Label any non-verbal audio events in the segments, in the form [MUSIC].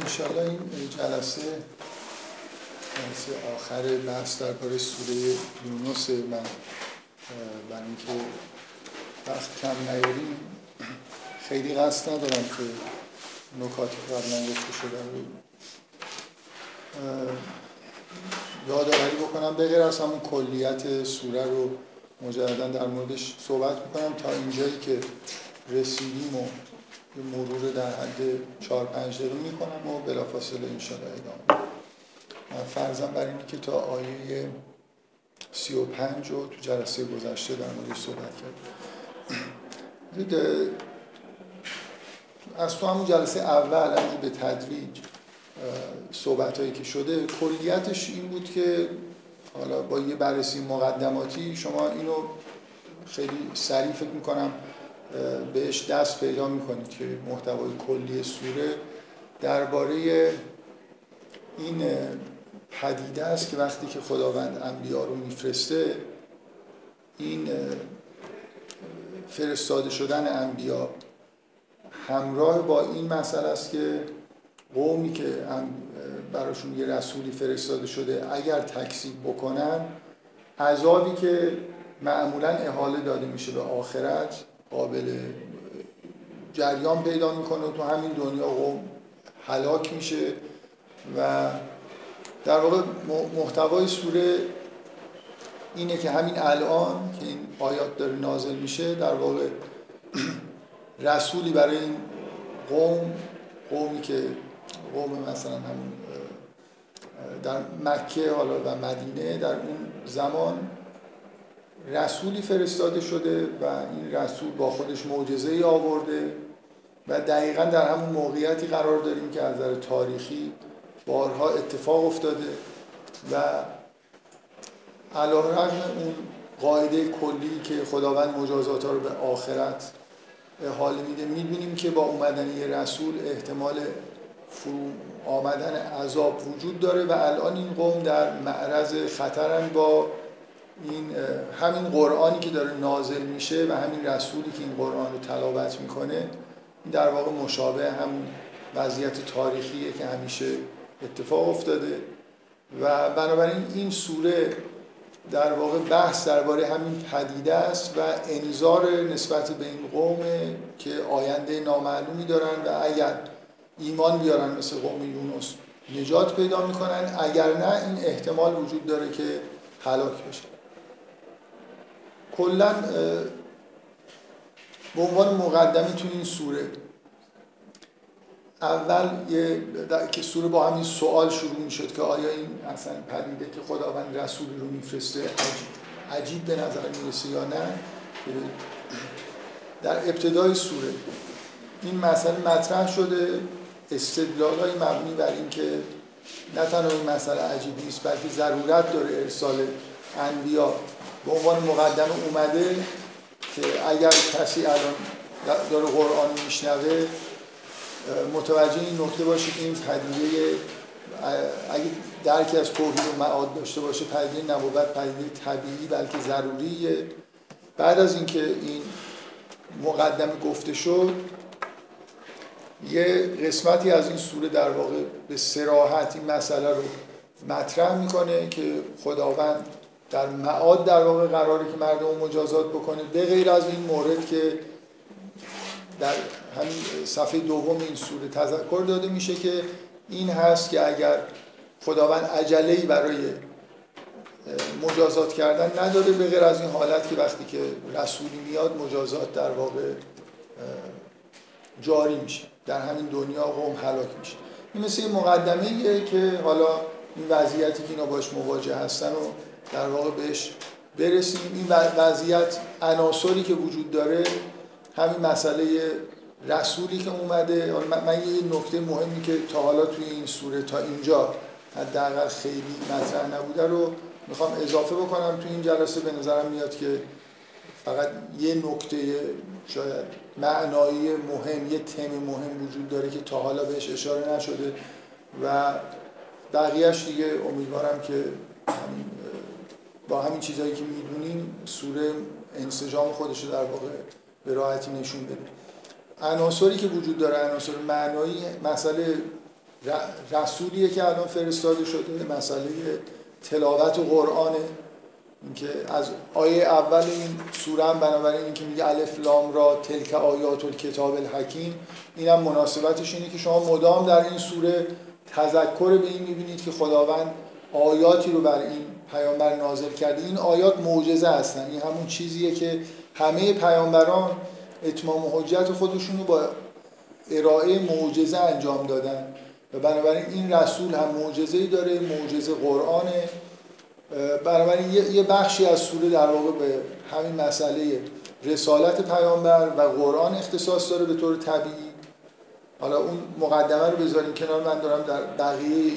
انشالله این جلسه جلسه آخر بحث درباره سوره یونس من برای اینکه وقت کم نیاریم خیلی قصد ندارم که نکاتی قبلا گفته شده رو یادآوری بکنم. به غیر از همون کلیت سوره رو مجددا در موردش صحبت می‌کنم تا اینجایی که رسیدیم و مرور در حد چهار پنج دقیقه می‌کنم و بلافاصله انشاءالله ادامه من فرضم بر اینه که تا آیه سی و پنج رو تو جلسه گذشته در موردش صحبت کردیم از تو همون جلسه اول همون به تدریج صحبت هایی که شده کلیتش این بود که حالا با یه بررسی مقدماتی شما اینو خیلی سریع فکر می‌کنم بهش دست پیدا می‌کنید که محتوای کلی سوره درباره این پدیده است که وقتی که خداوند انبیا رو میفرسته این فرستاده شدن انبیا همراه با این مسئله است که قومی که براشون یه رسولی فرستاده شده اگر تکذیب بکنن عذابی که معمولا احاله داده میشه به آخرت. قابل جریان پیدا می‌کنه تو همین دنیا قوم هلاک میشه و در واقع محتوای سوره اینه که همین الان که این آیات داره نازل میشه در واقع [CLEARS THROAT] رسولی برای این قوم قومی که قوم مثلا همون در مکه حالا و مدینه در اون زمان رسولی فرستاده شده و این رسول با خودش معجزه ای آورده و دقیقا در همون موقعیتی قرار داریم که از نظر تاریخی بارها اتفاق افتاده و علیه اون قاعده کلی که خداوند مجازات رو به آخرت حال میده می‌بینیم که با اومدن یه رسول احتمال فرو آمدن عذاب وجود داره و الان این قوم در معرض خطرن با این همین قرآنی که داره نازل میشه و همین رسولی که این قرآن رو تلاوت می‌کنه این در واقع مشابه همون وضعیت تاریخیه که همیشه اتفاق افتاده. و بنابراین این سوره در واقع بحث درباره همین پدیده است و انذار نسبت به این قوم که آینده نامعلومی دارن و اگر ایمان بیارن مثل قوم یونس نجات پیدا می‌کنن اگر نه این احتمال وجود داره که هلاک بشه. کلا به عنوان مقدمی تو این سوره. اول یه که سوره با همین سوال شروع می شد که آیا این اصلا پدیده که خداوند رسولی رو میفرسته عجیب, عجیب به نظر می‌رسه یا نه؟ در ابتدای سوره. این مسئله مطرح شده. استدلال های مبنی بر اینکه نه تنها این مسئله عجیب نیست بلکه ضرورت داره ارسال انبیا به عنوان مقدمه اومده که اگر کسی الان داره قرآن میشنوه متوجه این نکته باشه که این پدیده اگه درکی از توحید و معاد داشته باشه پدیده نبوت پدیده طبیعی بلکه ضروریه. بعد از اینکه این مقدمه گفته شد یه قسمتی از این سوره در واقع به سراحت این مسئله رو مطرح می‌کنه که خداوند در معاد در واقع قراره که مردم مجازات بکنه. به غیر از این مورد که در همین صفحه دوم این سوره تذکر داده میشه که این هست که اگر خداوند عجله برای مجازات کردن نداره به غیر از این حالت که وقتی که رسولی میاد مجازات در واقع جاری میشه. در همین دنیا قوم هلاک میشه. این مثل مقدمه که حالا این وضعیتی که اینا باش مواجه هستن و در واقع بهش برسیم. این وضعیت عناصری که وجود داره همین مسئله رسولی که اومده. من یه نکته مهمی که تا حالا توی این سوره تا اینجا حداقل خیلی مطرح نبوده رو می‌خوام اضافه بکنم. توی این جلسه به نظرم میاد که فقط یه نکته شاید معنایی مهم یه تم مهم وجود داره که تا حالا بهش اشاره نشده و بقیهش دیگه امیدوارم که با همین چیزهایی که می‌دونیم سوره انسجام خودش رو در واقع به راحتی نشون بده. عناصری که وجود داره عناصر معنایی مسئله رسولیه که الان فرستاده شده مسئله تلاوت قرآنه. اینکه از آیه اول این سوره هم بنابراین اینکه میگه الف لام را تلک آیات الکتاب الحکیم اینم مناسبتش اینه که شما مدام در این سوره تذکر به این می‌بینید که خداوند آیاتی رو بر این پیامبر نازل کرده. این آیات معجزه هستن. این همون چیزیه که همه پیامبران اتمام حجت خودشون رو با ارائه معجزه انجام دادن. و بنابراین این رسول هم معجزه داره معجزه قرآنه. بنابراین یه بخشی از سوره در واقع به همین مسئله رسالت پیامبر و قرآن اختصاص داره به طور طبیعی. حالا اون مقدمه رو بذاریم کنار. من دارم در بقیه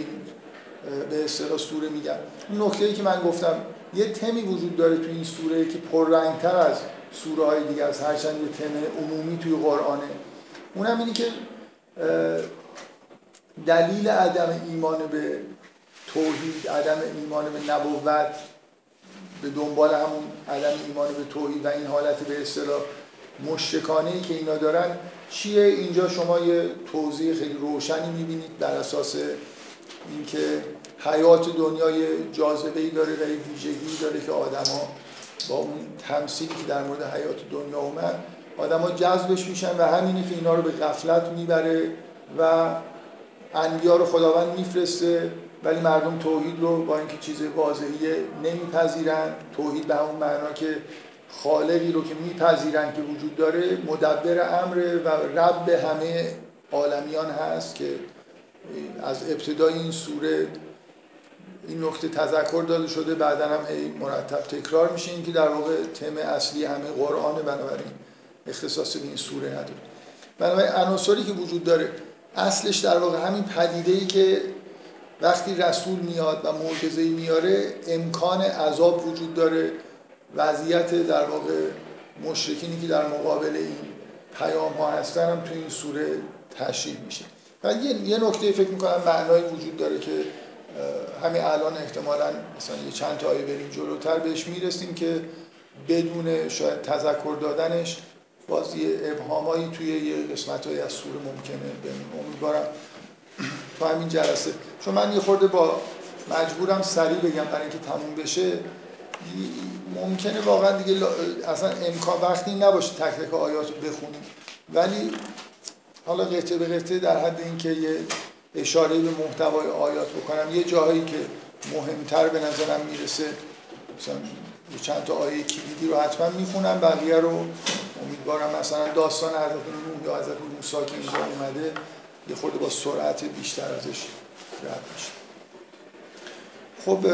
به اصطلاح سوره میگم اون نکته ای که من گفتم یه تمی وجود داره تو این سوره که پررنگتر از سوره های دیگه از هرچند یه تم عمومی توی قرآنه. اونم اینی که دلیل عدم ایمان به توحید عدم ایمان به نبوت به دنبال همون عدم ایمان به توحید و این حالت به اصطلاح مشرکانه ای که اینا دارن چیه؟ اینجا شما یه توضیح خیلی روشنی می‌بینید بر اساس اینکه حیات دنیای جاذبه ای داره و یه ویژگی داره که آدما با اون تمثیلی که در مورد حیات دنیا اومد آدما جذبش میشن و همینه که اینا رو به غفلت می‌بره و انبیا رو خداوند میفرسته ولی مردم توحید رو با اینکه چیز واضحی نمیپذیرن. توحید به همون معنا که خالقی رو که میپذیرن که وجود داره مدبر امر و رب همه عالمیان هست که از ابتدای این سوره این نکته تذکر داده شده بعدا هم مرتب تکرار میشه این که در واقع تم اصلی همه قرآن بنابراین اختصاص به این سوره نداره. بنابراین عناصری که وجود داره اصلش در واقع همین پدیده ای که وقتی رسول میاد و معجزه میاره امکان عذاب وجود داره. وضعیت در واقع مشرکینی که در مقابل این پیام ها هستن هم تو این سوره تشریح میشه. و یه, یه نکته فکر می‌کنم معنایی وجود داره که همین الان احتمالا مثلا یه چند تا آیه بریم جلوتر بهش می‌رسیم که بدون شاید تذکر دادنش باز یه ابهامایی توی یه قسمت های از سوره ممکنه امیدوارم تو همین جلسه. چون من یه خورده با مجبورم سریع بگم برای اینکه تموم بشه ممکنه واقعا دیگه اصلا امکان وقتی نباشه تک تک آیات بخونیم. ولی حالا قطعه به قطعه در حد اینکه یه اشاره به محتوای آیات بکنم. یه جاهایی که مهمتر به نظرم می‌رسه مثلا چند تا آیه کلیدی رو حتما می‌خونم بقیه رو امیدوارم مثلا داستان حضرت نوح یا حضرت موسی که اینجا اومده یه خورده با سرعت بیشتر ازش رد میشه. خب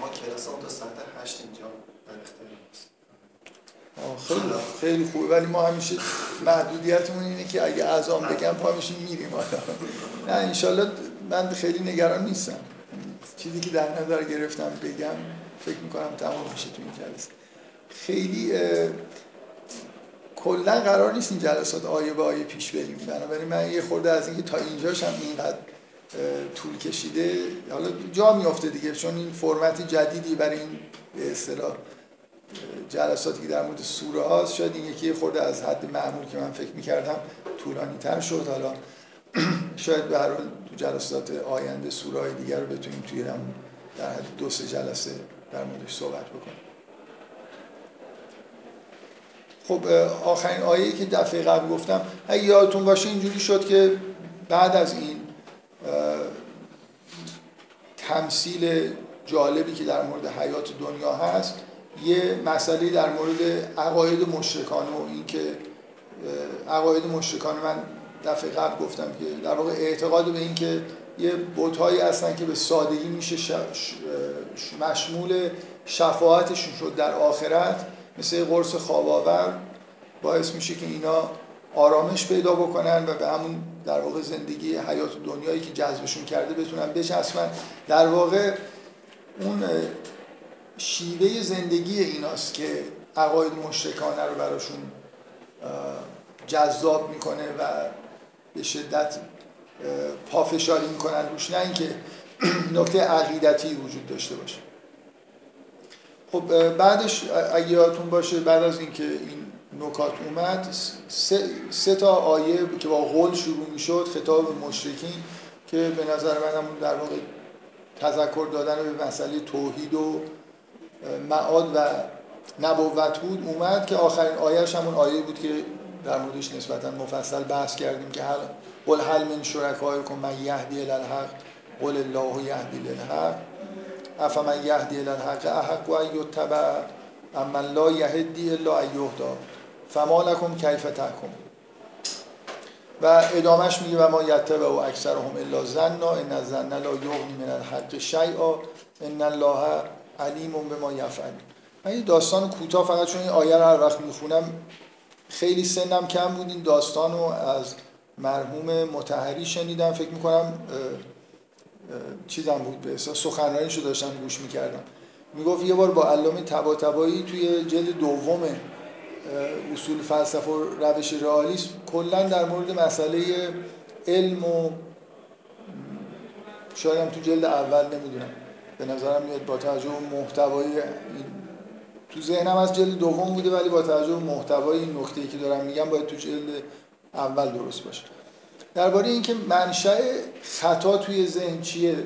ما کلاس تا ساعت هشت اینجا خیلی خیلی خوبه ولی ما همیشه محدودیتمون اینه که اگه اعظام بگم پا میشیم میریم. [LAUGHS] نه انشالله من خیلی نگران نیستم. چیزی که در نظر گرفتم بگم فکر می‌کنم تمام میشه تو این جلسه. خیلی کلا قرار نیست این جلسات آیه به آیه پیش بریم. بنابراین من یه خورده از اینکه تا اینجاش هم اینقدر طول کشیده حالا جا میافته دیگه چون این فرمت جدیدی برای این به اصطلاح جلساتی که در مورد سوره هاست شاید این یکی خورده از حد معمول که من فکر می‌کردم طولانی تر شد. حالا [CLEARS THROAT] شاید به هر تو جلسات آینده سوره های دیگر رو بتونیم توی در حد دو سه جلسه در موردش صحبت بکنیم. خب آخرین آیه‌ای که دفعه قبل گفتم اگه یادتون باشه اینجوری شد که بعد از این تمثیل جالبی که در مورد حیات دنیا هست یه مسئله در مورد عقاید مشرکان و اینکه عقاید مشرکان من دفعه قبل گفتم که در واقع اعتقاد به اینکه یه بوتهایی هستن که به سادگی میشه مشمول شفاعتشون شد در آخرت مثل قرص خواب باعث میشه که اینا آرامش پیدا بکنن و به همون در واقع زندگی حیات دنیایی که جذبشون کرده بتونن بچسبن. در واقع اون شیوه زندگی ایناست که عقاید مشرکانه رو براشون جذاب می‌کنه و به شدت پافشاری می‌کنن روش نه اینکه [CLEARS THROAT] نکته عقیدتی وجود داشته باشه. خب بعدش اگه یادتون باشه بعد از اینکه این نکات اومد سه, تا آیه که با قول شروع می‌شد خطاب مشرکین که به نظر من در واقع تذکر دادن به مسئله توحید و معاد و نبوت بود اومد که آخرین آیهش همون آیه بود که در موردش نسبتا مفصل بحث کردیم که هر قل هل من شرکایکم من یهدی الالحق قل الله یهدی للحق افمن یهدی الالحق احق و ایتبع اما لا یهدی الا ایهدا فما لکم کیف تحکم. و ادامش میگه و ما یتبع و اکثرهم الا زنا ان الظن لا یغنی من الحق شیئا ان الله علیم به ما یفعل من این داستان کوتاه فقط چون این آیه رو هر وقت می‌خونم خیلی سنم کم بود. این داستان رو از مرحوم متحری شنیدم. فکر می‌کنم چیزم بود به احساس سخنرانیشو داشتم گوش می‌کردم. می‌گفت یه بار با علامه تبا تبایی توی جلد دوم اصول فلسفه و روش رئالیسم کلا در مورد مسئله علم و شاید تو جلد اول نمی‌دونم. به نظرم میاد با توجه به محتوای تو ذهنم از جلد دوم بوده ولی با توجه به محتوای این نکته‌ای که دارم میگم باید تو جلد اول درست باشه. درباره اینکه منشأ خطا توی ذهن چیه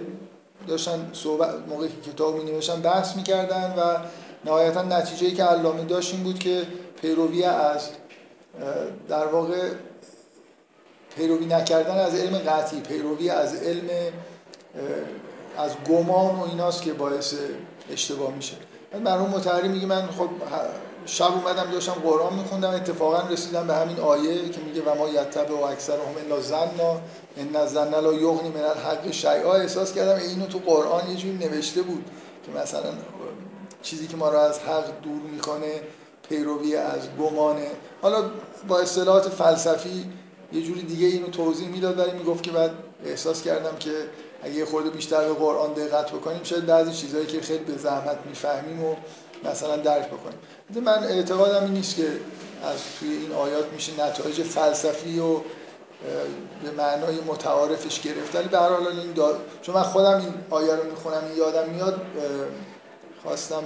داشتن صحبت موقعی که کتاب می نوشتن بحث می‌کردن و نهایتا نتیجه که علامه داشت این بود که پیروی از در واقع پیروی نکردن از علم قطعی پیروی از علم از گمان و ایناست که باعث اشتباه میشه. مرحوم متحری میگه من خب شب اومدم داشتم قرآن میخوندم اتفاقا رسیدم به همین آیه که میگه و ما یتبع و اکثر هم الا زنا ان زن لا یغنی من الحق شیئا. احساس کردم اینو تو قرآن یه جوری نوشته بود که مثلا چیزی که ما رو از حق دور می‌کنه پیروی از گمانه. حالا با اصطلاحات فلسفی یه جوری دیگه اینو توضیح می‌داد ولی می‌گفت که بعد احساس کردم که اگه یه خورده بیشتر به قرآن دقت بکنیم شاید بعضی چیزهایی که خیلی به زحمت می‌فهمیم و مثلا درک بکنیم. من اعتقادم این نیست که از توی این آیات میشه نتایج فلسفی و به معنای متعارفش گرفت. ولی به هر حال این چون من خودم این آیه رو می‌خونم این یادم میاد خواستم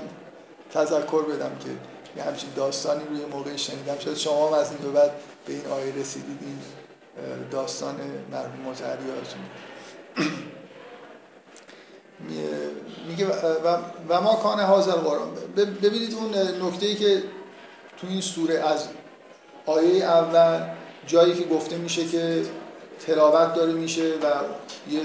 تذکر بدم که یه همچین داستانی روی موقع شنیدم. شاید شما هم از این به بعد به این آیه رسیدید این داستان مرحوم متحری میگه و, و ما کان حاضر قرآن ببینید اون نکته ای که تو این سوره از آیه اول جایی که گفته میشه که تلاوت داره میشه و یه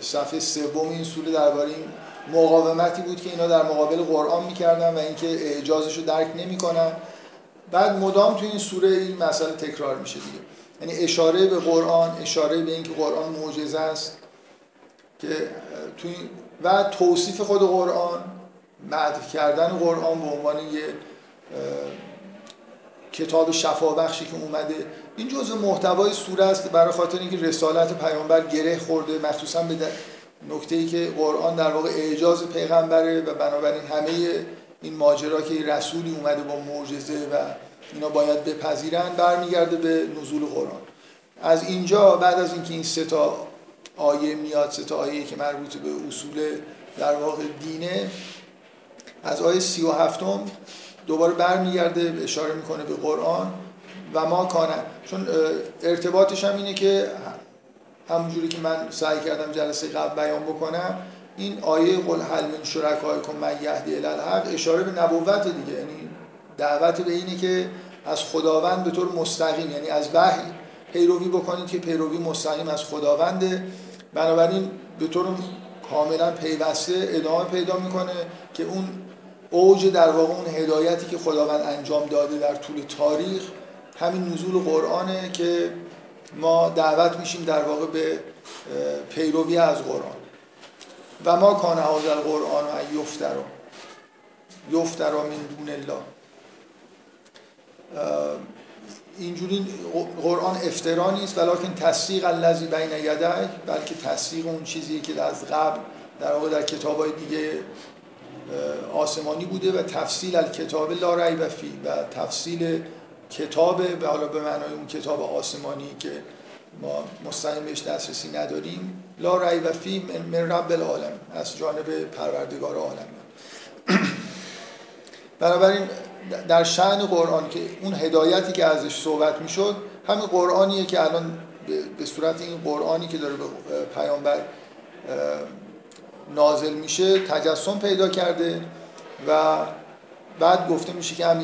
صفحه سوم این سوره درباره این مقاومتی بود که اینا در مقابل قرآن می‌کردن و اینکه اعجازش درک نمی‌کنن. بعد مدام تو این سوره این مسئله تکرار میشه دیگه. یعنی اشاره به قرآن اشاره به اینکه قرآن معجزه است که تو و توصیف خود قرآن مدح کردن قرآن به عنوان یه کتاب شفابخشی که اومده. این جزء محتوای سوره است برای خاطر اینکه رسالت پیامبر گره خورده مخصوصا به نکته ای که قرآن در واقع اعجاز پیغمبره و بنابراین همه این ماجرا که رسولی اومده با معجزه و اینا باید بپذیرن برمیگرده به نزول قرآن. از اینجا بعد از اینکه این سه تا آیه میاد سه تا آیه که مربوط به اصول در واقع دینه. از آیه سی و هفتم دوباره برمیگرده اشاره می‌کنه به قرآن و ما کانه چون ارتباطش هم اینه که همونجوری که من سعی کردم جلسه قبل بیان بکنم این آیه قل حل من کن من یهدی الالحق اشاره به نبوت دیگه. یعنی دعوت به اینه که از خداوند به طور مستقیم یعنی از وحی پیروی بکنید که پیروی مستقیم از خداونده. بنابراین به طور کاملا پیوسته ادامه پیدا می‌کنه که اون اوج در واقع اون هدایتی که خداوند انجام داده در طول تاریخ همین نزول قرآنه که ما دعوت میشیم در واقع به پیروی از قرآن. و ما کان هذا القرآن و یفترا. یفترا من دون الله. اینجوری قرآن افترا نیست ولیکن تصدیق الذی بین یده بلکه تصدیق اون چیزی که از قبل در واقع در کتاب های دیگه آسمانی بوده و تفصیل الکتاب لا ریب فی و تفصیل کتاب و حالا به معنای اون کتاب آسمانی که ما مستقیم بهش دسترسی نداریم لا ریب فی من رب العالم از جانب پروردگار عالم [CLEARS THROAT] بنابراین در شعن قرآن که اون هدایتی که ازش صحبت می‌شد همین قرآنیه که الان به صورت این قرآنی که داره به پیامبر نازل میشه تجسم پیدا کرده و بعد گفته میشه که هم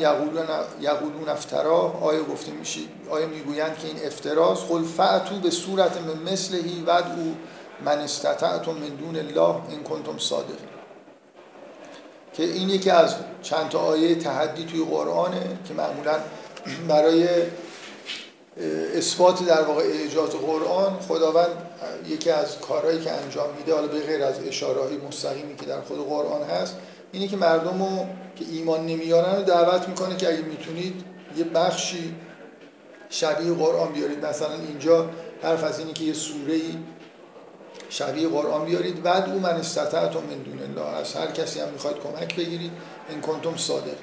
یقولون افترا آیا گفته میشه آیا می‌گویند که این افتراست؟ قل فعتو به صورت مثلهی ود او من استطعتم من دون الله این کنتم صادق که این یکی از چند تا آیه تحدی توی قرآنه که معمولا برای اثبات در واقع اعجاز قرآن خداوند یکی از کارهایی که انجام میده حالا به غیر از اشاره های مستقیمی که در خود قرآن هست اینه که مردم رو که ایمان نمیارن رو دعوت می‌کنه که اگه می‌تونید یه بخشی شبیه قرآن بیارید. مثلا اینجا حرف از اینه که یه سوره شبیه قرآن بیارید. بعد او من استطعتم من دون الله. از هر کسی هم می‌خواید کمک بگیرید. این کنتم صادق.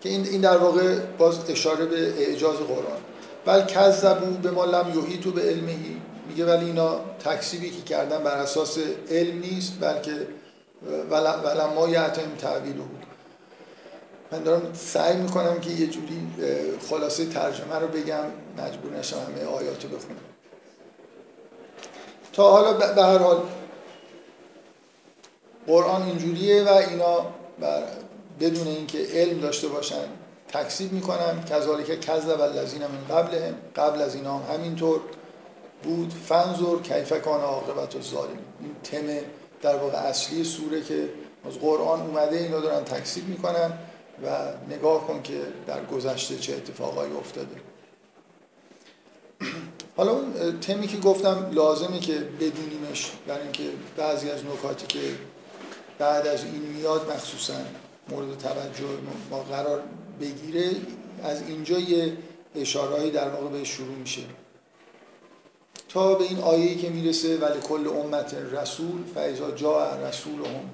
که این این در واقع باز اشاره به اعجاز قرآن. بل کذبو به ما لم یحیطو به علمهی میگه ولی اینا تکسیبی که کردن بر اساس علم نیست بلکه ولما یعتم تعویل بود من دارم سعی می‌کنم که یه جوری خلاصه ترجمه رو بگم. مجبور نشم همه آیاتو بخونم. تا حالا به هر حال قرآن اینجوریه و اینا بر بدون اینکه علم داشته باشن تکسیب می‌کنن. کذالک کذب الذین من قبلهم. قبل از اینا هم همینطور بود. فنزور کیف کان عاقبت الظالمین. این تم در واقع اصلی سوره که از قرآن اومده اینا دارن تکسیب می‌کنن و نگاه کن که در گذشته چه اتفاقایی افتاده. حالا اون تمی که گفتم لازمه که بدونیمش برای اینکه بعضی از نکاتی که بعد از این میاد مخصوصا مورد توجه ما قرار بگیره از اینجا یه اشارهایی در واقع به شروع میشه. تا به این آیه‌ای که می‌رسه ولی کل امت رسول فایزا جا رسولهم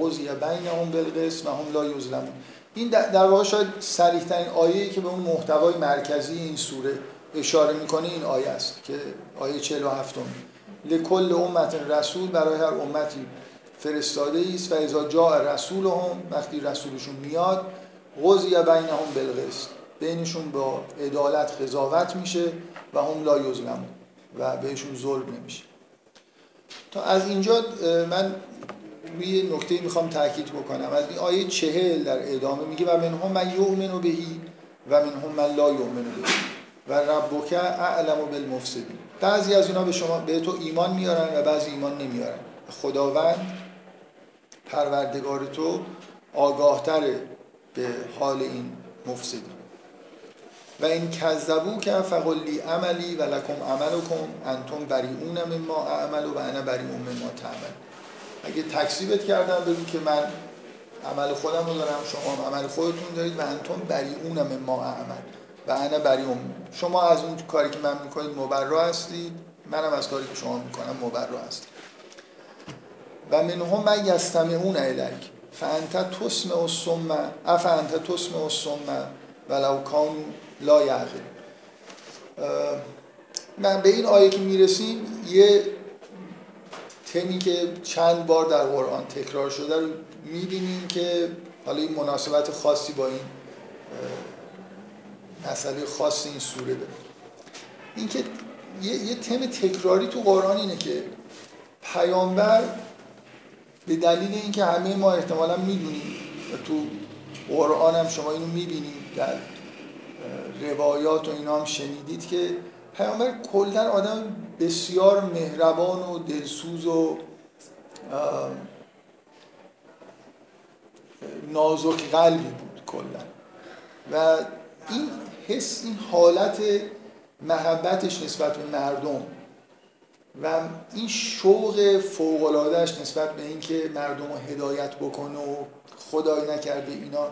قضی بینهم بالقسط و هم لا یظلمون. این در واقع شاید صریح ترین آیه‌ای که به اون محتوای مرکزی این سوره اشاره می‌کنه این آیه است که آیه 47 لکل امت رسول برای هر امتی فرستاده است و اذا جاء رسولهم وقتی رسولشون میاد قضی بینهم بالقسط بینشون با عدالت قضاوت میشه و هم لا یظلمون و بهشون ظلم نمیشه. تا از اینجا من روی نکته می‌خوام تاکید بکنم. از این آیه چهل در ادامه میگه و منهم من یؤمن بهی و منهم من لا یؤمن بهی و ربک اعلم بالمفسدین. بعضی از اینا به شما به تو ایمان میارن و بعضی ایمان نمیارن. خداوند پروردگار تو آگاهتر به حال این مفسدین. و این کذبو که فقلی عملی و لکم عملکم انتم بریئون مما اعمل و انا بریئون مما تعمل. اگه تکسیبت کردم بگو که من عمل خودم رو دارم شما عمل خودتون دارید و انتم بریئون مما اعمل. و انا بریئون شما از اون کاری که من می‌کنید مبرا هستید منم از کاری که شما می‌کنم مبرا هستید و منهم من یستمعون الیک فانت تسمع الصم افانت تسمع الصم ولو کانوا لا یعقل. من به این آیه که می‌رسیم یه تمی که چند بار در قرآن تکرار شده رو می‌بینیم که حالا این مناسبت خاصی با این مسئله خاص این سوره داره اینکه یه،, یه تم تکراری تو قرآن اینه که پیامبر به دلیل اینکه همه ما احتمالا می‌دونیم و تو قرآن هم شما اینو می‌بینید در روایات و اینا هم شنیدید که پیامبر کلا آدم بسیار مهربان و دلسوز و نازک قلبی بود کلا. و این حس این حالت محبتش نسبت به مردم و این شوق فوقلادهش نسبت به اینکه مردم رو هدایت بکنه و خدای نکرده اینا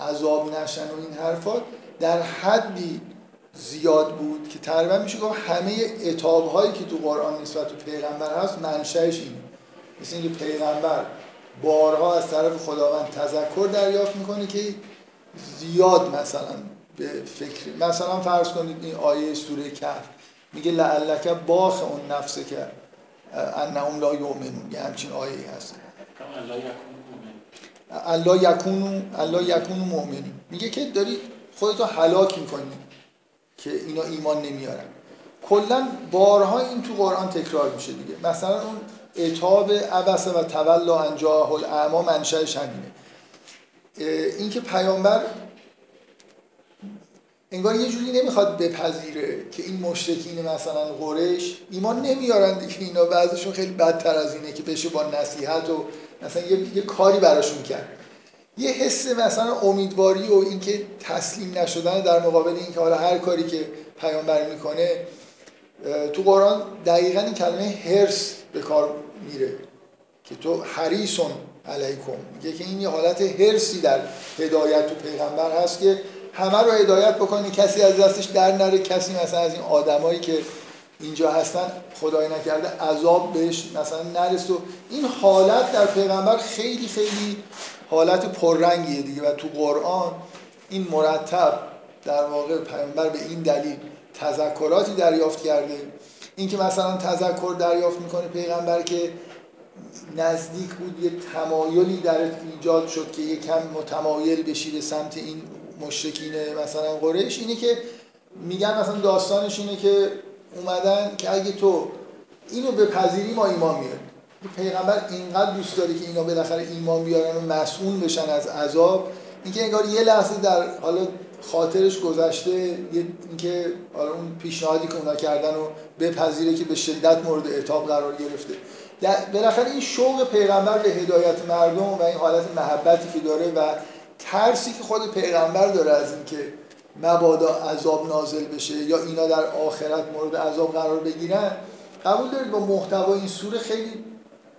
عذاب نشن و این حرفات در حدی زیاد بود که تقریبا میشه گفت همه اتاب هایی که تو قرآن نسبت به پیغمبر هست منشأش این مثل اینکه پیغمبر بارها از طرف خداوند تذکر دریافت می‌کنه که زیاد مثلا به فکر مثلا فرض کنید این آیه سوره کهف میگه لعلک باخ اون نفسه که انهم لا یؤمنون. یه همچین آیه هست. الله یکونو الله یکونو مؤمنین میگه که داری خودتو هلاک می‌کنی که اینا ایمان نمیارن. کلا بارها این تو قرآن تکرار میشه دیگه. مثلا اون اتاب عبسه و تولا انجاه الاعما منشأش همینه. اینکه پیامبر انگار یه جوری نمی‌خواد بپذیره که این مشرکین مثلا قریش ایمان نمیارن دیگه. اینا بعضشون خیلی بدتر از اینه که بشه با نصیحت و مثلا یه, یه کاری براشون کرد. یه حس مثلا امیدواری و اینکه تسلیم نشدن در مقابل اینکه حالا هر کاری که پیامبر می‌کنه تو قرآن دقیقا این کلمه هرس به کار میره که تو حریسون علیکم. میگه که این یه حالت هرسی در هدایت تو پیغمبر هست که همه رو هدایت بکنه کسی از دستش در نره کسی مثلا از این آدمایی که اینجا هستن خدای نکرده عذاب بهش مثلا نرس. و این حالت در پیغمبر خیلی خیلی حالت پررنگیه دیگه. و تو قرآن این مرتب در واقع پیغمبر به این دلیل تذکراتی دریافت کرده. اینکه مثلا تذکر دریافت می‌کنه پیغمبر که نزدیک بود یه تمایلی در ایجاد شد که یه کم متمایل بشی به سمت این مشرکین مثلا قریش اینه که میگن مثلا داستانش اینه که اومدن که اگه تو اینو به پذیری ما ایمان میاریم. پیغمبر اینقدر دوست داره که اینا بالاخره ایمان بیارن و مسئول بشن از عذاب. اینکه انگار یه لحظه در حالا خاطرش گذشته اینکه حالا اون پیشنهادی که اونا کردن و بپذیره که به شدت مورد اعتاب قرار گرفته. بالاخره این شوق پیغمبر به هدایت مردم و این حالت محبتی که داره و ترسی که خود پیغمبر داره از اینکه مبادا عذاب نازل بشه یا اینا در آخرت مورد عذاب قرار بگیرن قبول دارید با محتوا این سوره خیلی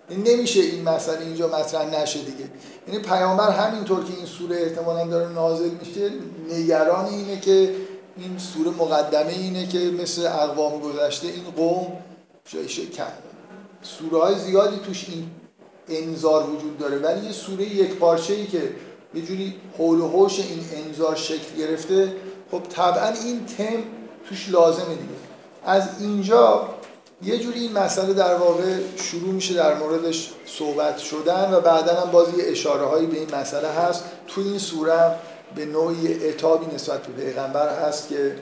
نمیشه این مسئله اینجا مطرح نشه دیگه. یعنی پیامبر همینطور که این سوره احتمالا داره نازل میشه نگران اینه که این سوره مقدمه اینه که مثل اقوام گذشته این قوم سوره های زیادی توش این انذار وجود داره. ولی یه سوره یک پارچه ای که یه جوری حول و حوش این انذار شکل گرفته. خب طبعا این تم توش لازمه دیگه. از اینجا یه جوری این مسئله در واقع شروع میشه در موردش صحبت شدن و بعدا هم بازی اشاره هایی به این مسئله هست. تو این سوره به نوعی اعتابی نسبت به پیغمبر هست که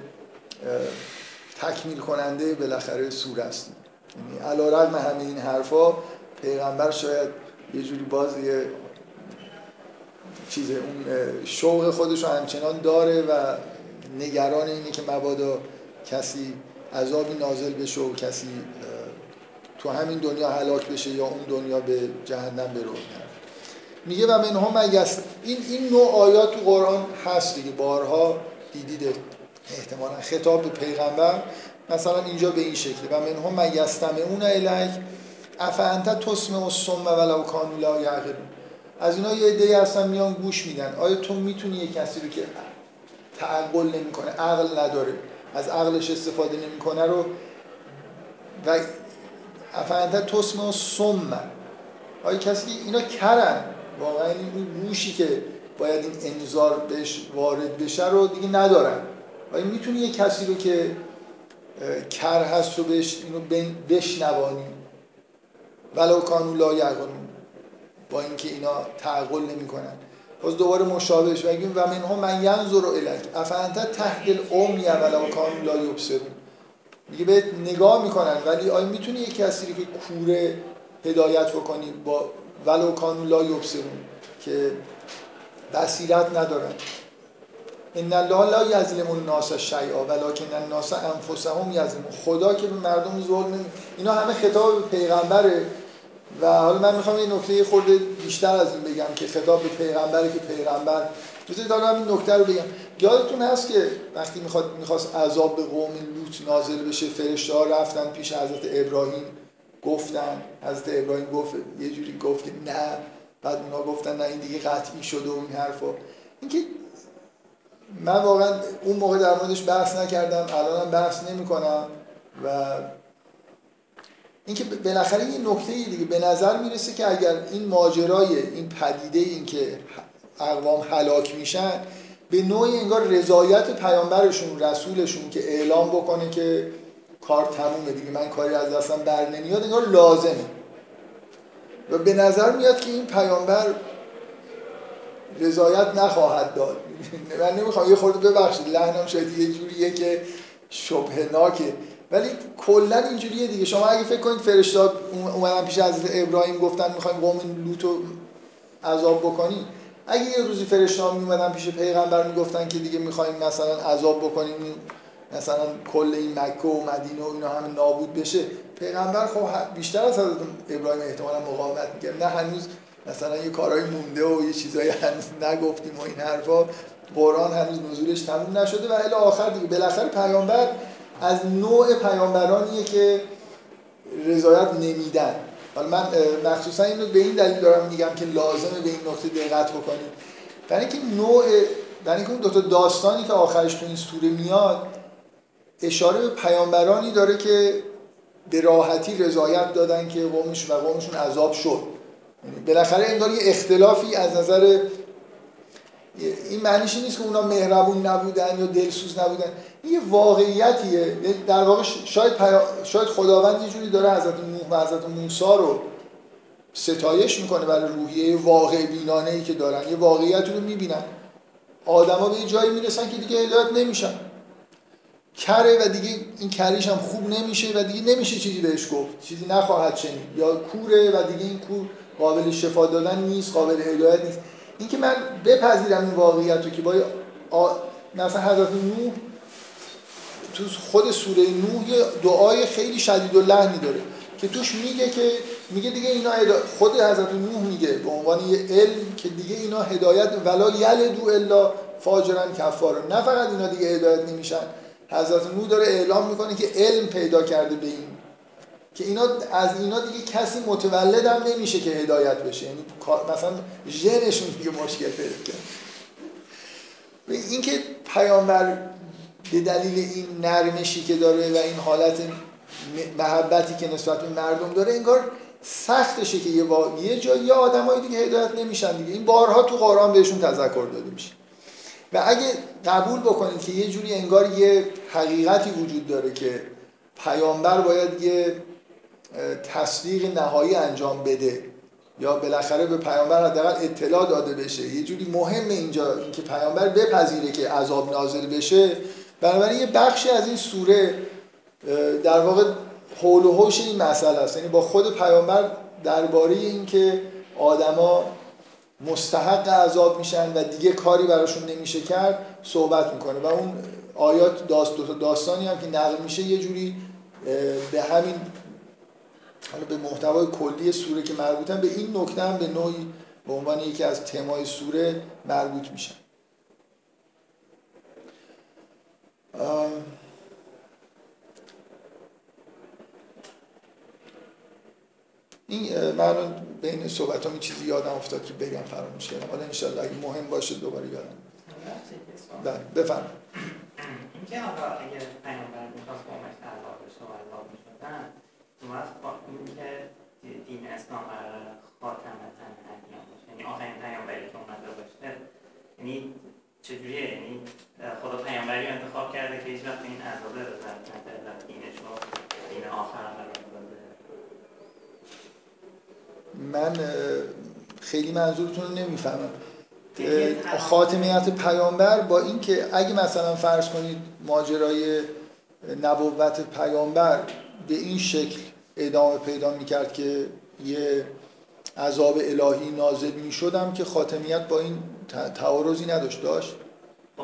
تکمیل کننده بالاخره سوره است. یعنی علا رقم همه این حرفا پیغمبر شاید یه جوری باز یه چیز اون شوق خودش رو همچنان داره و نگران اینه که مبادا کسی عذابی نازل بشه و کسی تو همین دنیا هلاک بشه یا اون دنیا به جهنم برو میگه و منها مگست این این نوع آیات تو قرآن هست دیگه. بارها دیدید احتمالا. خطاب به پیغمبر مثلا اینجا به این شکله و منها مگستمعون الیک افانت تسمع الصم ولو کانوا لا از اینا یه عده‌ای هستن میان گوش میدن. آیا تو می‌تونی یه کسی رو که تعقل نمی‌کنه عقل نداره از عقلش استفاده نمی‌کنه رو؟ و افنده تسم و سم آیا کسی که اینا کرن؟ واقعا این گوشی که باید این انذار بهش وارد بشه رو دیگه ندارن. آیا می‌تونی یه کسی رو که کر هست رو بهش اینو بشنوانی؟ ولو کانو لا با اینکه اینا تعقل نمی‌کنن. باز دوباره مشابهش بگیم و منهم من ینظر الک افانت تحت العمی ولو کانوا لا یبصرون. میگه به نگاه می‌کنن ولی آیا می‌تونی یک کسی که کوره هدایت بکنی با ولو کانوا لا یبصرون که بصیرت ندارن. ان الله لا یظلم الناس شیئا ولکن الناس انفسهم یظلمون. خدا که به مردم ظلم اینا همه خطاب پیغمبره. و حالا من می‌خوام یه نکته خورده بیشتر از این بگم که خطاب به پیغمبره که پیغمبر. بذارید دارم این نکته رو بگم. یادتون هست که وقتی می‌خواد می‌خواست عذاب به قوم لوط نازل بشه فرشته ها رفتن پیش حضرت ابراهیم. گفتن حضرت ابراهیم گفت یه جوری گفت نه. بعد اونا گفتن نه این دیگه قطعی شده و این حرفا. اینکه من واقعا اون موقع در موردش بحث نکردم الانم بحث نمی‌کنم و اینکه بالاخره یه نکته دیگه به نظر می‌رسه که اگر این ماجرای این پدیده این که اقوام هلاک میشن به نوعی انگار رضایت پیامبرشون رسولشون که اعلام بکنه که کار تمومه دیگه من کاری از دستم بر نمیاد انگار لازمه. و به نظر میاد که این پیامبر رضایت نخواهد داد. [LAUGHS] من نمی‌خوام یه خورده ببخشید لحنم شاید یه جوریه که شبهناکه ولی کلا اینجوریه دیگه. شما اگه فکر کنید فرشتا اومدن پیش حضرت ابراهیم گفتن می‌خوایم قوم لوط عذاب بکنیم اگه یه روزی فرشتا می اومدن پیش پیغمبر می‌گفتن که دیگه می‌خوایم مثلا عذاب بکنیم مثلا کل این مکه و مدینه و اینا همه نابود بشه پیغمبر خب بیشتر از حضرت ابراهیم احتمالا مقاومت می‌کرد. نه هنوز مثلا یه کارهای مونده و یه چیزایی هنوز نگفتیم و این حرفا. قرآن هنوز نزولش تموم نشده و الی آخر دیگه. بالاخره پیامبر از نوع پیامبرانیه که رضایت نمیدن. حالا من مخصوصا اینو به این دلیل دارم میگم که لازمه به این نکته دقت بکنیم برای اینکه نوع برای اینکه اون دو تا داستانی که آخرش تو این سوره میاد اشاره به پیامبرانی داره که به راحتی رضایت دادن که قومشون و قومشون عذاب شد. یعنی بالاخره انگار یه اختلافی از نظر این معنیش نیست که اونا مهربون نبودن یا دلسوز نبودن. یه واقعیتیه. در واقع شاید, شاید خداوند یه جوری داره حضرت نوح و حضرت موسی رو ستایش می‌کنه برای روحیه واقع بینانه ای که دارن یه واقعیت رو می‌بینن. آدما به یه جایی می‌رسن که دیگه هدایت نمیشن. کره و دیگه این کریش هم خوب نمیشه و دیگه نمیشه چیزی بهش گفت. چیزی نخواهد شنید. یا کوره و دیگه این کور قابل شفا دادن نیست قابل هدایت نیست. اینکه من بپذیرم این واقعیت رو که با آ... مثلا حضرت نوح تو خود سوره نوح یه دعای خیلی شدید و لحنی داره که توش میگه که میگه دیگه اینا خود حضرت نوح میگه به عنوان یه علم که دیگه اینا هدایت ولا یلدو الا فاجرن کفار نه فقط اینا دیگه هدایت نمیشن. حضرت نوح داره اعلام می‌کنه که علم پیدا کرده به این. که اینا از اینا دیگه کسی متولد هم نمیشه که هدایت بشه. یعنی مثلا ژنشون دیگه مشکل پیدا کرد. اینکه پیامبر به دلیل این نرمشی که داره و این حالت محبتی که نسبت به مردم داره انگار سختشه که یه, با... یه جایی یه آدمایی دیگه هدایت نمیشن دیگه. این بارها تو قرآن بهشون تذکر داده میشه. و اگه قبول بکنید که یه جوری انگار یه حقیقتی وجود داره که پیامبر باید یه تصدیق نهایی انجام بده یا بالاخره به پیامبر حداقل اطلاع داده بشه. یه جوری مهم اینجا اینکه پیامبر بپذیره که عذاب نازل بشه. بنابراین یه بخشی از این سوره در واقع حول و حوش این مسئله است. یعنی با خود پیامبر درباره اینکه آدما مستحق عذاب میشن و دیگه کاری براشون نمیشه کرد صحبت می‌کنه. و اون آیات داست دو داستانی هم که نقل میشه یه جوری به همین حالا به محتوای کلی سوره که مربوطن به این نکته هم به نوعی به عنوان یکی از تمای سوره مربوط میشن این من بین صحبت هم چیزی یادم افتاد که بگم فراموش کردم. حالا انشالله اگه مهم باشه دوباره یادم. بله. بفرم اینکه آقا اگر پیامبر می‌خواست قومش عذاب بشه و عذاب می‌شدن اومد با اینکه دین اسلام قرار خاتمتا ادیان باشه یعنی آخرین پیامبری که اومده باشه یعنی چجوریه یعنی خدا پیامبری انتخاب کرده که هیچ وقت این عذاب رو رد نده و دینش رو دین آخر قرار من خیلی منظورتون رو نمی‌فهمم. خاتمیت پیامبر با اینکه اگه مثلا فرض کنید ماجرای نبوت پیامبر به این شکل ادامه پیدا می‌کرد که یه عذاب الهی نازل می‌شدم که خاتمیت با این تعارضی نداشت داشت؟ خب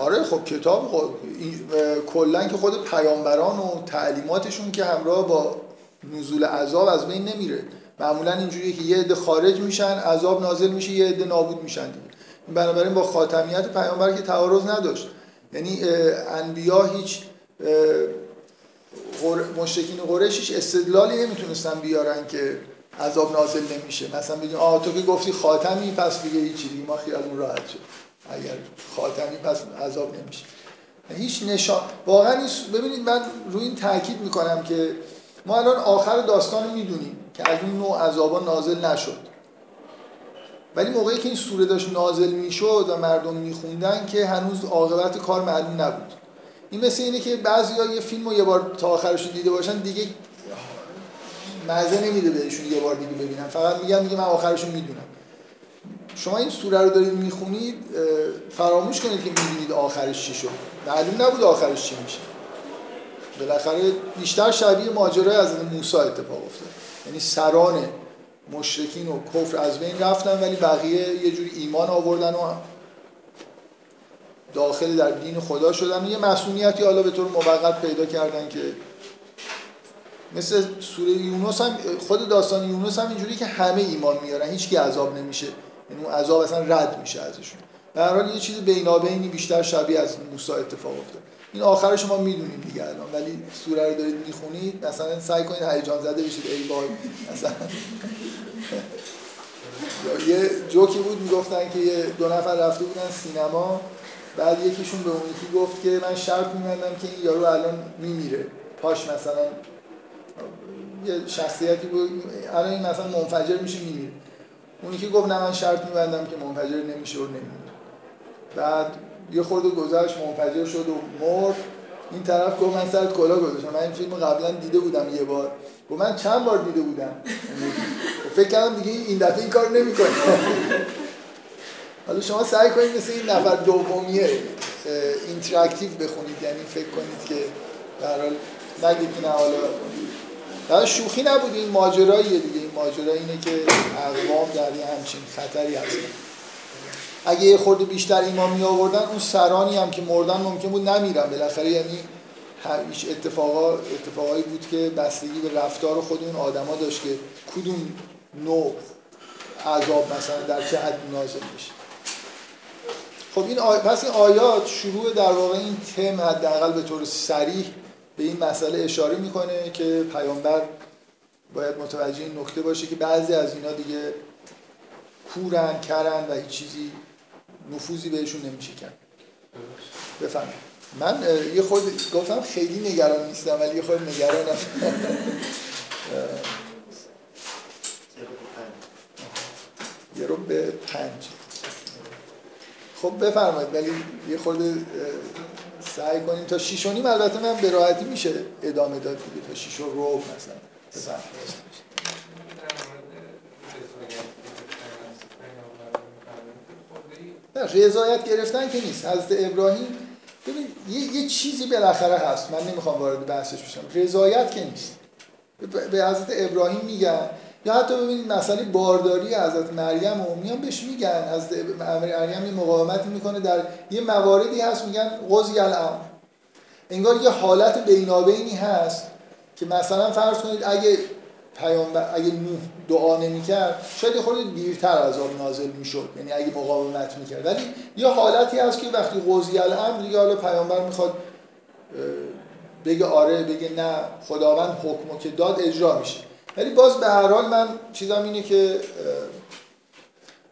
آره خب کتاب خب کلا که خود پیامبران و تعلیماتشون که همراه با نزول عذاب از بین نمیره. معمولا اینجوریه که یه عده خارج میشن عذاب نازل میشه یه عده نابود میشن بنابراین با خاتمیت پیامبر که تعارض نداشت. یعنی انبیا هیچ مشرکین قریش استدلالی نمی‌تونستن بیارن که عذاب نازل نمیشه. مثلا بگیم آه تو که گفتی خاتمی پس دیگه هیچی دیگه ما خیالمون راحت شد اگر خاتمی پس عذاب نمیشه. هیچ نشان واقعا ببینید من روی این تاکید می‌کنم که ما الان آخر داستان می‌دونیم که از اون نوع عذابا نازل نشد. ولی موقعی که این سوره داشت نازل می‌شد و مردم میخوندن که هنوز عاقبت کار معلوم نبود. این مثل اینه که بعضی یه فیلم رو یه بار تا آخرش دیده باشن دیگه مزه نمیده بهشون یه بار دیگه ببینم فقط میگم دیگه من آخرشون می‌دونم. شما این سوره رو دارید می‌خونید فراموش کنید که می‌دونید آخرش چی شد. معلوم نبود آخرش چی میشه. بالاخره بیشتر شبیه ماجرای از موسی اتفاق افتاد. یعنی سران مشرکین و کفر از بین رفتن ولی بقیه یه جوری ایمان آوردن و داخل در دین خدا شدن. یه مسئولیتی حالا به طور موقت پیدا کردن که مثل سوره یونس هم خود داستان یونس هم اینجوری که همه ایمان میارن هیچ کی عذاب نمیشه. یعنی اون عذاب اصلا رد میشه ازشون. به هر حال یه چیز بینابینی بیشتر شبیه از موسی اتفاق افتاد. این آخر شما می‌دونیم دیگه الان. ولی سوره رو دارید می‌خونید مثلا سعی کنید هیجان زده بشید. ای وای مثلا. [LAUGHS] یه جوکی بود می‌گفتن که یه دو نفر رفته بودن سینما بعد یکیشون به اون یکی گفت که من شرط میبندم که این یارو الان میمیره. پاش مثلا یه شخصیتی بود. الان این مثلا منفجر میشه میمیره. اون یکی گفت نه من شرط میبندم که منفجر نمیشه و نمیمیره. بعد یه خورده گذشت منفجر شد و مرد. این طرف گفت من سرت کلا گذاشتم. من این فیلم قبلا دیده بودم یه بار. گفت من چند بار دیده بودم؟ [LAUGHS] فکر کردم دیگه این دفعه این کار نمی‌کنه [LAUGHS] حالا شما سعی کنید مثل این نفر دومیه interactive بخونید. یعنی فکر کنید که در حال نگید نه حالا در شوخی نبود. این ماجراییه دیگه. این ماجرا اینه که اقوام در یه همچین خطری هستن. اگه یه خورده بیشتر ایمان می آوردن اون سرانی هم که مردن ممکن بود نمیرن. بالاخره یعنی هیچ اتفاقا اتفاقایی بود که بستگی به رفتار خود اون آدما داشت که کدوم نوع عذاب مثلا در چه حد نازل میشه. خب این آی... پس این آیات شروع در واقع این تم حداقل به طور سریح به این مسئله اشاره می‌کنه که پیامبر باید متوجه این نکته باشه که بعضی از اینا دیگه کورن کرن و هیچ چیزی نفوذی بهشون نمیشه کرد. بفهم من یه خود گفتم خیلی نگران نیستم ولی یه خود نگرانم. [LAUGHS] یه رو به پنج. خب بفرمایید ولی یه خورده سعی کنیم تا شیش و نیم البته من به راحتی میشه ادامه داد دیگه تا شیش و رو مثلا. بفرمایید. نه رضایت گرفتن که نیست. حضرت ابراهیم ببین یه, یه چیزی بالاخره هست. من نمی‌خوام وارد بحثش بشم. رضایت که نیست. به حضرت ابراهیم میگن. یا حتی ببینید مسئله بارداری حضرت مریم و میان بهش میگن. حضرت مریم یه مقاومتی می‌کنه در یه مواردی هست میگن قضی الامر. انگار یه حالت بینابینی هست که مثلا فرض کنید اگه پیامبر اگه نوح دعا نمی‌کرد شاید خورده دیرتر عذاب نازل می‌شد. یعنی اگه مقاومت می‌کرد. ولی یه حالتی هست که وقتی قضیه الامر دیگه حالا پیامبر می‌خواد بگه آره بگه نه خداوند حکمو که داد اجرا میشه. ولی باز به هر حال من چیزم اینه که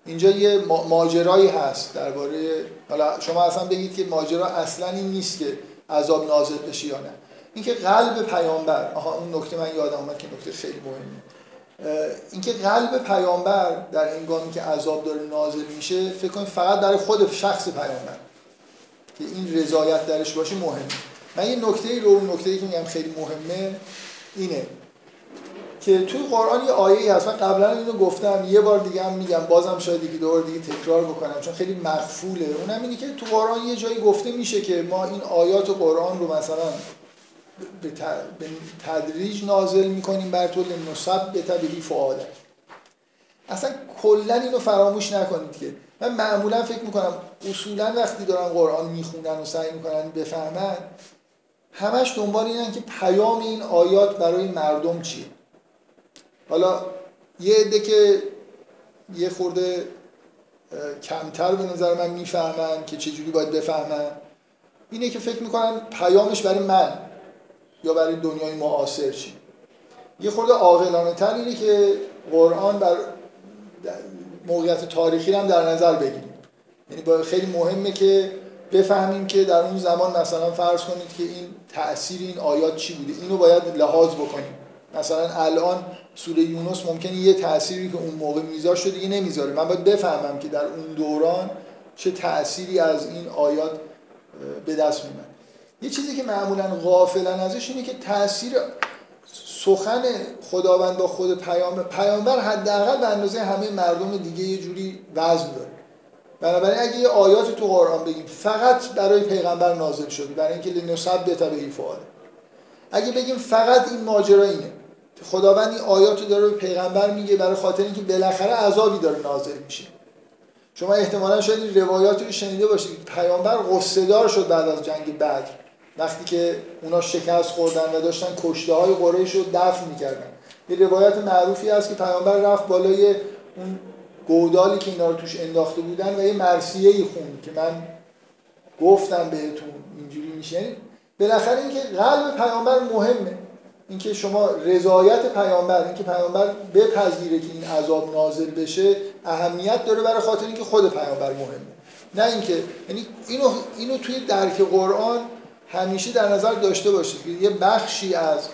اینجا یه ماجرایی هست درباره حالا شما اصلا بگید که ماجرا اصلا این نیست که عذاب نازل بشه یا نه. اینکه قلب پیامبر آها اون نکته من یادم اومد که نکته خیلی مهمه اینکه قلب پیامبر در هنگامی که عذاب داره نازل میشه فکر کنید فقط در خود شخص پیامبر. که این رضایت درش باشه مهمه. من یه نکته ای رو نکته ای که میگم خیلی مهمه اینه که توی قرآن یه آیه ای هست. من قبلا اینو گفتم یه بار دیگه هم میگم بازم شاید یکی دور دیگه تکرار بکنم چون خیلی مخفوله اونم اینه که تو قرآن یه جایی گفته میشه که ما این آیات و قرآن رو مثلا به تدریج نازل می‌کنیم بر طول نصب به طبیعی فعاده اصلا کلا اینو فراموش نکنید که. من معمولا فکر می‌کنم اصولا وقتی دارن قرآن می‌خونن و سعی می‌کنن بفهمن همش دنبال اینن که پیام این آیات برای مردم چیه. حالا یه عده که یه خورده کمتر به نظر من می‌فهمن که چجوری باید بفهمن اینه که فکر می‌کنن پیامش برای من. یا برای دنیای معاصر چی؟ یه خورده عاقلانه تر اینه که قرآن بر موقعیت تاریخی هم در نظر بگیریم. یعنی خیلی مهمه که بفهمیم که در اون زمان مثلا فرض کنید که این تأثیر این آیات چی بوده؟ اینو باید لحاظ بکنیم. مثلا الان سوره یونس ممکنه یه تأثیری که اون موقع میذاشت دیگه نمی‌ذاره. من باید بفهمم که در اون دوران چه تأثیری از این آیات به دست میاد یه چیزی که معمولا غافلن ازش اینه که تاثیر سخن خداوند با خود پیامبر پیامبر حداقل به اندازه همه مردم دیگه یه جوری وزن داره. بنابراین اگه یه آیات تو قرآن بگیم فقط برای پیغمبر نازل شده برای اینکه لنصب به تبعی فعال اگه بگیم فقط این ماجرا اینه خداوند این آیات رو داره به پیغمبر میگه برای خاطر اینکه بالاخره عذابی داره نازل میشه. شما احتمالا شاید روایاتی رو شنیده باشید. پیامبر قصه شد بعد از جنگ بدر. وقتی که اونا شکست خوردن و داشتن کشته های قریش رو دفن می‌کردن. یه روایت معروفی هست که پیامبر رفت بالای اون گودالی که اینا رو توش انداخته بودن و یه مرسیه ای خون که من گفتم بهتون اینجوری میشه. یعنی بالاخره اینکه قلب پیامبر مهمه. اینکه شما رضایت پیامبر اینکه پیامبر بپذیره که این عذاب نازل بشه اهمیت داره برای خاطر اینکه خود پیامبر مهمه. نه اینکه یعنی اینو اینو توی درک قرآن همیشه در نظر داشته باشید که یه بخشی از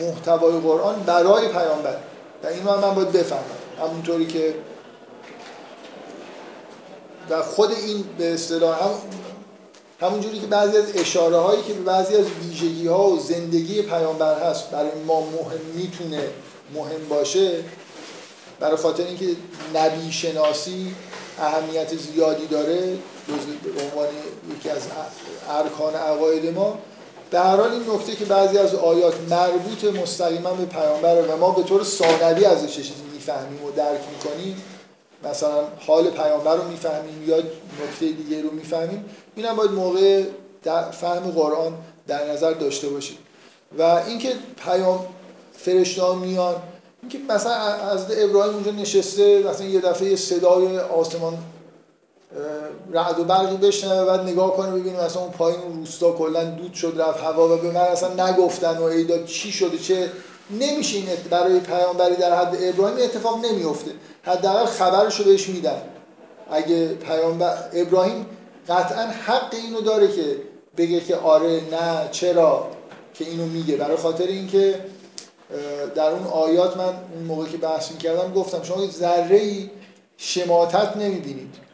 محتوای قرآن برای پیامبر. و اینو هم من باید بفهمم. همونطوری که و خود این به اصطلاح هم همونجوری که بعضی از اشاره هایی که بعضی از ویژگی ها و زندگی پیامبر هست برای ما مهم می‌تونه مهم باشه برای خاطر اینکه نبی شناسی اهمیت زیادی داره به عنوان یکی از ارکان عقاید ما در حال این نکته که بعضی از آیات مربوط مستقیما به پیامبر و ما به طور ثانوی ازش چیزی می‌فهمیم و درک می‌کنیم مثلا حال پیامبر رو می‌فهمیم یا نکته دیگه رو می‌فهمیم اینم باید موقع فهم قرآن در نظر داشته باشید و اینکه پیام فرشته میان اینکه مثلا از ابراهیم اونجا نشسته مثلا یه دفعه صدای آسمان رعد و برقی بشنوه بعد نگاه کنه ببینیم مثلا اون پایین روستا کلا دود شد رفت هوا و به من اصلا نگفتن و ایدا چی شده چه نمیشه این برای پیامبری در حد ابراهیم اتفاق نمیفته حداقل خبرشو بهش میدن. اگه پیامبر ابراهیم قطعا حق اینو داره که بگه که آره نه چرا که اینو میگه. برای خاطر اینکه در اون آیات من اون موقع که بحث می‌کردم گفتم شما ذره ای شماتت نمی‌بینید.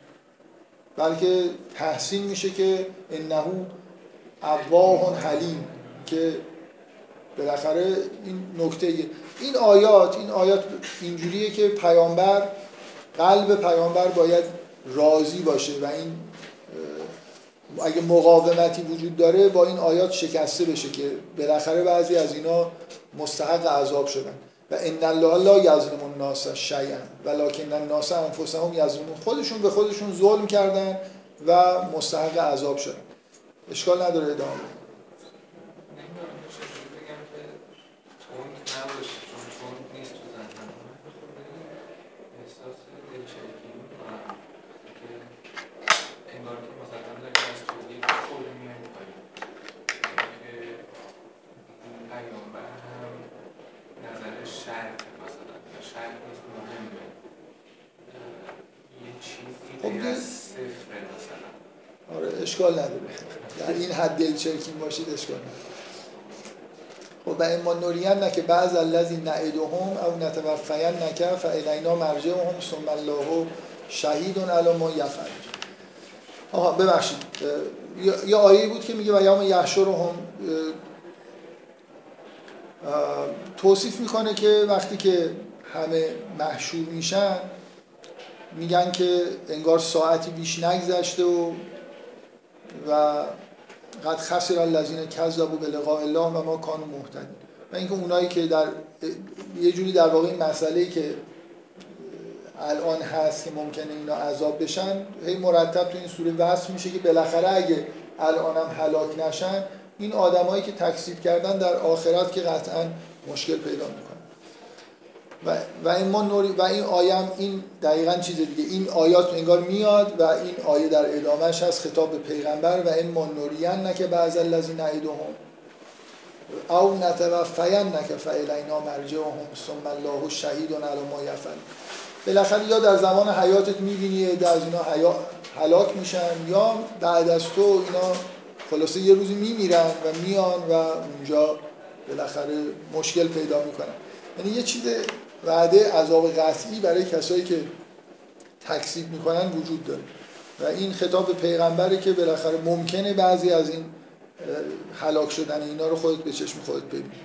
بلکه تحسین میشه که انهو اواه حلیم که بالاخره این نکته این آیات این آیات اینجوریه که پیامبر قلب پیامبر باید راضی باشه و این اگه مقاومتی وجود داره با این آیات شکسته بشه که بالاخره بعضی از اینا مستحق عذاب شدن. ان الله لا یظلم الناس شیئا ولکن الناس انفسهم یظلمون. خودشون به خودشون ظلم کردن و مستحق عذاب شدن. اشکال نداره ادامه اشکال نداره. در این حد دلچرکین باشید اشکال نداره. خب و اما نورین نه که بعض الذی نعدهم او نتوفین نکه فالینا مرجعهم ثم الله شهید علی ما یفعل. آها ببخشید. یه آیه بود که میگه و یوم یحشرهم توصیف می‌کنه که وقتی که همه محشور میشن میگن که انگار ساعتی بیش نگذشته و و قد خسر الذین کذبوا بلقاء الله و ما کانوا مهتدین. و اینکه اونایی که در یه جوری در واقع این مسئله که الان هست که ممکنه اینا عذاب بشن هی مرتب تو این سوره وصف میشه که بالاخره اگه الان هم هلاک نشن این آدمایی که تکذیب کردن در آخرت که قطعا مشکل پیدا می‌کنن و, و این ما نوری و این آیم این دقیقا چیز دیگه. این آیات انگار میاد و این آیه در ادامهش هست خطاب به پیغمبر و این ما نورین نکه بعض الذین نعیدهم او نتوفین نکه فالینا مرجعهم ثم الله شهید علی ما یفعل. بالاخره یا در زمان حیاتت می‌بینی از اینا هلاک میشن یا بعد از تو اینا خلاصه یه روزی میمیرن و میان و اونجا بالاخره مشکل پیدا می‌کنن. یعنی یه چیز وعده عذاب قطعی برای کسایی که تکذیب می‌کنن وجود داره. و این خطاب پیغمبره که بالاخره ممکنه بعضی از این هلاک شدن اینا رو خودت به چشم خودت ببینی.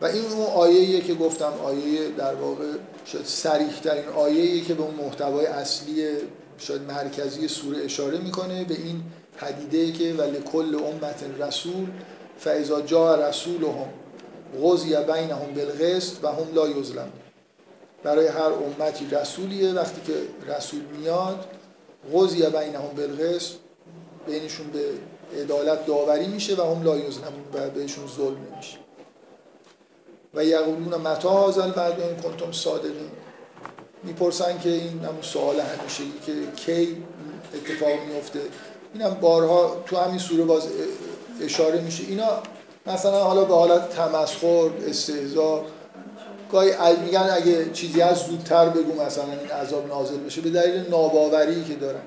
و این اون آیه که گفتم آیه در واقع شاید سریح ترین آیه که به اون محتوای اصلی شاید مرکزی سوره اشاره می‌کنه به این پدیده که ولی کل امت رسول فاذا جاء رسولهم قضی بینهم بالقسط و هم لا یظلمون برای هر امتی رسولیه وقتی که رسول میاد قضی بینهم بالقسط بینشون به عدالت داوری میشه و هم لا یظلمون و بهشون ظلم نمیشه و یقولون متا هذا بعد این کنتم صادقین؟ می‌پرسن که این هم سوال همیشه که کی اتفاق میفته. این هم بارها تو همین سوره باز اشاره میشه. اینا مثلا حالا به حالت تمسخر استهزا گاهی میگن اگه چیزی از زودتر بگو مثلا این عذاب نازل بشه به دلیل ناباوری که دارن.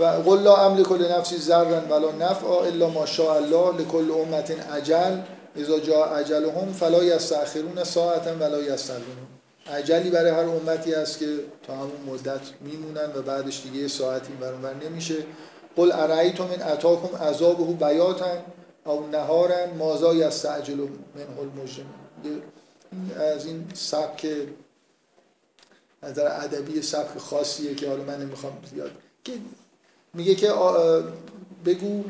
و قل لا املک لنفسی ذرا ولا نفعا الا ما شاء الله لكل امه اجل اذا جاء اجلهم فلا یستأخرون ساعتا ولا یستقدمون عجلی برای هر امتی است که تا همون مدت میمونن و بعدش دیگه ساعتی برانور نمیشه. قل ارایتم من اتاکم عذابه بیاتا؟ او نهارا مازا یستعجل منه المجرمون از این سبک نظر ادبی سبک خاصیه که حالا من نمی‌خوام زیاد که میگه که بگو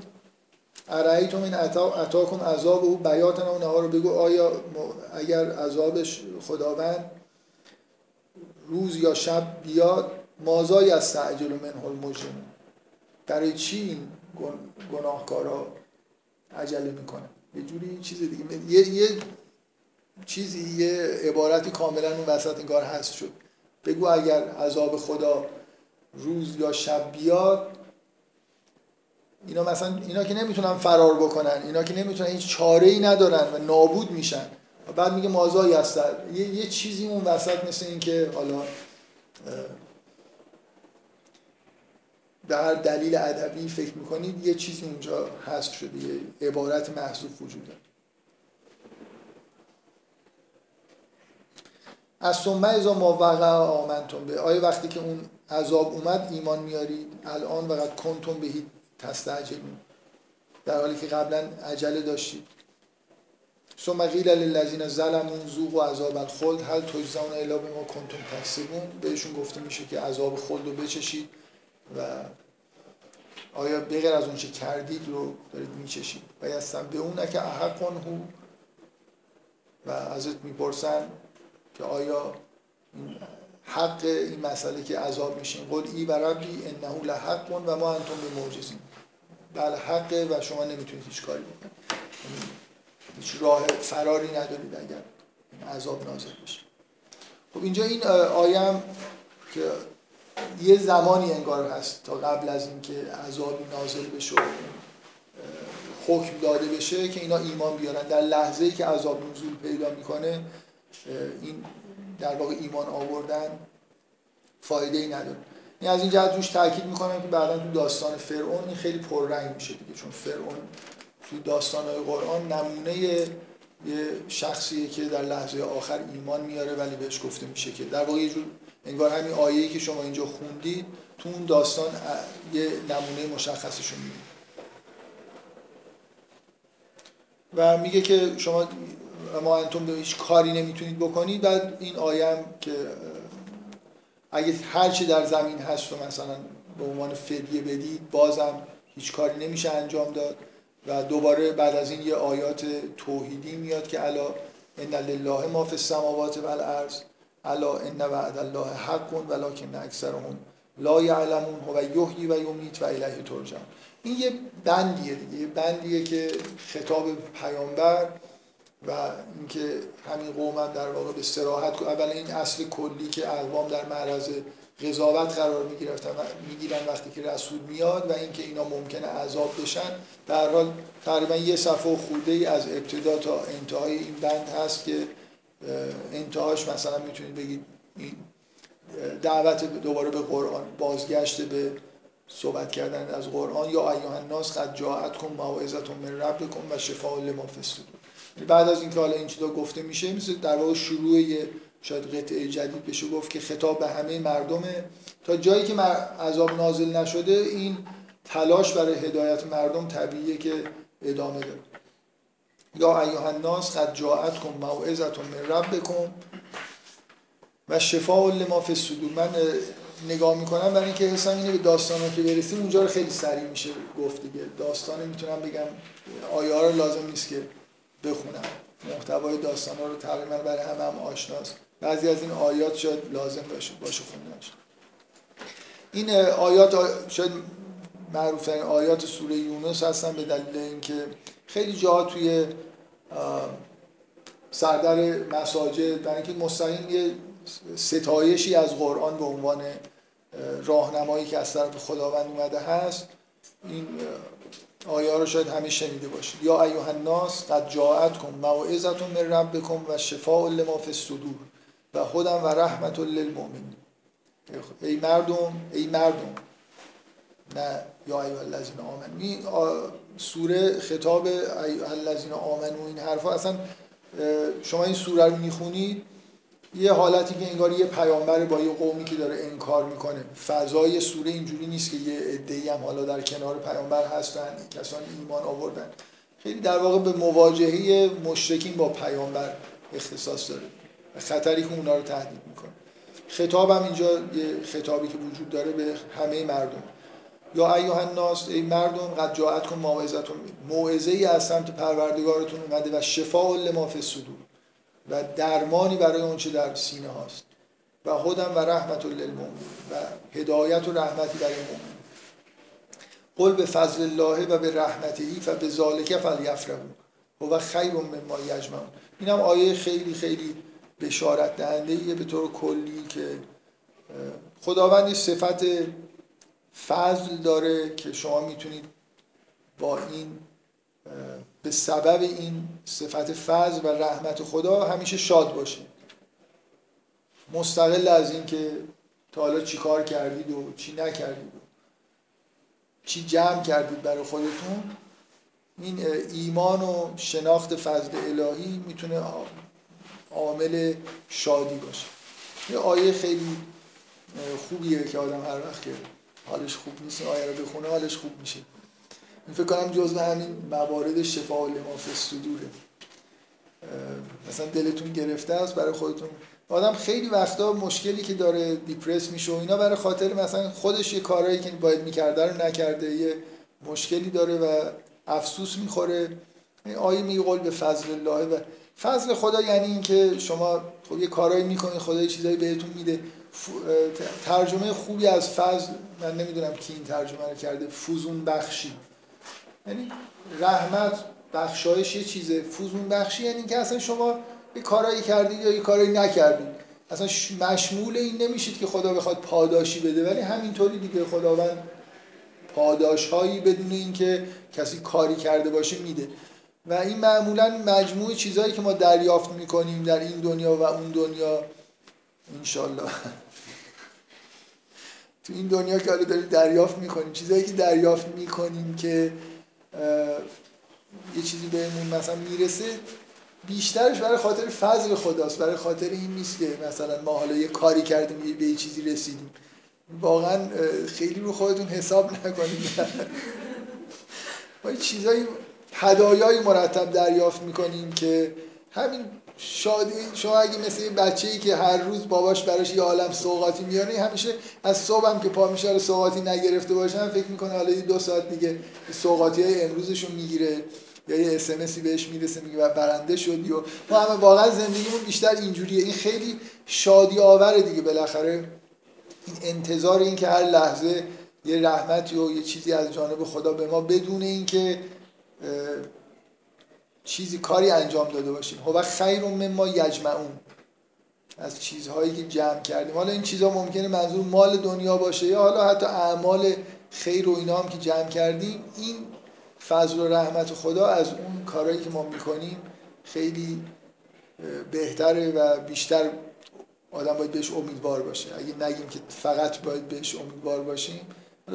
ارائیتم این اتاکم عذاب او بیاتن و نهار رو بگو آیا اگر عذابش خداوند روز یا شب بیاد مازای از تعجل من المجرم برای چی این گناهکارا عجله می‌کنن یه جوری چیز دیگه یه, یه چیزی یه عبارتی کاملا اون وسط انگار هست شد. بگو اگر عذاب خدا روز یا شب بیاد اینا مثلا اینا که نمی‌تونن فرار بکنن اینا که نمی‌تونن هیچ چاره ای ندارن و نابود میشن. و بعد میگه مازای هستن. یه, یه چیزی اون وسط مثل این که حالا به هر دلیل ادبی فکر می‌کنید یه چیزی اونجا هست شده یه عبارت محذوف وجود داره. از ثم ازا ما وقع آمنتون به آیا وقتی که اون عذاب اومد ایمان میارید؟ الان وقت کنتون بهید تستعجلون در حالی که قبلا عجله داشتید. ثم قیل للذین ظلموا ذوقوا عذاب الخلد هل تجزون الا بما کنتم تکسبون؟ بهشون گفته میشه که عذاب خلد رو بچشید و آیا بغیر از اون چه کردید رو دارید میچشید؟ و یستم به اون که احقون هو. و ازت می‌پرسن که آیا این حق این مسئله که عذاب میشین قل ای و ربی انه لحق و ما انتم به معجزین بله حقه و شما نمی‌تونید هیچ کاری بکنید. هیچ راه فراری ندارید اگر عذاب نازل بشه. خب اینجا این آیم که یه زمانی انگار هست تا قبل از اینکه عذابی نازل بشه حکم داده بشه که اینا ایمان بیارن. در لحظه ای که عذاب نزول پیدا می‌کنه این در واقع ایمان آوردن فایده ای نداره. این از این جهت روش تاکید می‌کنم که بعدا تو داستان فرعون این خیلی پررنگ میشه دیگه چون فرعون تو داستان قرآن نمونه یه شخصیه که در لحظه آخر ایمان میاره ولی بهش گفته میشه که. در واقع یه جور انگار همین آیه‌ای که شما اینجا خوندید تو اون داستان یه نمونه مشخصشون می‌دید و میگه که شما ما انتم به هیچ کاری نمی‌تونید بکنید. بعد این آیم که اگه هرچی در زمین هست و مثلا به عنوان فدیه بدید بازم هیچ کاری نمیشه انجام داد. و دوباره بعد از این یه آیات توحیدی میاد که الا ان لله ما فی السماوات و الارض. الا ان وعد الله حق ولکن اکثرهم لا یعلمون و یحیی و یمیت و الیه ترجعون. این یه بندیه دیگه. یه بندیه که خطاب پیامبر و اینکه همین قوم هم در واقع به استراحت اول این اصل کلی که اقوام در معرض قضاوت قرار می‌گرفتن می‌گیرن وقتی که رسول میاد و اینکه اینا ممکنه عذاب بشن. در حال تقریبا یه صفحه خورده ای از ابتدا تا انتهای این بند هست که انتهاش مثلا می‌تونید بگید این دعوت دوباره به قرآن بازگشت به صحبت کردن از قرآن یا ایها الناس قد جاءتکم موعظه من ربکم و شفاء لما فی بعد از اینکه حالا این چیزا گفته میشه مثل در واقع شروع شاید قطعه جدید بشه گفت که خطاب به همه مردمه تا جایی که عذاب نازل نشده این تلاش برای هدایت مردم طبیعیه که ادامه داره. یا ایها الناس قد جاءتکم موعظه من ربکم و شفاء لما فی الصدور. من نگاه می‌کنم برای اینکه حسم اینه به داستان که برسیم اونجا رو خیلی سریع میشه گفت دیگه. داستان می‌تونم بگم. آیه رو لازم نیست که بخونم. محتوای داستان ها رو تقریبا برای همه هم آشناست. بعضی از این آیات شاید لازم باشه باشه خوندنش. این آیات شاید معروف آیات سوره یونس هستن به دلیل اینکه خیلی جاها توی سردر مساجد برای اینکه مستقیم یه ستایشی از قرآن به عنوان راهنمایی که از طرف خداوند اومده هست این آیه رو شاید همه شنیده باشید. یا ایها الناس قد جاءتکم موعظه من ربکم و شفاء لما فی الصدور و هدى و رحمت للمؤمنین. ای مردم ای مردم. نه یا ایها الذین این سوره خطاب الذین آمنو این حرفا اصلا شما این سوره رو می‌خونید یه حالتی که انگار یه پیامبر با یه قومی که داره انکار می‌کنه. فضای سوره اینجوری نیست که یه عده‌ای هم حالا در کنار پیامبر هستن کسانی ایمان آوردن. خیلی در واقع به مواجهه مشرکین با پیامبر اختصاص داره خطری که اونا رو تهدید می‌کنه. خطاب هم اینجا یه خطابی که وجود داره به همه مردم. یا ایها الناس ای مردم قد جاءتکم موعظتون. موعظه ای از سمت پروردگارتون اومده و شفاء لما فی الصدور. و درمانی برای اونچه در سینه هاست. و هدم و رحمت للمؤمن و هدایت و رحمتی برای مؤمن قل به فضل الله و به رحمتی و به ذالک فلیفرحوا. و خیر مما یجمعون. اینم آیه خیلی خیلی بشارت دهنده به طور کلی که خداوند صفت فضل داره که شما می‌تونید با این به سبب این صفت فضل و رحمت خدا همیشه شاد باشید. مستقل از اینکه تا حالا چی کار کردید و چی نکردید و چی جمع کردید برای خودتون این ایمان و شناخت فضل الهی می‌تونه عامل شادی باشه. یه آیه خیلی خوبیه که آدم هر وقت که حالش خوب نیست آیه رو بخونه حالش خوب میشه. این فکر کنم جزء همین موارد شفا لما صدوره. مثلا دلتون گرفته است برای خودتون. آدم خیلی وقتا مشکلی که داره دیپرس میشه و اینا برای خاطر مثلا خودش یه کارهایی که باید می‌کرده رو نکرده یه مشکلی داره و افسوس می‌خوره. آیه میگه به فضل الله و فضل خدا یعنی اینکه شما خب یه کارایی می‌کنید خدا یه چیزایی بهتون میده. ترجمه خوبی از فضل من نمی‌دونم کی این ترجمه رو کرده فوزون بخشی. یعنی رحمت بخشایش یه چیزه. فوزون بخشی یعنی که اصلا شما یه کارایی کردید یا یه کارایی نکردید اصلا مشمول این نمیشید که خدا بخواد پاداشی بده ولی همینطوری دیگه خداوند پاداش هایی بدون اینکه کسی کاری کرده باشه میده. و این معمولا مجموع چیزهایی که ما دریافت می‌کنیم در این دنیا و اون دنیا. انشالله. تو این دنیا که حالا داریم دریافت می‌کنیم چیزهایی که دریافت می‌کنیم که یه چیزی بهمون مثلا می‌رسه بیشترش برای خاطر فضل خداست. برای خاطر این نیست که مثلا ما حالا یه کاری کردیم به یه چیزی رسیدیم. واقعا خیلی رو خودتون حساب نکنید. [LAUGHS] ما چیزایی هدایایی مرتب دریافت می‌کنیم که همین شادی شما اگه مثل یه بچه ای که هر روز باباش براش یه عالم سوغاتی میاره همیشه از صبح هم که پا میشه سوغاتی نگرفته باشن فکر می‌کنه حالا دو ساعت دیگه سوغاتی های امروزش رو می‌گیره یا یه اسمسی بهش می‌رسه میگه برنده شدی و ما همه واقعا زندگیمون بیشتر اینجوریه. این خیلی شادی آوره دیگه بالاخره. این انتظار این که هر لحظه یه رحمتی و یه چیزی از جانب خدا به ما بدون اینکه چیزی کاری انجام داده باشیم. هو خیر مما یجمعون. از چیزهایی که جمع کردیم. حالا این چیزها ممکنه منظور مال دنیا باشه یا حالا حتی اعمال خیر و اینا هم که جمع کردیم این فضل و رحمت خدا از اون کارهایی که ما می‌کنیم خیلی بهتره و بیشتر آدم باید بهش امیدوار باشه. اگه نگیم که فقط باید بهش امیدوار باشیم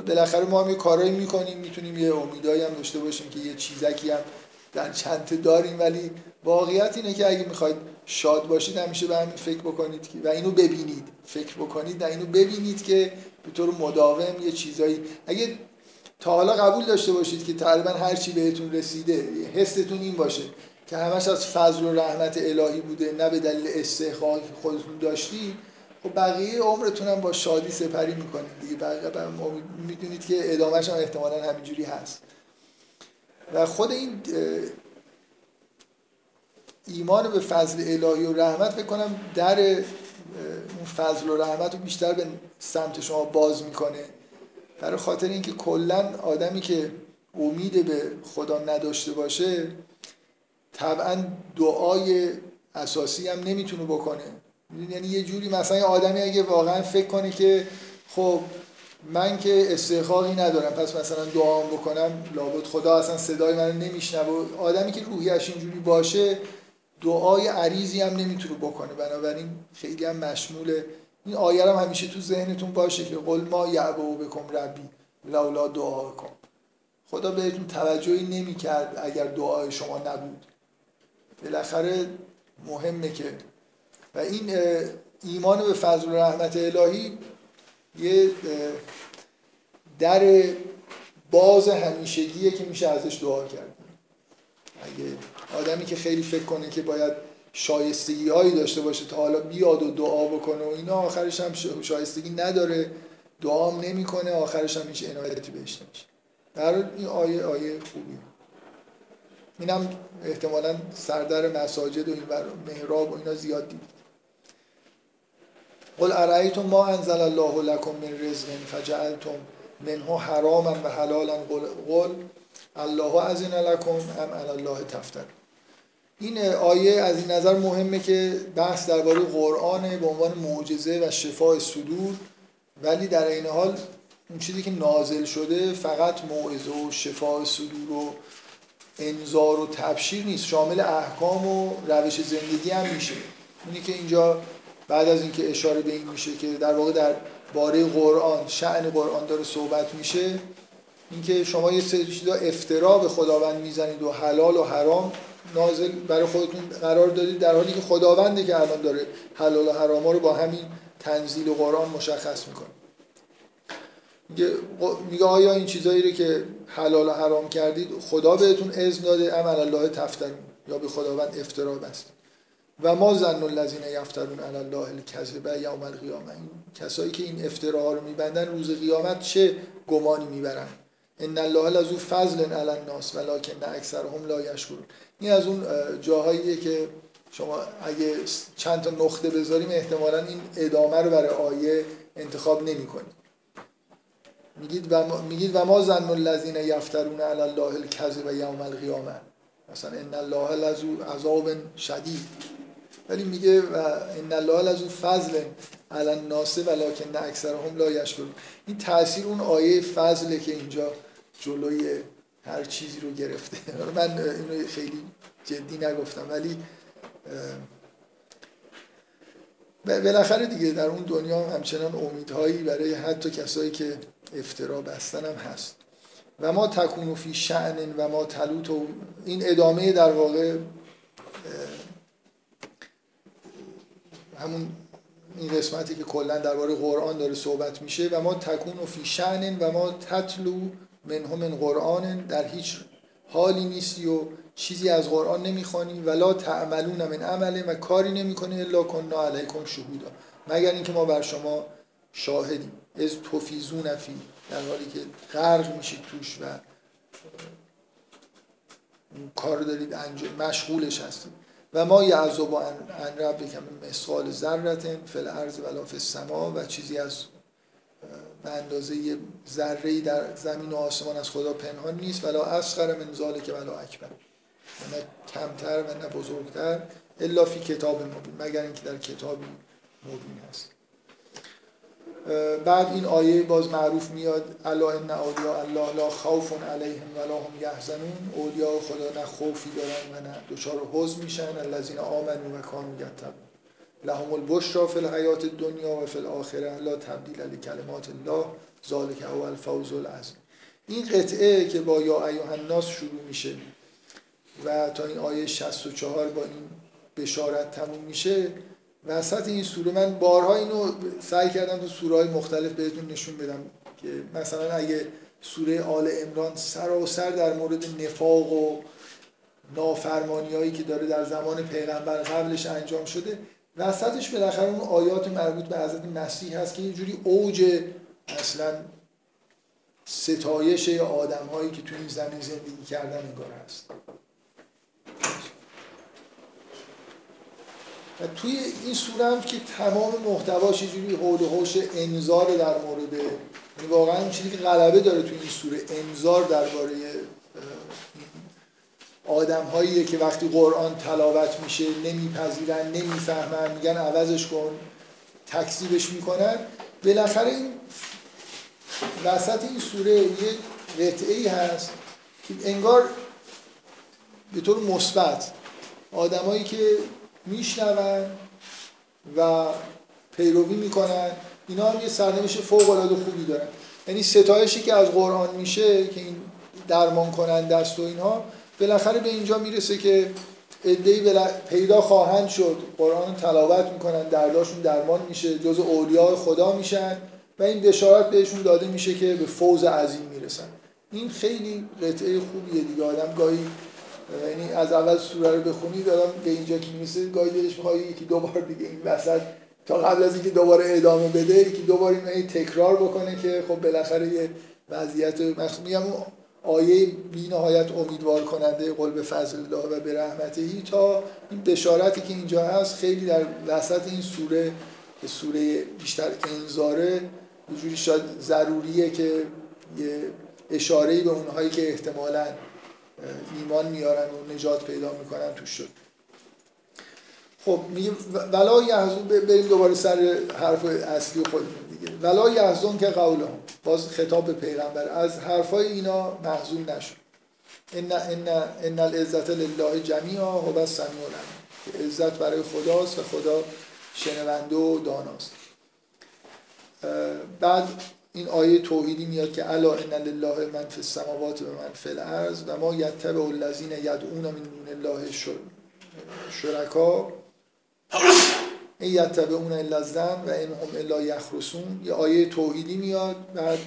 بالاخره ما هم یه کارایی می‌کنیم می‌تونیم یه امیدایی هم داشته باشیم که یه چیزکی هم در چند داریم ولی واقعیت اینه که اگه می‌خواید شاد باشید همیشه به همین فکر بکنید که و اینو ببینید. فکر بکنید و اینو ببینید که به طور مداوم یه چیزایی اگه تا حالا قبول داشته باشید که تقریبا هر چی بهتون رسیده حستون این باشه که همش از فضل و رحمت الهی بوده نه به دلیل استحقاقی که خودتون داشتی خب بقیه عمرتون هم با شادی سپری می‌کنید دیگه. بقیه می‌دونید که ادامهش هم احتمالا همینجوری هست. و خود این ایمان به فضل الهی و رحمت فکر کنم در اون فضل و رحمت رو بیشتر به سمت شما باز می‌کنه. برای خاطر اینکه کلا آدمی که امید به خدا نداشته باشه طبعا دعای اساسی هم نمی‌تونه بکنه. یعنی یه جوری مثلا آدمی اگه واقعا فکر کنه که خب من که استحقاقی ندارم پس مثلا دعا بکنم لابد خدا اصلا صدای من نمیشنوه. آدمی که روحیش اینجوری باشه دعای عریضی هم نمی‌تونه بکنه. بنابراین خیلی هم مشموله. این آیه هم همیشه تو ذهنتون باشه که قل ما یعبو بکن ربی لولا دعا کن خدا بهتون توجهی نمی‌کرد اگر دعای شما نبود. بالاخره مهمه که. و این ایمان به فضل و رحمت الهی یه در باز همیشگیه که میشه ازش دعا کرد. اگه آدمی که خیلی فکر کنه که باید شایستگی هایی داشته باشه تا حالا بیاد و دعا بکنه و اینا آخرش هم شایستگی نداره دعا هم نمی‌کنه آخرش هم هیچ عنایتی بهش نمیشه. در این آیه آیه خوبی. اینم احتمالا سردر مساجد و این محراب و اینا زیاد دید. قل ارائیتم ما انزل الله لكم من رزق فجعلتم منه حراما و حلالا قل الله اذن لکم ام علی الله تفتر این آیه از این نظر مهمه که بحث درباره قرآن به عنوان معجزه و شفای صدور ولی در این حال اون چیزی که نازل شده فقط موعظه و شفای صدور و انذار و تبشیر نیست شامل احکام و روش زندگی هم میشه. اونی که اینجا بعد از اینکه اشاره به این میشه که در واقع در باره قرآن شعن قرآن داره صحبت میشه اینکه شما یه سری چیزا افترا به خداوند می‌زنید و حلال و حرام نازل برای خودتون قرار دادید در حالی که خداونده که الان داره حلال و حرام رو با همین تنزیل و قرآن مشخص می‌کنه. میگه میگه آیا این چیزایی رو که حلال و حرام کردید خدا بهتون اذن داده؟ ام الله تفترون. یا به خداوند افترا بست. و ما زن الذین یفترون علی الله الکذب یوم القیامه کسایی که این افتراها رو میبندن روز قیامت چه گمانی می‌برن؟ ان الله لذو فضل علی الناس ولکن اکثرهم لا یشکرون. این از اون جاهاییه که شما اگه چند تا نقطه بذاریم احتمالا این ادامه رو برای آیه انتخاب نمی میگید و ما, میگید و ما زن الذین یفترون علی الله الکذب یوم القیامه مثلا ان الله لذو عذاب شدید. ولی میگه و ان الله لذو فضل علی الناس ولکن اکثرهم لا یشکرون. این تاثیر اون آیه فضله که اینجا جلوی هر چیزی رو گرفته. [LAUGHS] من اینو خیلی جدی نگفتم ولی بالاخره دیگه در اون دنیا همچنان امیدهایی برای حتی کسایی که افترا بستن هم هست. و ما تکونو فی و ما تلوت و این ادامه در واقع همون این قسمتی که کلا درباره قرآن داره صحبت میشه و ما تکون فی شعن و ما تتلو منهم من قرآن در هیچ حالی نیستی و چیزی از قرآن نمی‌خوانی ولا تعملون من عمله و کاری نمی‌کنی الا کننا علیکم شهودا. مگر اینکه ما بر شما شاهدیم. از توفیزون فی در حالی که غرق میشید توش و کار دارید انجام مشغولش هستید. و ما یعذب ان ربک من مثقال ذره فی الارض ولا فی السما و چیزی از به اندازه ذره در زمین و آسمان از خدا پنهان نیست. ولا اصغر من ذالک ولا اکبر. نه کمتر و نه بزرگتر. الا فی کتاب مبین مگر اینکه در کتابی مبین هست. بعد این آیه باز معروف میاد الا ان اولیا الله لا خوف علیهم ولا هم یحزنون. اولیا خدا نه خوفی دارن و نه دچار حزن میشن. الذین آمنوا و کانوا یتقون. لهم البشرا فی الحیات الدنیا و فی الاخره لا تبدیل لکلمات الله. ذالک هو الفوز العظیم. این قطعه که با یا ایها الناس شروع میشه و تا این آیه 64 با این بشارت تموم میشه وسط این سوره من بارها اینو سعی کردم تو سوره های مختلف بهتون نشون بدم که مثلا اگه سوره آل امران سراسر در مورد نفاق و نافرمانی هایی که داره در زمان پیغمبر قبلش انجام شده وسطش بالاخره اون آیات مربوط به حضرت مسیح هست که یه جوری اوج اصلا ستایش آدم هایی که تو این زمین زندگی کردن انگار هست. و توی این سوره که تمام محتواش یه جوری حول و حوش انذار در مورد یعنی واقعا این چیزی که غلبه داره توی این سوره انذار درباره آدم هاییه که وقتی قرآن تلاوت میشه نمیپذیرن نمی‌فهمن میگن عوضش کن تکذیبش می‌کنن. بالاخره این وسط این سوره یه قطعه ای هست که انگار به طور مثبت آدمایی که میشنون و پیروی می‌کنن. اینا هم یه سرنوشت فوق العاده خوبی دارن. یعنی ستایشی که از قرآن میشه که این درمان کننده است و اینها بالاخره به اینجا می‌رسه که ادهی پیدا خواهند شد. قرآن تلاوت می‌کنن درداشون درمان میشه جز اولیاء خدا میشن و این بشارت بهشون داده میشه که به فوز عظیم می‌رسن. این خیلی قطعه خوبیه دیگه. آدم گاهی یعنی از اول سوره رو بخونی دارم به اینجا که می‌رسه گاهی دلش می‌خواد یکی دوبار دیگه این وسط تا قبل از اینکه دوباره ادامه بده یکی دوباره این تکرار بکنه که خب بالاخره یه وضعیت میگم آیه بی نهایت امیدوار کننده قل به فضل الله و به تا این بشارتی که اینجا هست خیلی در وسط این سوره که سوره بیشتر انذاره یه جوری شاید ضروریه که یه اشاره به اونهایی که احتمالا ایمان میارن و نجات پیدا می‌کنن توش شد. خب میگه ولا یحزون بریم دوباره سر حرف اصلی خودمون دیگه. ولا یحزون که قولهم باز خطاب به پیغمبر. از حرفای اینا محزون نشد. ان ان ان العزت لله و بس سمیع العلیم. عزت برای خداست و خدا شنونده و داناست. بعد این آیه توحیدی میاد که الا ان لله من فی السماوات و من فی الارض و ما یتبع الذین یدعون من دون الله شرکا. این یتبعون الا الظن و این هم الا یخرسون. یه آیه توحیدی میاد بعد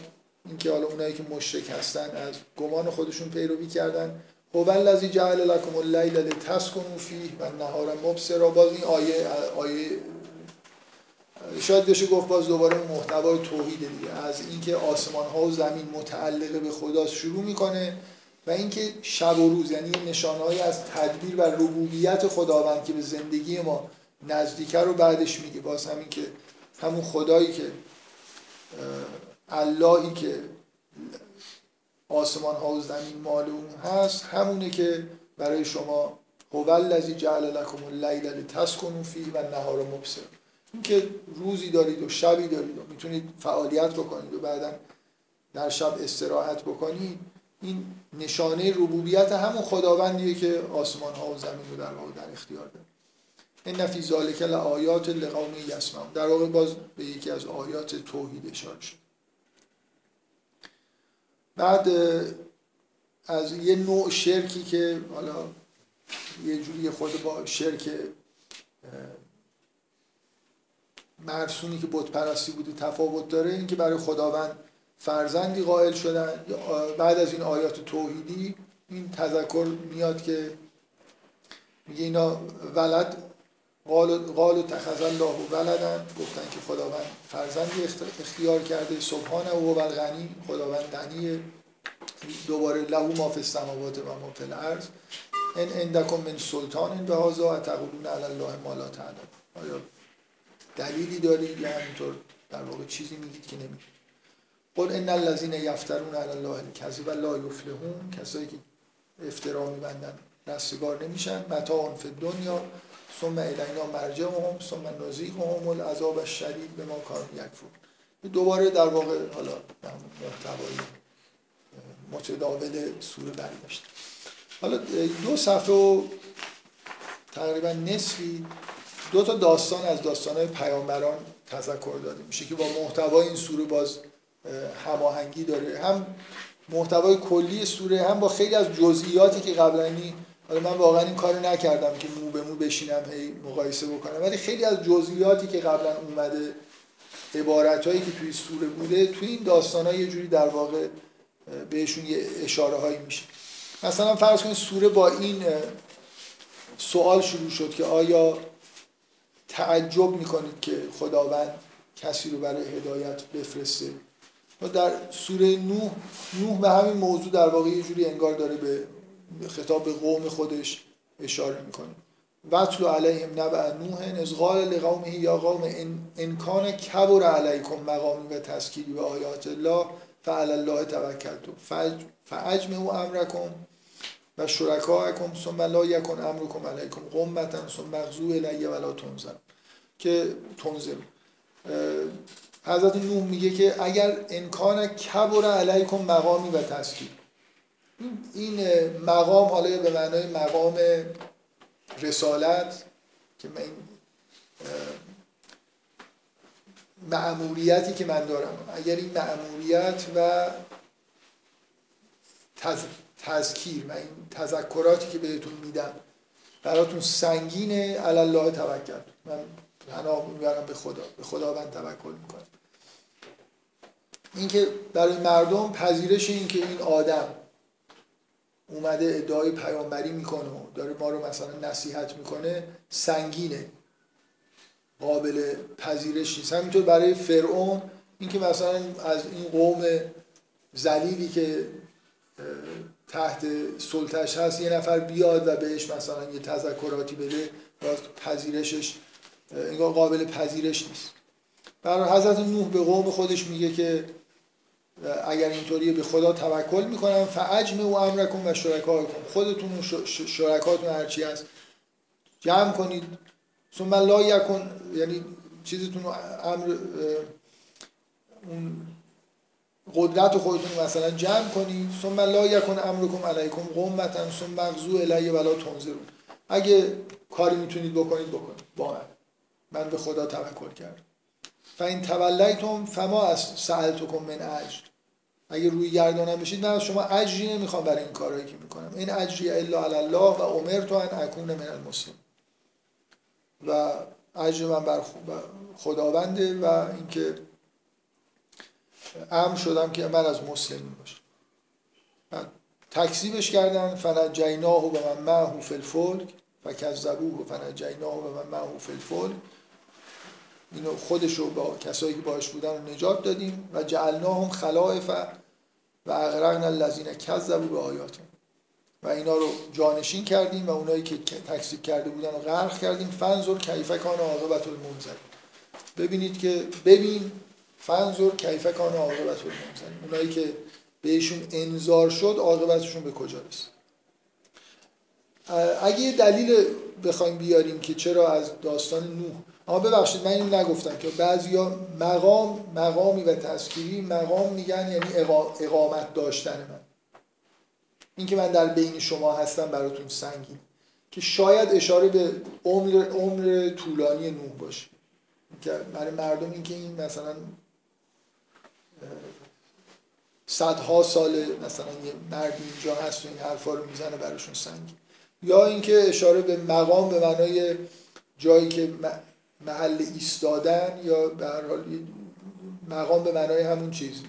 اینکه حالا اونایی که مشرک هستن از گمان خودشون پیروی کردن. هو الذی جعل لكم الليل لتسكنوا فیه و النهار مبصرا. باز این آیه آیه شاید بشه گفت باز دوباره محتوای توحید دیگه. از اینکه آسمان ها و زمین متعلق به خدا شروع می‌کنه و اینکه شب و روز یعنی نشانهایی از تدبیر و ربوبیت خداوند که به زندگی ما نزدیکه رو بعدش میگه. باز همین که همون خدایی که اللهی که آسمان ها و زمین مال اون هست همونه که برای شما هو الذی جعل لكم اللیل لتسکنوا فیه و النهار مبصر اینکه روزی دارید و شبی دارید و می‌تونید فعالیت بکنید و بعدا در شب استراحت بکنید این نشانه ربوبیت همون خداوندیه که آسمان ها و زمین رو در واقع در اختیار داره. این فی ذالک لآیات لقوم یسمعون. در واقع باز به یکی از آیات توحید اشاره شد. بعد از یه نوع شرکی که حالا یه جوری خود با شرک مرسونی که بت پرستی بوده تفاوت داره اینکه برای خداوند فرزندی قائل شدن. بعد از این آیات توحیدی این تذکر میاد که میگه اینا ولد قال و تخذ الله ولدن گفتن که خداوند فرزندی اختیار کرده. سبحانه و الغنی. خداوند غنی. دوباره لهو ما فی السماوات و ما فی الارض. ان عندکم من سلطان به هذا تقولون علی الله ما لا دلیلی دارید یا همینطور در واقع چیزی میگید که نمیگید؟ قل ان الذين یفترون علی الله الکذب لا یفلحون کسایی که افترا میبندن رستگار نمیشن. متاع فی دنیا ثم الینا مرجعهم ثم نذیقهم العذاب الشدید به ما کار یکفور دوباره در واقع حالا محتوای متداول سوره برگشت حالا دو صفحه و تقریبا نصفی دو تا داستان از داستانهای پیامبران تذکر داده میشه که با محتوای این سوره باز هماهنگی داره. هم محتوای کلی سوره هم با خیلی از جزئیاتی که قبلا حالا من واقعا این کارو نکردم که مو به مو بشینم هی مقایسه بکنم. ولی خیلی از جزئیاتی که قبلا اومده عبارتهایی که توی سوره بوده توی این داستان یه جوری در واقع بهشون یه اشاره هایی میشه. مثلا فرض کنید سوره با این سوال شروع شد که آیا تعجب می‌کنید که خداوند کسی رو برای هدایت بفرسته. و در سوره نوح نوح به همین موضوع در واقع یه جوری انگار داره به خطاب به قوم خودش اشاره می‌کنه. وطلو علیهم نبع نوح از قال لقومه یا قوم ان, ان کان کبر علیکم مقامی و تذکیری و آیات الله فعلی الله توکلتم. فاجمعوا امرکم و شرکاءکم ثم لا یکن امرکم علیکم قمتا ثم مغزو الی ولا تنزل که تنزل حضرت نوح میگه که اگر امکان کبر علیکم مقامی و تذکیر این مقام حالا به معنای مقام رسالت که من معمولیتی که من دارم. اگر این معمولیت و. تذکیر و این تذکراتی که بهتون میدم براتون سنگینه الله توکل. من پناه می‌برم به خدا. به خداوند توکل می‌کنم. اینکه برای مردم پذیرش این که این آدم اومده ادعای پیامبری می‌کنه و داره ما رو مثلا نصیحت می‌کنه سنگینه. قابل پذیرش نیست. همینطور برای فرعون اینکه مثلا از این قوم زلیلی که تحت سلطش هست یه نفر بیاد و بهش مثلا یه تذکراتی بده باز پذیرشش انگار قابل پذیرش نیست. برای حضرت نوح به قوم خودش میگه که اگر اینطوری به خدا توکل می‌کنم فعجم و امرکم و کن خودتون و شرکاتون هرچی هست جمع کنید. ثم لا یکن یعنی چیزتون امر قدرت خودتون مثلا جمع کنید. ثم لا یکن امرکم علیکم قمتا ثم مغزو الی ولا تنظرون. اگه کاری می‌تونید بکنید بکنید. با من من به خدا توکل کردم. فاین تولیتم فما از سألتکم من اجر. اگه روی گردانم بشید من از شما اجری نمی‌خوام برای این کارهایی که می‌کنم. این اجری الا علی الله و امرت ان اکون من المسلم. و اجر من بر خداونده و اینکه امر شدم که من از مسلمین باشم. تکذیبش کردن فنجیناه و من معه فی الفلک فکذبوه فنجیناه و من معه فی الفلک. اینو خودش رو با کسایی که باش بودن رو نجات دادیم و جعلناهم خلائف و اغرقنا الذین کذبوا به آیاتم و اینا رو جانشین کردیم و اونایی که تکذیب کرده بودن رو غرق کردیم. فنزور کیف کان عاقبت المنذر. ببینید که ببین فنزور کیف کان عاقبت اونایی که بهشون انذار شد عاقبتشون به کجا رسید؟ اگه یه دلیل بخوایم بیاریم که چرا از داستان نوح. اما ببخشید من اینو نگفتم که بعضیا مقام مقامی و تذکیری مقام میگن یعنی اقامت داشتن من. این که من در بین شما هستم براتون سنگین. که شاید اشاره به عمر عمر طولانی نوح باشه. که برای مردم این که این مثلا صدها سال مثلا یه مرد اینجا هست و این حرفا رو می‌زنه براشون سنگین یا اینکه اشاره به مقام به معنای جایی که محل ایستادن یا به هر حال مقام به معنای همون چیز.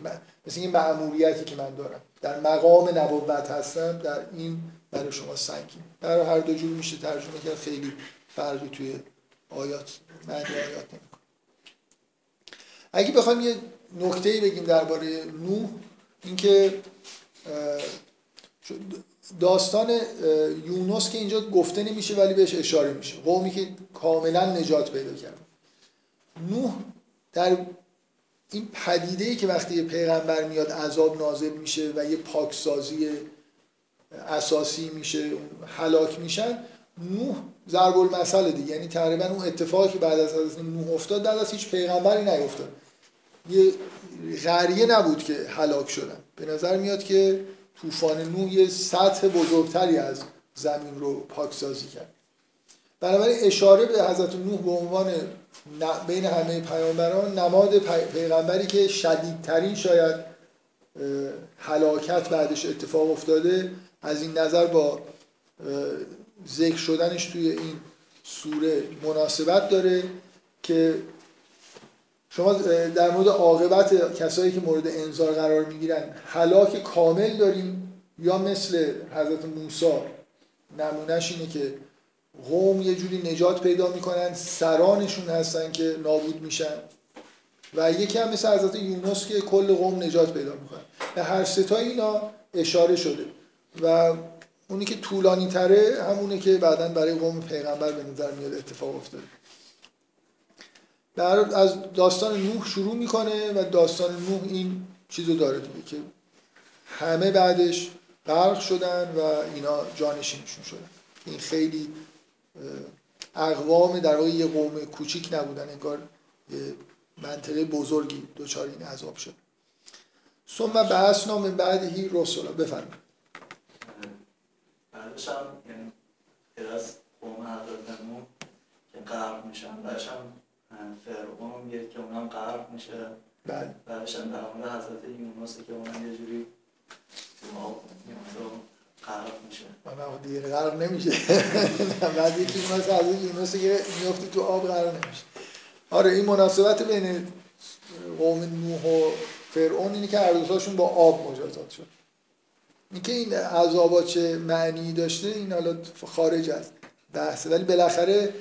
مثل این معمولیتی که من دارم. در مقام نبوت هستم در این برای شما سنگین در هر دو جور میشه ترجمه کرد. خیلی فرقی توی آیات معنی آیات نمی‌کنه. اگه بخوایم یه نکته بگیم درباره نوح اینکه داستان یونس که اینجا گفته نمیشه ولی بهش اشاره میشه. قومی که کاملا نجات پیدا کرد. نوح در این پدیده ای که وقتی یه پیغمبر میاد عذاب نازل میشه و یه پاکسازی اساسی میشه هلاک میشن نوح ضرب المثل دیگه. یعنی تقریبا اون اتفاقی که بعد از حضرت نوح افتاد بعد از هیچ پیغمبری نیفتاد. یه غریه نبود که هلاک شدن. به نظر میاد که طوفان نوح یه سطح بزرگتری از زمین رو پاکسازی کرد. بنابراین اشاره به حضرت نوح به عنوان بین همه پیامبران نماد پیغمبری که شدیدترین شاید حلاکت بعدش اتفاق افتاده از این نظر با ذکر شدنش توی این سوره مناسبت داره که شما در مورد عاقبت کسایی که مورد انذار قرار می‌گیرن هلاک کامل داریم یا مثل حضرت موسی؟ نمونهش اینه که قوم یه جوری نجات پیدا می‌کنن سرانشون هستن که نابود میشن. و یکی هم مثل حضرت یونس که کل قوم نجات پیدا می‌کنن به هر ستا اینا اشاره شده. و اونی که طولانی تره همونه که بعدا برای قوم پیغمبر به نظر میاد اتفاق افتاده. در از داستان نوح شروع می‌کنه و داستان نوح این چیزو داره دیگه که همه بعدش غرق شدن و اینا جانشینشون شدن. این خیلی اقوام در واقع یه قوم کوچیک نبودن انگار یه منطقه بزرگی دوچار این عذاب شد. ثم بعثنا من بعدهی رسولا بفرمایید. بعدش هم یعنی قوم حضرت که غرق میشن بعدش هم فرعون میگه که اونم غرق میشه. بله. بعدش هم در مورد حضرت یونس که اونم یه جوری غرق میشه. من دیگه غرق نمیشه. [LAUGHS] بعد یکی یونس حضرت یونس که میفته تو آب غرق نمیشه. آره این مناسبت بین قوم نوح و فرعون اینه که هر دوتاشون با آب مجازات شد. اینکه این عذابات چه معنی داشته این حالا خارج از بحثه. ولی بالاخره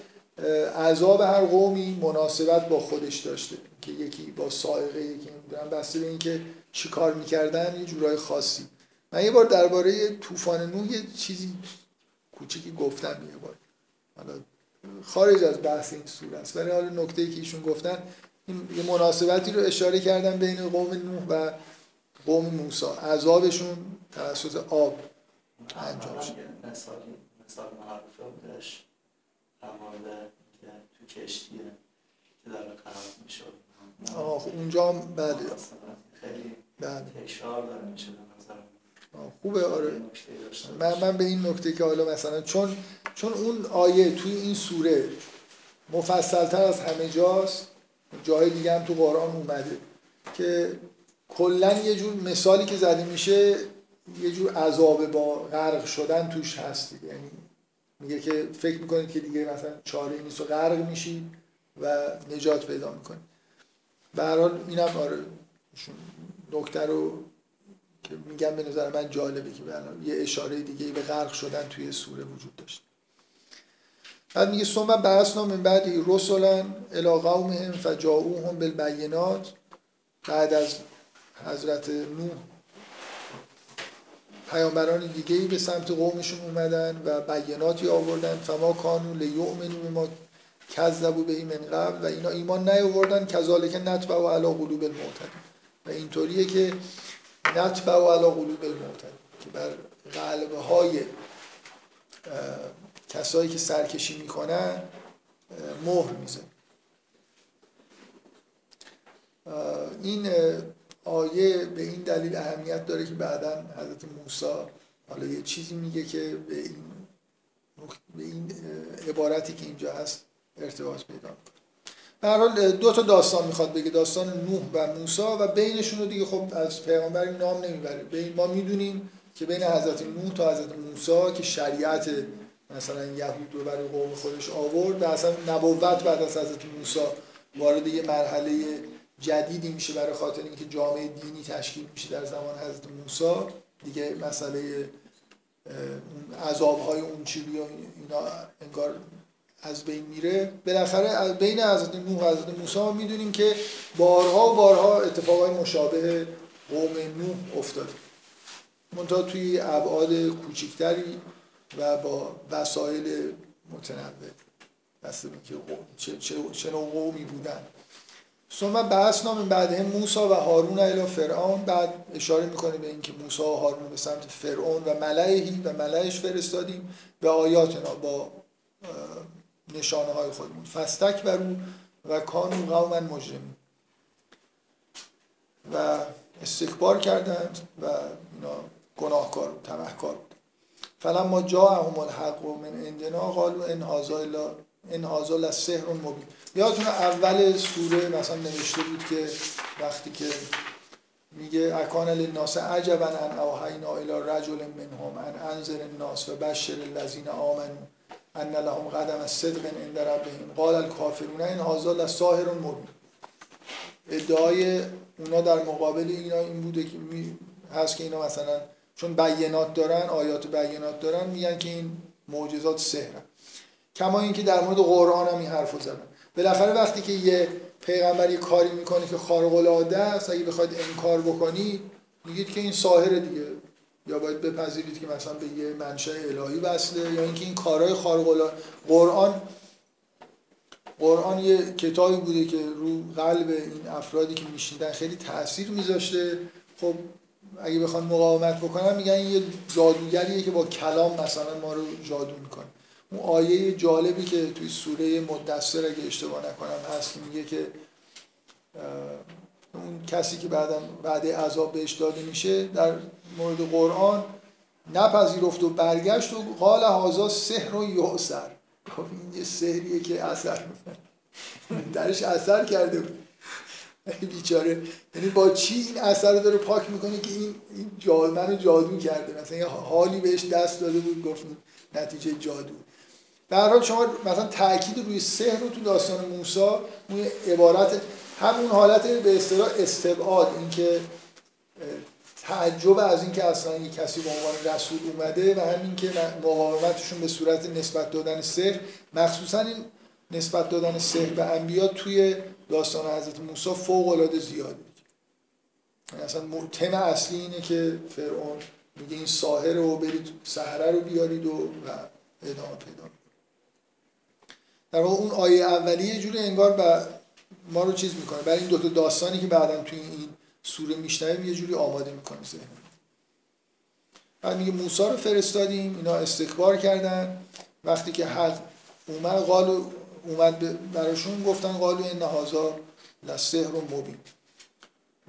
عذاب هر قومی مناسبت با خودش داشته که یکی با سائقه یکی نمی‌دونم بسته به اینکه چی کار می‌کردن یه جورای خاصی. من یه بار درباره طوفان نوح یه چیزی کوچیکی گفتم یه بار. حالا خارج از بحث این سوره است ولی حالا نکته که ایشون گفتن این یه مناسبتی رو اشاره کردن بین قوم نوح و قوم موسی. عذابشون توسط آب انجام شد. مثال معروفه بودش. در مورد تو کشتیه که داره غرق می‌شد. آه خب اونجا هم بله. خیلی بله. تکرار داره میشه نظر آه، خوبه آره. من. من به این نکته که حالا مثلا چون چون اون آیه توی این سوره مفصلتر از همه جاست جای دیگه هم تو قرآن اومده که کلا یه جور مثالی که زده میشه یه جور عذاب با غرق شدن توش هست دیگه. یعنی میگه که فکر می‌کنید که دیگه مثلا چاره نیست و غرق میشید و نجات پیدا می‌کنید به هر حال اینم آره نکته رو که میگم به نظر من جالبه که یه اشاره دیگه به غرق شدن توی سوره وجود داشت. بعد میگه ثم بعثنا من بعد رسلا الی قومهم فجاءوهم بالبینات. بعد از حضرت نوح پیامبران دیگه ای به سمت قومشون اومدن و بیناتی آوردن. فما کانو لیؤمنو به ما کذبوا به من قبل. و اینا ایمان نیاوردن. کذالک نتبع و علی قلوب المعتدین و اینطوریه که نتبع و علی قلوب المعتدین که بر قلب های کسایی که سرکشی می‌کنن مهر میزن این آیه به این دلیل اهمیت داره که بعدا حضرت موسی حالا یه چیزی میگه که به این به این عبارتی که اینجا هست ارتباط پیدا هر حال دو تا داستان می‌خواد بگه داستان نوح و موسی و بینشون رو دیگه خب از پیغمبر نام نمی‌بره. بین ما می‌دونیم که بین حضرت نوح تا حضرت موسی که شریعت مثلا یهود رو برای قوم خودش آورد و اصلا نبوت بعد از حضرت موسی وارد یه مرحله جدیدی میشه برای خاطر اینکه جامعه دینی تشکیل میشه در زمان حضرت موسی. دیگه مسئله عذاب های اون چیلی و اینا انگار از بین میره. بالاخره بین حضرت نوح و حضرت موسی می‌دونیم که بارها و بارها اتفاقای مشابه قوم نوح افتاده. منتها توی ابعاد کوچکتری و با وسایل متنوع. بس که چه, چه, چه نوع قومی بودن. ثم بعثنا من بعدهم موسی و هارون الی فرعون. بعد اشاره می‌کنه به اینکه موسی و هارون به سمت فرعون و ملئهی و ملئش فرستادیم به آیاتنا با نشانه های خودمون. فستک برو و کانو قوما مجرمین. و استکبار کردند و اینا گناهکار بود تبهکار بود. فلما جاءهم الحق من عندنا قالوا ان هذا الا ان هذا لسحر مبین. یادتون اول سوره مثلا نوشته بود که وقتی که میگه اکان للناس عجبا ان اوحینا الی رجل منهم ان انذر الناس و بشر الذین آمنوا ان لهم قدم صدق عند ربهم. قال الکافرون ان هذا لساحر مبین. ادعای اونا در مقابل اینا این بوده که هست که اینا مثلا چون بینات دارن آیات بینات دارن میگن که این معجزات سحرن. کما اینکه در مورد قرآن هم این حرفو زدن. بالاخره وقتی که یه پیغمبر یه کاری می‌کنه که خارق العاده است اگه بخواید انکار بکنید میگید که این ساحر دیگه. یا باید بپذیرید که مثلا به یه منشأ الهی وصله یا اینکه این کارهای خارق العاده قرآن قرآن یه کتابی بوده که رو قلب این افرادی که میشیدن خیلی تاثیر میذاشته. خب اگه بخوان مقاومت بکنن میگن یه جادوگریه که با کلام مثلا ما رو جادو می‌کنه. اون آیه جالبی که توی سوره مدثر اگه اشتباه نکنم هست میگه که اون کسی که بعدا بعد عذاب بهش داده میشه در مورد قرآن نپذیرفت و برگشت و قال هازا سحر و یعسر خب این یه سحریه که اثر [LAUGHS] درش اثر کرده بود. [LAUGHS] بیچاره. یعنی با چی این اثر رو داره پاک می‌کنه که این این جاد منو جادو کرده؟ مثلا یه حالی بهش دست داده بود گفت نتیجه جادو. در حال شما مثلا تاکید روی سحر رو تو داستان موسی اون عبارت همون حالت به اصطلاح استبعاد اینکه تعجب از اینکه اصلا یک کسی به عنوان رسول اومده و همین که مقاومتشون به صورت نسبت دادن سحر مخصوصا این نسبت دادن سحر به انبیا توی داستان حضرت موسی فوق العاده زیاده یعنی اصلا تم اصلی اینه که فرعون میگه این ساحر رو برید سحره رو بیارید و, و ادامه پیدا در واقع اون آیه اولیه یه جوری انگار با ما رو چیز می‌کنه. برای این دوتا داستانی که بعدا توی این سوره میشنویم یه جوری آماده می‌کنه ذهن بعد میگه موسی رو فرستادیم اینا استکبار کردن. وقتی که حد اومد قالو اومد براشون گفتن قالو این هازا لسحر و مبین.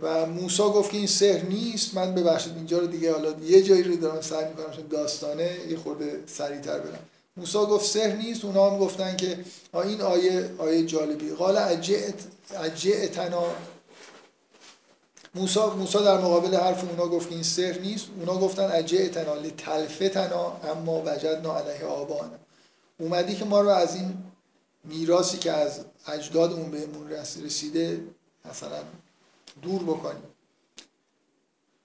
و موسی گفت که این سحر نیست. من ببخشید اینجا رو دیگه حالا یه جایی رو دارم سعی می‌کنم داستانه یه خورده سریعتر برم. موسی گفت سحر نیست اونا هم گفتن که این آیه آیه جالبی. قال اجئتنا موسی موسی در مقابل حرف اونا گفت این سحر نیست. اونا گفتن اجئتنا لتلفتنا اما وجدنا علیه آبانا. اومدی که ما رو از این میراثی که از اجدادمون بهمون رسیده مثلا دور بکنیم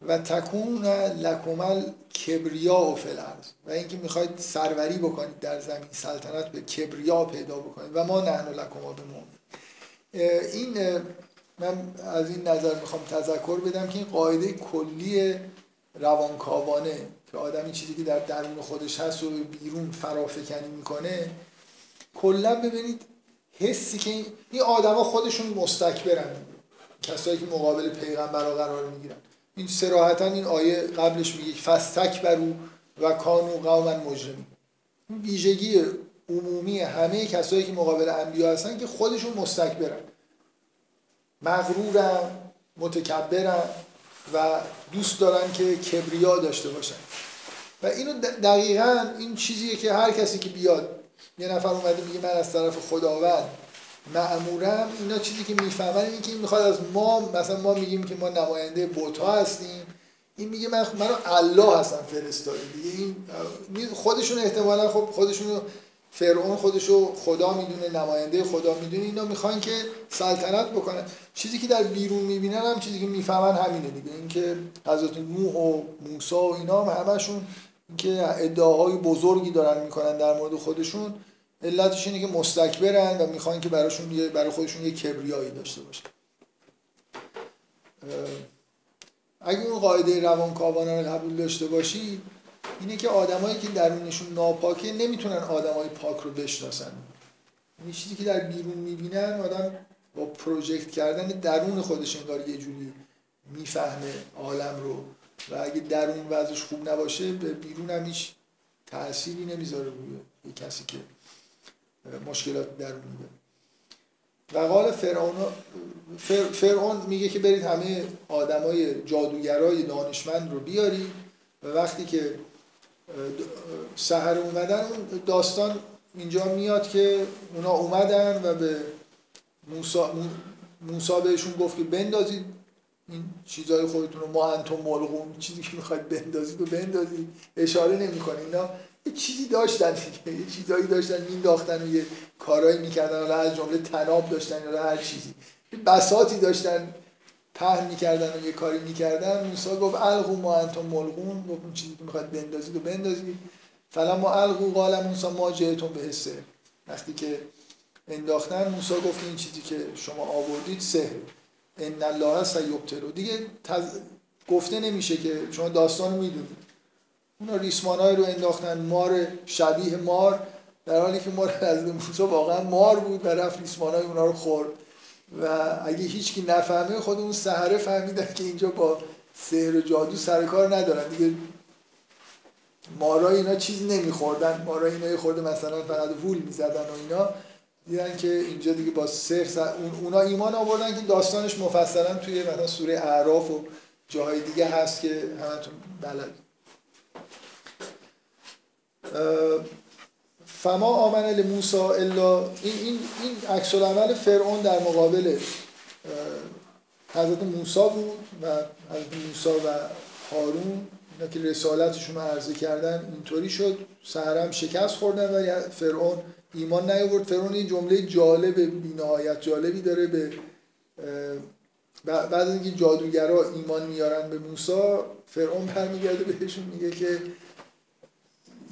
و تکون لکمل کبریا و فلرز و اینکه می‌خواید سروری بکنید در زمین سلطنت به کبریا پیدا بکنید. و ما نحن لکما بمون این من از این نظر می‌خوام تذکر بدم که این قاعده کلی روانکاوانه که آدمی چیزی که در درون خودش هست و بیرون فرافکنی می‌کنه کلا ببینید حسی که این آدما خودشون مستکبرن. کسایی که مقابل پیغمبر قرار می‌گیرن. این سراحتا این آیه قبلش میگه فستک برو و کانو قوما مجرمی این ویژگی عمومی همه کسایی که مقابل انبیا هستن که خودشون مستکبرن مغرورن متکبرن و دوست دارن که کبریا داشته باشن. و اینو دقیقا این چیزیه که هر کسی که بیاد یه نفر اومده میگه من از طرف خداوند معمورم اینا چیزی که می‌فهمن اینه که می‌خواد از ما مثلا ما میگیم که ما نماینده بوتا هستیم. این میگه من منو الله هستم فرستاده دیگه این خودشون احتمالا خب خودشون فرعون خودشو خدا می‌دونه نماینده خدا می‌دونه اینا می‌خوان که سلطنت بکنن. چیزی که در بیرون می‌بینن هم چیزی که می‌فهمن همینه دیگه. اینکه حضرت نوح و موسی و اینا هم همشون اینکه ادعاهای بزرگی دارن می‌کنن در مورد خودشون. علتش اینه که مستکبرن و می‌خوان که براشون یه برای خودشون یه کبریایی داشته باشن. اگه اون قاعده روانکاوانه رو قبول داشته باشی اینه که آدمایی که درونشون ناپاکه نمی‌تونن آدمای پاک رو بشناسن. این چیزی که در بیرون می‌بینن آدم با پروژکت کردن درون خودش انگار یه جوری می‌فهمه عالم رو. و اگه درون وضعش خوب نباشه به بیرون هم هیچ تأثیری نمی‌ذاره روی یه کسی که مشکلات درون میده. و قال فرعون فرعون میگه که برید همه آدمای جادوگرای دانشمند رو بیارید و وقتی که سحر اومدن اون داستان اینجا میاد که اونا اومدن و به موسا, موسا بهشون گفت که بندازید این چیزای خودتون رو ما انتم ملغون چیزی که می‌خواید بندازید و بندازید. اشاره نمی‌کنه. اینا یه چیزی داشتن دیگه. یه چیزایی داشتن مینداختن و یه کارایی می‌کردن. حالا از جمله تناب داشتن یا هر چیزی. بساتی داشتن پهن می‌کردن و یه کاری می‌کردن. موسی گفت القوا ما انتم ملقون گفت اون چیزی که می‌خواد بندازید و بندازید فلا ما القوا قال موسی ما جئتم به حسه وقتی که انداختن موسی گفت این چیزی که شما آوردید سحر. ان الله سیبطلو دیگه تز... گفته نمیشه که شما داستان می‌دونید. اونا ریسمانای رو انداختن مار شبیه مار در حالی که مار از موسی واقعا مار بود و رفت ریسمانای اونا رو خورد. و اگه هیچکی نفهمه خود اون سحره فهمیدن که اینجا با سحر و جادو سر کار ندارن. دیگه مارا اینا چیز نمیخوردن. مارا اینا یه خورده مثلا فقط وول می‌زدن و اینا. دیدن که اینجا دیگه با سحر سر... اون اونا ایمان آوردن که داستانش مفصلا توی مثلا سوره اعراف و جاهای دیگه هست که همتون بلد فما آمن لموسی الا این این این عکس العمل فرعون در مقابل حضرت موسی بود و حضرت موسی و هارون اینا که رسالتشون رو عرضه کردن اینطوری شد. سهرم شکست خوردن و فرعون ایمان نیاورد. فرعون این جمله جالب بی‌نهایت جالبی داره به بعد اینکه جادوگرا ایمان میارن به موسی فرعون برمیگرده بهشون میگه که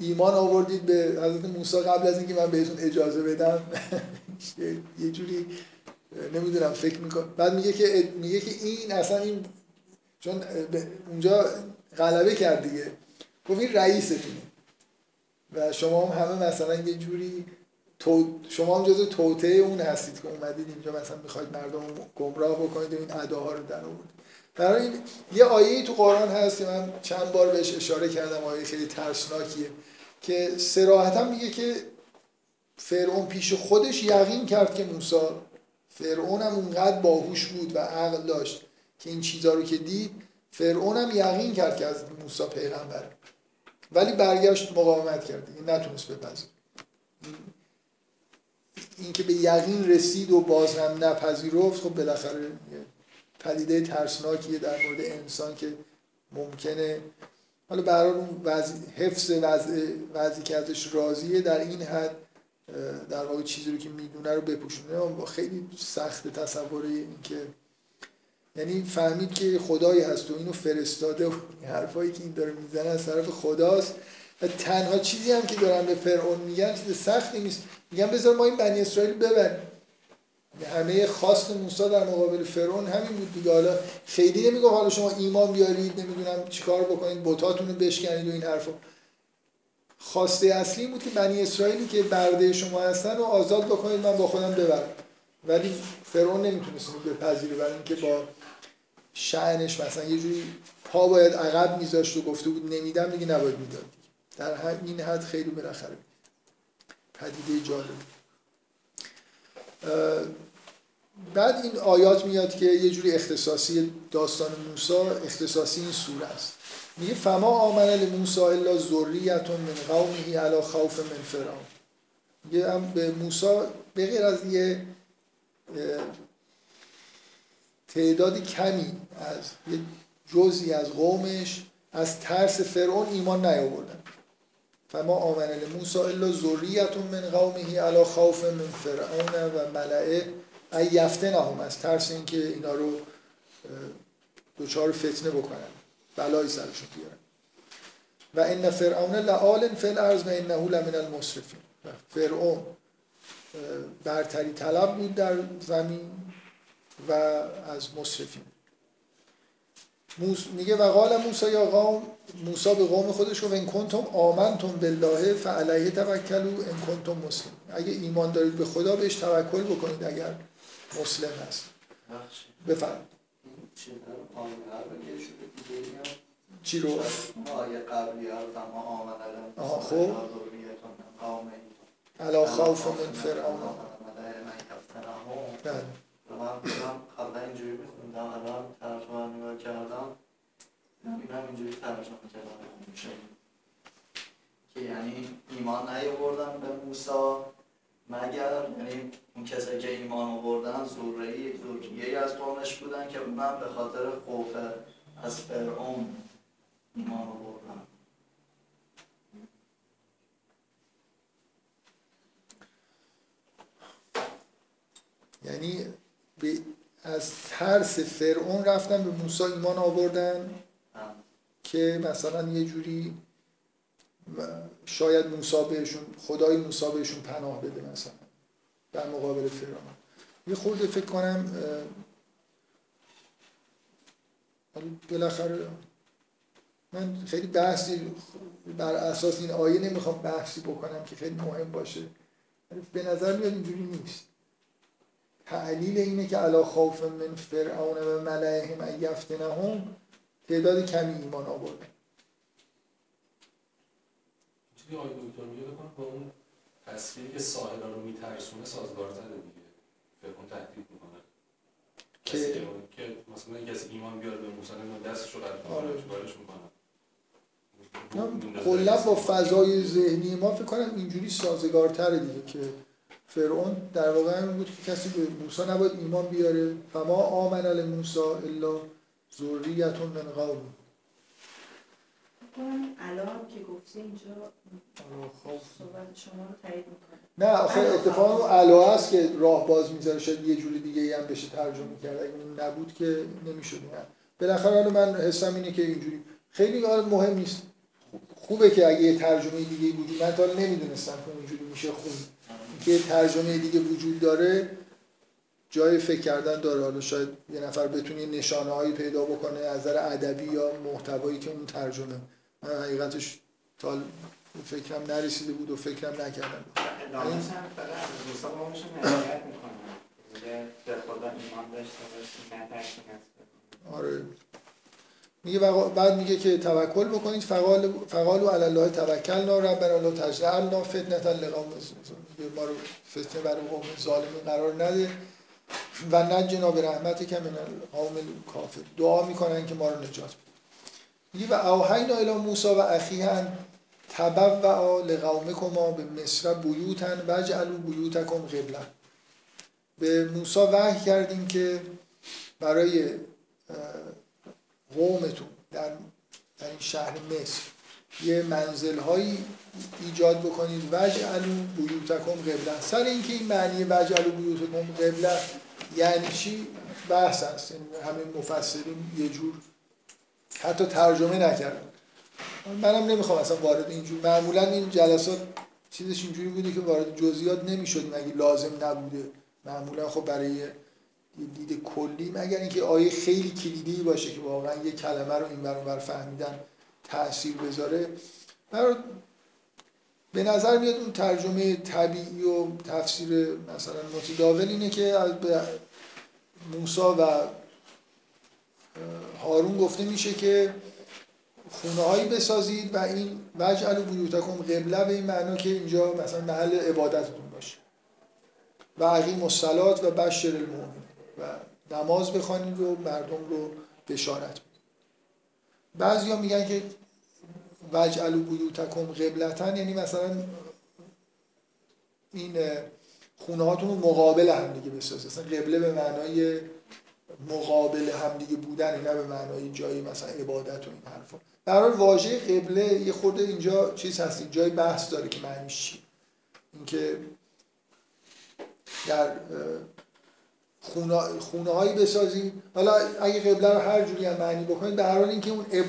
ایمان آوردید به حضرت موسی قبل از اینکه من بهتون اجازه بدم. [LAUGHS] یه جوری نمی‌دونم فکر می‌کنم. بعد میگه که میگه که این اصلا این چون اونجا غلبه کرد دیگه. گفت این رئیستونه. و شما هم همه مثلا یه جوری تو شما هم جزو توته اون هستید که اومدید اینجا مثلا می‌خواید مردم گمراه بکنید و این اداها رو در آوردید برای این یه آیه تو قرآن هست که من چند بار بهش اشاره کردم آیه خیلی ترسناکیه. که سراحتا میگه که فرعون پیش خودش یقین کرد که موسی فرعون هم اونقدر باهوش بود و عقل داشت که این چیزها رو که دید فرعون هم یقین کرد که از موسی پیغمبر. ولی برگشت مقاومت کرد. این نتونست بپذیر این که به یقین رسید و باز هم نپذیرفت خب بالاخره پدیده ترسناکیه در مورد انسان که ممکنه حالا برای اون وضع حفظ وضع وضعی که ازش راضیه در این حد در واقع چیزی رو که می‌دونه رو بپوشونه. خیلی سخت تصور این یعنی فهمید که خدایی هست و اینو فرستاده و حرفایی که این داره می‌زنه از طرف خداست. و تنها چیزی هم که دارن به فرعون میگن چیز سختی نیست. میگن بذار ما این بنی اسرائیل ببریم. همه خواست موسی در مقابل فرعون همین بود دیگه. حالا خیلی نمیگه حالا شما ایمان بیارید نمی‌دونم چیکار بکنید بتاتون رو بشکنید و این حرفا. خواسته اصلی بود که بنی اسرائیلی که برده شما هستن رو آزاد بکنید من با خودم ببرم. ولی فرعون نمی‌تونست اینو بپذیره برای اینکه با شعنش مثلا یه جوری پا باید عقب میذاشت و گفته بود نمیدم دیگه نباید می‌داد در این حد خیلی بالاخره پدیده جالب. بعد این آیات میاد که یه جوری اختصاصی داستان موسی اختصاصی این سوره است. میگه فما آمن لموسی الا ذریت من قومه علی خوف من فرعون. میگه به موسی به غیر از یه تعدادی کمی از یه جزی از قومش از ترس فرعون ایمان نیاوردن. فما آمن لموسی الا ذریت من قومه علی خوف من فرعون و ملئه ای یفتنهم از ترس اینکه اینا رو دوچار فتنه بکنن. بلای سرشون بیارن. و ان فرعون لعال فی الارض و انه لمن المسرفین و فرعون برتری طلب بود در زمین و از مسرفین میگه و قال موسی یا قوم موسی به قوم خودش گفت ان کنتم آمنتم بالله فعلیه توکلوا ان کنتم مسلم. اگه ایمان دارید به خدا بهش توکل بکنید اگر مسلم هست. بفرمایید. چی رو؟ آیه قبلی ها خب. علا خوف من فرعون بله. من قبلا اینجوری میخوندم الان ترجمه نگاه کردم. اینم اینجوری ترجمه کردم. که یعنی ایمان نیاوردن به موسی. مگر یعنی اون کسایی که ایمان آوردن زوره زوریه از قومش بودن که من به خاطر خوف از فرعون ایمان آوردن. یعنی از ترس فرعون رفتن به موسی ایمان آوردن. که مثلا یه جوری شاید موسی بهشون خدای موسی بهشون پناه بده مثلا در مقابل فرعون یه خورده فکر کنم بالاخره من خیلی بحثی بر اساس این آیه نمی‌خوام بحثی بکنم که خیلی مهم باشه به نظر میاد اینجوری نیست تعلیل اینه که علا خوف من فرعون و ملئهم ان یفتنهم تعداد کمی ایمان آوردن چیزی آقای دکتر میگه؟ بکن با اون تصویری که ساحرا رو میترسونه سازگارتره دیگه. فرعون تهدید می‌کنه. که- که مثلا کسی ایمان بیاره به موسی دستش رو آره. چیکارش می‌کنه؟ کلا با فضای ذهنی ما فکر کنم اینجوری سازگارتره دیگه که فرعون در واقع این بود که کسی به موسی نباید ایمان بیاره. فما آمن موسی الا ذریتون من قوم. الان که گفتی اینجا صحبت شما رو تایید می‌کنه نه آخه اتفاقا اون علا است که راه باز می‌ذاره شاید یه جوری دیگه ای هم بشه ترجمه کرد اگه اون نبود که نمی‌شد نه بالاخره حالا من حسم اینه که اینجوری. خیلی مهم نیست. خوبه که اگه یه ترجمه دیگه وجود من تا نمی‌دونستم که اونجوری میشه خون که ترجمه دیگه وجود داره جای فکر کردن داره. حالا شاید یه نفر بتونه نشانه هایی پیدا بکنه از نظر ادبی یا محتوایی که اون ترجمه. من حقیقتش تا فکرم نرسیده بود و فکرم نکردم. از آره. میگه بعد میگه که توکل بکنید فقال فقالوا علی الله توکلنا ربنا لا تجعلنا فتنه لقوم ما رو فتنه برای قوم ظالمین قرار نده و نجنا به رحمت که من القوم کافر. دعا می‌کنن که ما رو نجات بده. میگه و اوحینا الی موسی و اخیه ان تبوعا لقومکما به مصر بیوتا وجعلوا بیوتکم قبله به موسی وحی کردیم که برای قومتون در, در این شهر مصر. یه منزل هایی ایجاد بکنید. وجعلو بیوتکم قبله سر اینکه این معنی وجعلو بیوتکم قبله یعنی چی؟ بحث هست یعنی همه مفسرین یه جور حتی ترجمه نکردن. منم نمی‌خوام اصلا وارد اینجور معمولا این جلسات چیزش اینجوری بوده که وارد جزئیات نمی‌شد. مگه لازم نبوده؟ معمولا خب برای دید کلی مگر اینکه آیه خیلی کلیدی باشه که واقعا یه کلمه رو این بر فهمیدن تاثیر بذاره. برای به نظر میاد اون ترجمه طبیعی و تفسیر مثلا متداول اینه که از به موسی و هارون گفته میشه که خونه هایی بسازید و این وجعل و بیوتکم قبله به این معنا که اینجا مثلا محل عبادتتون باشه. و عقیم الصلات و بشر المؤمن و نماز بخوانید و مردم رو بشارت بدید. بعضیا میگن که وجعلوا بیوتکم قبلتن یعنی مثلا این خونه هاتون رو مقابل هم دیگه بسازید مثلا قبله به معنای مقابل همدیگه بودن نه به معنای جایی مثلا عبادت و این حرفا. در حال واژه قبله یه خورده اینجا چیز هست جای بحث داره که معنیش چیه. اینکه در خونه, خونه هایی بسازیم. حالا اگه قبله رو هر جوری هم معنی بکنید به حال اینکه اون اب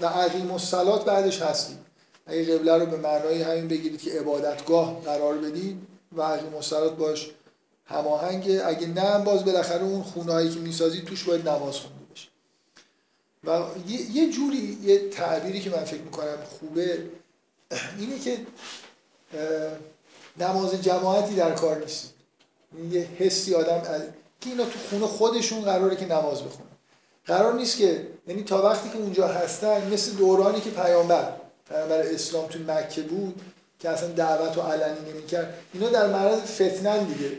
و عقیم الصلات بعدش هستیم. اگه قبله رو به معنای همین بگیرید که عبادتگاه قرار بدید و عقیم الصلات باش هماهنگ اگه نه هم باز بالاخره اون خونه هایی که می‌سازید توش باید نماز خونده بشه و یه جوری یه تعبیری که من فکر می‌کنم خوبه اینه که نماز جماعتی در کار نیست. یه حسی آدم. که اینا تو خونه خودشون قراره که نماز بخونن. قرار نیست که یعنی تا وقتی که اونجا هستن مثل دورانی که پیامبر پیامبر اسلام تو مکه بود که اصلا دعوت و علنی نمی‌کرد. اینا در معرض فتنن دیگه.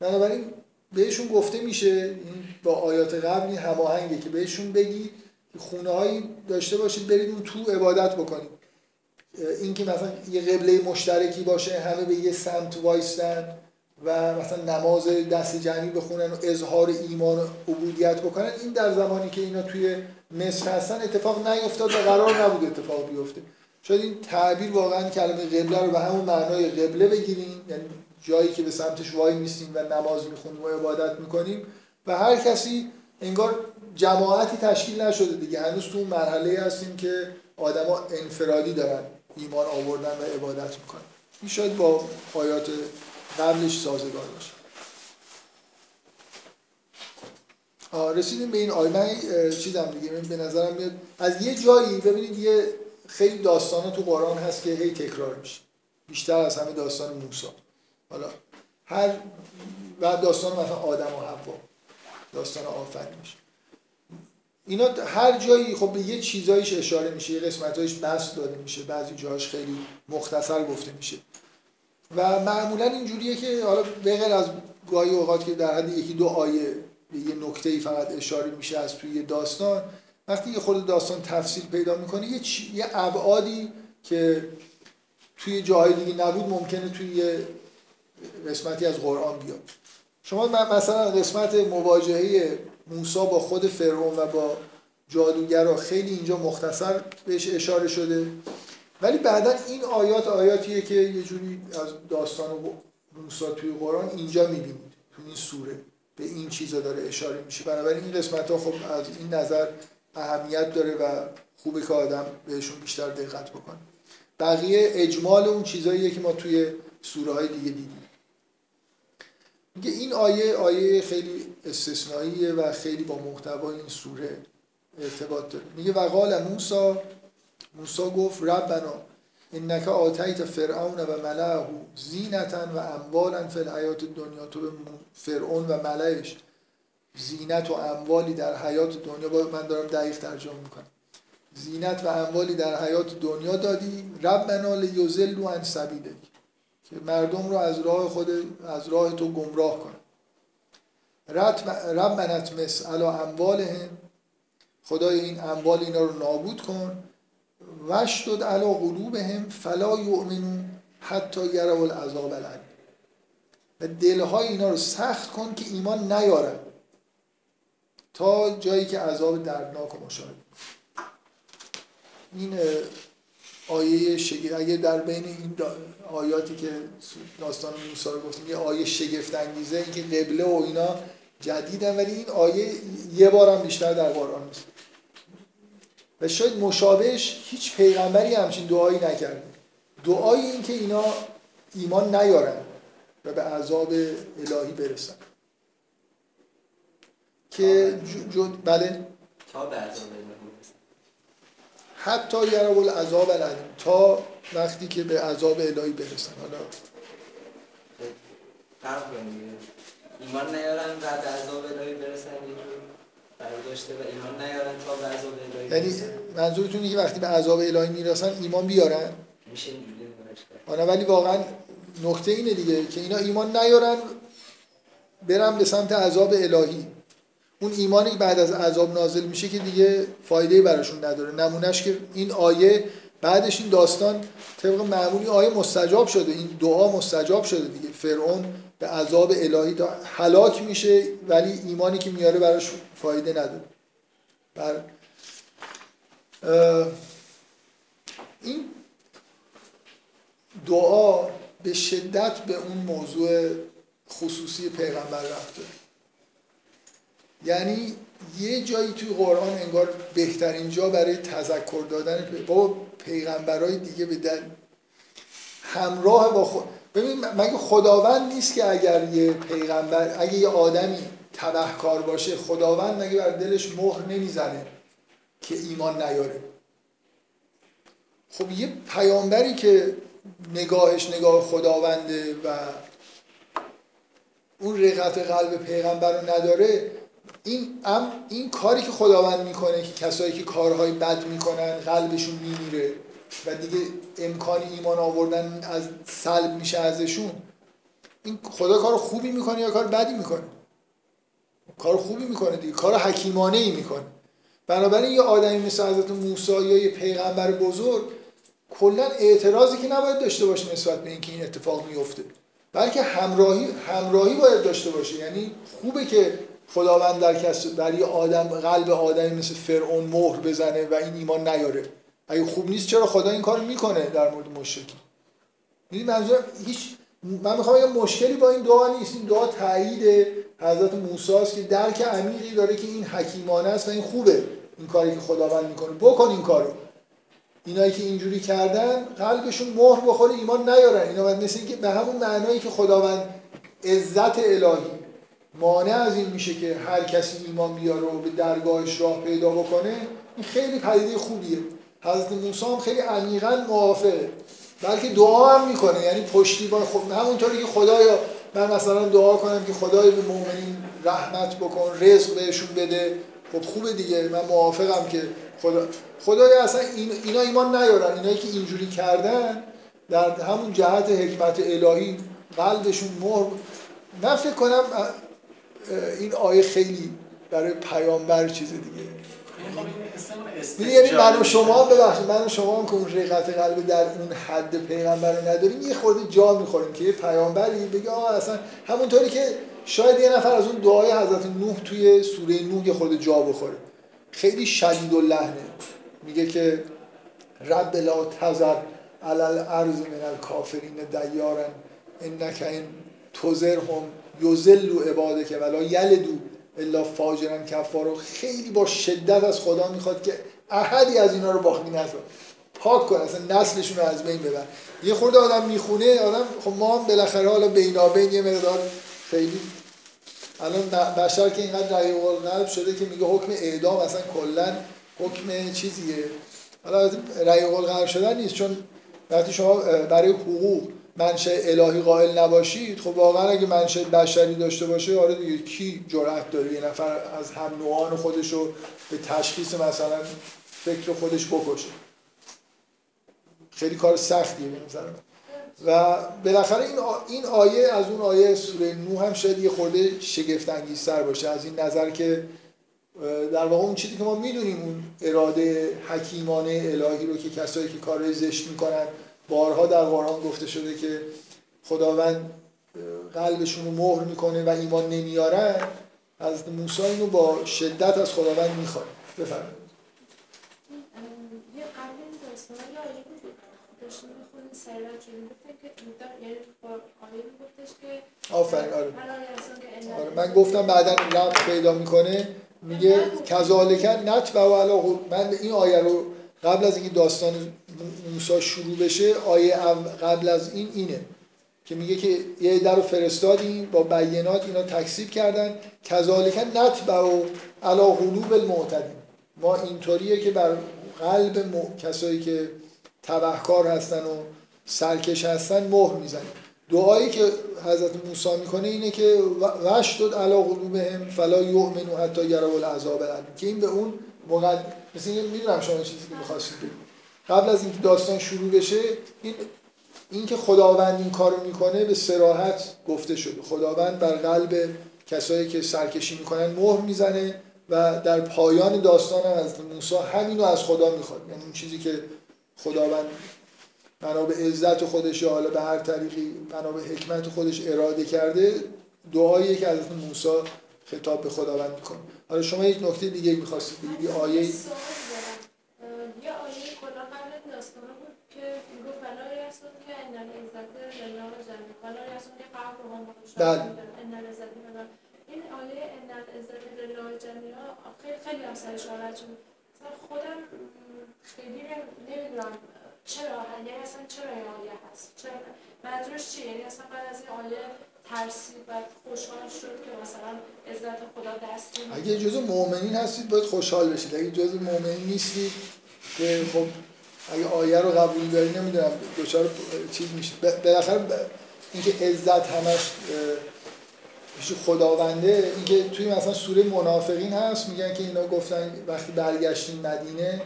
بنابراین بهشون گفته میشه با آیات قبل این هماهنگه که بهشون بگی که خونه هایی داشته باشید برید اون تو عبادت بکنید. اینکه مثلا یه قبله مشترکی باشه همه به یه سمت وایستن. و مثلا نماز دست جمعی بخونن و اظهار ایمان و عبودیت بکنن این در زمانی که اینا توی مصر هستن اتفاق نیفتاد و قرار نبود اتفاق بیفته. شاید این تعبیر واقعا کلمه قبله رو به همون معنای قبله بگیریم یعنی جایی که به سمتش وای میستیم و نماز می‌خونیم و عبادت می‌کنیم و هر کسی انگار جماعتی تشکیل نشده دیگه. هنوز تو اون مرحله هستیم که آدما انفرادی دارن ایمان آوردن و عبادت می‌کنن. این شاید با آیات قبلش سازگار باشه. رسیدیم به این آیه من اه، چیزم دیگه به نظرم میاد. از یه جایی ببینید یه خیلی داستان تو قرآن هست که هی تکرار میشه. بیشتر از همه داستان موسی. حالا هر و داستان مثلا آدم و حوا. داستان آفرینش اینا هر جایی خب به یه چیزایش اشاره میشه یه قسمتایش بس داده میشه. بعضی جاهاش خیلی مختصر گفته میشه. و معمولا اینجوریه که حالا به غیر از گاهی اوقات که در حد یکی دو آیه به یه نکته ای فقط اشاره میشه از توی داستان وقتی یه خود داستان تفصیل پیدا می‌کنه یه, چی- یه ابعادی که توی جاهای دیگه نبود ممکنه توی یه قسمتی از قرآن بیاد. شما مثلا قسمت مواجهه موسی با خود فرعون و با جادوگرا خیلی اینجا مختصر بهش اشاره شده. ولی بعدا این آیات آیاتیه که یه جوری از داستان موسی توی قرآن اینجا می‌بینید توی این سوره. به این چیزا داره اشاره میشه. بنابراین این قسمت ها خب از این نظر اهمیت داره و خوبه که آدم بهشون بیشتر دقت بکنه. بقیه اجمال اون چیزاییه که ما توی سوره های دیگه دیدیم. میگه این آیه آیه خیلی استثنائیه و خیلی با محتوای این سوره ارتباط داره. میگه وقال موسی موسی گفت ربنا انک آتیت فرعون و ملعه زینتا و اموالا فی الحیات دنیا تو به فرعون و ملعش زینت و اموالی در حیات دنیا با من دارم دقیق ترجمه می‌کنم. زینت و اموالی در حیات دنیا دادی ربنا لیضلوا عن سبیلک که مردم رو از راه خود از راه تو گمراه کن. ربنا مس علی اموالهم خدای این اموال اینا رو نابود کن وشدد علی قلوبهم فلا یؤمنون حتی یروا العذاب العلیم. و دلهای اینا رو سخت کن که ایمان نیارن. تا جایی که عذاب دردناک و مشاهده. این آیه شگفت اگه در بین این آیاتی که داستان موسی رو گفتیم یه آیه شگفت انگیزه این که قبله و اینا جدیدن ولی این آیه یه بارم بیشتر در قرآن نیست. و شاید مشابهش هیچ پیغمبری همچین دعایی نکرده دعای این که اینا ایمان نیارن و به عذاب الهی برسن. که جو بله. تا به عذاب حتی یرب العذاب العلیم. تا وقتی که به عذاب الهی برسن. حالا ایمان نیارن بعد عذاب الهی برسن برداشته و ایمان نیارن تا به عذاب الهی یعنی منظورتون اینه که وقتی به عذاب الهی می‌رسن ایمان بیارن؟ میشه اینجوری ولی واقعا نکته اینه دیگه که اینا ایمان نیارن برن به سمت عذاب الهی. اون ایمانی که بعد از عذاب نازل میشه که دیگه فایده براشون نداره. نمونهش که این آیه بعدش این داستان طبق معمولی آیه مستجاب شده. این دعا مستجاب شده دیگه. فرعون به عذاب الهی هلاک میشه ولی ایمانی که میاره براش فایده نداره. بر این دعا به شدت به اون موضوع خصوصی پیغمبر رفته. یعنی یه جایی توی قرآن انگار بهترین جا برای تذکر دادن. با پیغمبرای دیگه به دل همراه با خود ببین مگه خداوند نیست که اگر یه پیغمبر اگه یه آدمی تبهکار باشه خداوند مگه بر دلش مهر نمی‌زنه که ایمان نیاره؟ خب یه پیامبری که نگاهش نگاه خداونده و اون رقت قلب پیغمبر رو نداره این ام این کاری که خداوند می‌کنه که کسایی که کارهای بد می‌کنن قلبشون میمیره و دیگه امکان ایمان آوردن از سلب میشه ازشون این خدا کار خوبی می‌کنه یا کار بدی می‌کنه؟ کار خوبی می‌کنه دیگه کار حکیمانه ای می‌کنه. بنابراین یه آدمی مثل حضرت موسی یا یه پیغمبر بزرگ کلا اعتراضی که نباید داشته باشه نسبت به اینکه این اتفاق میفته بلکه همراهی همراهی باید داشته باشه. یعنی خوبه که خداوند در کس یه آدم قلب آدمی مثل فرعون مهر بزنه و این ایمان نیاره. اگه خوب نیست چرا خدا این کارو می‌کنه در مورد مشرکی یعنی منظور هیچ من می‌خوام یه مشکلی با این دعا نیست. این دعا تایید حضرت موسی است که درک عمیقی داره که این حکیمانه است و این خوبه. این کاری که خداوند می‌کنه. بکن این کارو. اینایی که اینجوری کردن قلبشون مهر بخوره ایمان نیارن. اینا مثل اینکه به همون معنایی که خداوند عزت الهی مانع از این میشه که هر کسی ایمان بیاره و به درگاهش راه پیدا بکنه این خیلی پدیده خوبیه. حضرت موسی هم خیلی عمیقا موافقه. بلکه دعا هم می‌کنه. یعنی پشتیبان خود همونطوری که خدایا من مثلا دعا کنم که خدای به مؤمنین رحمت بکن رزق بهشون بده خب خوبه دیگه. من موافقم که خدا خدای اصلا این اینا ایمان نیارن. اینایی که اینجوری کردن در همون جهت حکمت الهی قلبشون مهر من فکر کنم این آیه خیلی برای پیامبر چیز دیگه. یعنی من و شما ببخشید من و شما هم که اون رقت قلب در اون حد پیغمبر رو نداریم یه خورده جا می‌خوریم که یه پیامبری بگه آه اصلا همونطوری که شاید یه نفر از اون دعای حضرت نوح توی سوره نوح یه خورده جا بخوره. خیلی شدید و لحنه. میگه که رب لا تذر علی الارض من الکافرین دیارن انک این تزرهم یذلوا عبادک ولا یلدو الا فاجرا کفارو خیلی با شدت از خدا می‌خواد که احدی از اینا رو باقی نذار. پاک کن اصلا نسلشون رو از بین ببر. یه خورده آدم می‌خونه آدم خب ما هم بالاخره حالا بینابین یه مقدار خیلی الان بشر که اینقدر رأی قلب شده که میگه حکم اعدام اصلا کلا حکم چیزیه. حالا رأی قلب شدن نیست چون وقتی شما برای حقوق منشأ الهی قائل نباشید خب واقعا اگه منشأ بشری داشته باشه آره دیگه کی جرأت داره یه نفر از هم نوعان خودش رو به تشخیص مثلا فکر خودش بکشه؟ خیلی کار سختیه به نظر و بالاخره این این آیه از اون آیه سوره نو هم شاید یه خورده شگفت انگیزتر باشه از این نظر که در واقع اون چیزی که ما می‌دونیم اون اراده حکیمانه الهی رو که کسایی که کارهای زشت می‌کنن بارها در قرآن گفته شده که خداوند قلبشون رو مهر می‌کنه و ایمان نمیارن از موسی اینو با شدت از خداوند می‌خواد. بفرمایید. یعنی آفرین آره. آره من گفتم بعدا رفت پیدا می‌کنه میگه کذالکن نت و علا من این آیه رو قبل از اینکه داستان موسی شروع بشه آیه قبل از این اینه که میگه که یه در رو فرستادیم با بینات اینا تکسیب کردن. کذالک نتبع و علا قلوب المعتدین. ما اینطوریه که بر قلب م... کسایی که تبهکار هستن و سرکش هستن مهر می‌زنیم. دعایی که حضرت موسی می‌کنه اینه که وشتد علا قلوبهم فلا یؤمنوا حتی یروا العذاب العلیم که این به اون موقع مثل می‌دونم شما چیزی که می‌خواستید قبل از اینکه داستان شروع بشه این اینکه خداوند این کارو می‌کنه به سراحت گفته شده. خداوند بر قلب کسایی که سرکشی می‌کنن مهر می‌زنه و در پایان داستان از موسی همینو از خدا می‌خواد. یعنی اون چیزی که خداوند بنا به عزت خودش یا حالا به هر طریقی بنا به حکمت خودش اراده کرده دعایی که از موسی خطاب به خداوند می‌کنه. حالا شما یک نکته دیگه می‌خواستید بگید آیه یه آیه کلا قبل داستان بود که می‌گفت فلا یسون که ان العزت لله جميعا فلا یسون که رو هم بله. ان العزت این آیه ان العزت لله جميعا خیلی خیلی هم سرش شد. خودم خیلی نمی‌دونم چرا یعنی اصلا چرا این آیه هست؟ چرا منظورش چیه؟ یعنی اصلا بعد از این آیه ترسید و خوشحال شد که مثلا عزت خدا دست اگه جزء مؤمنین هستید باید خوشحال بشید. اگه جزء مؤمنین نیستید که خب اگه آیه رو قبول داری نمی‌دونم دچار چیز میشه بالاخره اینکه عزت همش خداونده اینکه توی مثلا سوره منافقین هست میگن که اینا گفتن وقتی برگشتیم مدینه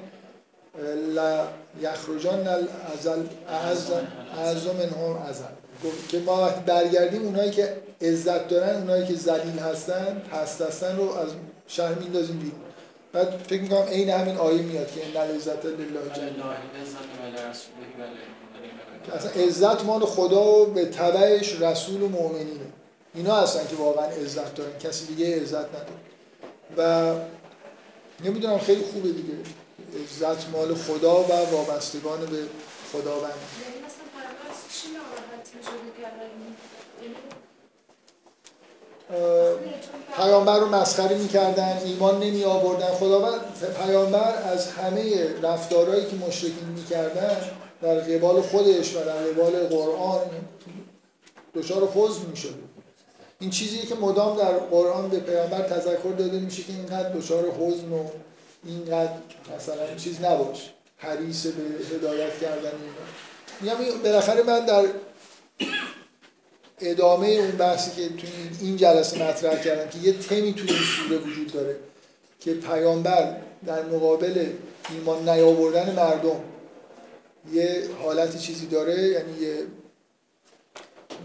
لا یخرجان الازل اعز منهم ازل. که ما وقتی برگردیم اونایی که عزت دارن اونایی که ذلیل هستن پست هستن رو از شهر میندازیم بیرون. بعد فکر می‌کنم عین همین آیه میاد که ان العزت لله جمیعا. اصلا عزت مال خدا و به تبعش رسول و مؤمنینه. اینا هستن که واقعا عزت دارن. کسی دیگه عزت نداره. و نمی‌دونم خیلی خوبه دیگه. عزت مال خدا و وابستگان به خداوند. پیامبر رو مسخره می‌کردن ایمان نمی آوردن خداوند پیامبر از همه رفتارهایی که مشرکین می‌کردن در قبال خودش و در قبال قرآن دچار حزن می‌شد. این چیزیه که مدام در قرآن به پیامبر تذکر داده میشه که اینقدر دچار حزن و اینقدر مثلا چیز نباش. حریص به هدایت کردن. اینا میگم بالاخره من در ادامه اون بحثی که توی این جلسه مطرح کردم که یه تمی توی این سوره وجود داره که پیامبر در مقابل ایمان نیاوردن مردم یه حالت چیزی داره یعنی یه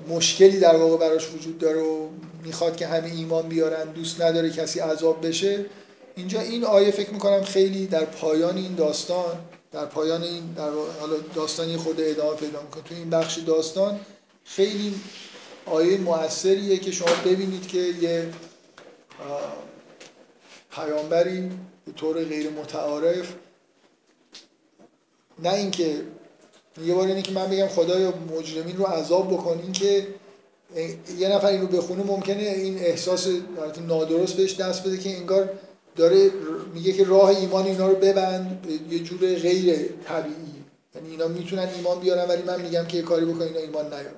مشکلی در واقع براش وجود داره و می‌خواد که همه ایمان بیارن دوست نداره کسی عذاب بشه. اینجا این آیه فکر می‌کنم خیلی در پایان این داستان در پایان این در حالا داستانی خود ادامه پیدا می‌کنه. تو این بخش داستان خیلی آیه موثریه که شما ببینید که یه پیامبری به طور غیر متعارف نه اینکه یه بار اینه که من بگم خدایا مجرمین رو عذاب بکن این که یه نفر اینو بخونه ممکنه این احساس نادرست بهش دست بده که انگار داره میگه که راه ایمان اینا رو ببند یه جور غیر طبیعی. یعنی اینا می‌تونن ایمان بیارن ولی من میگم که یه کاری بکن اینا ایمان نیارن.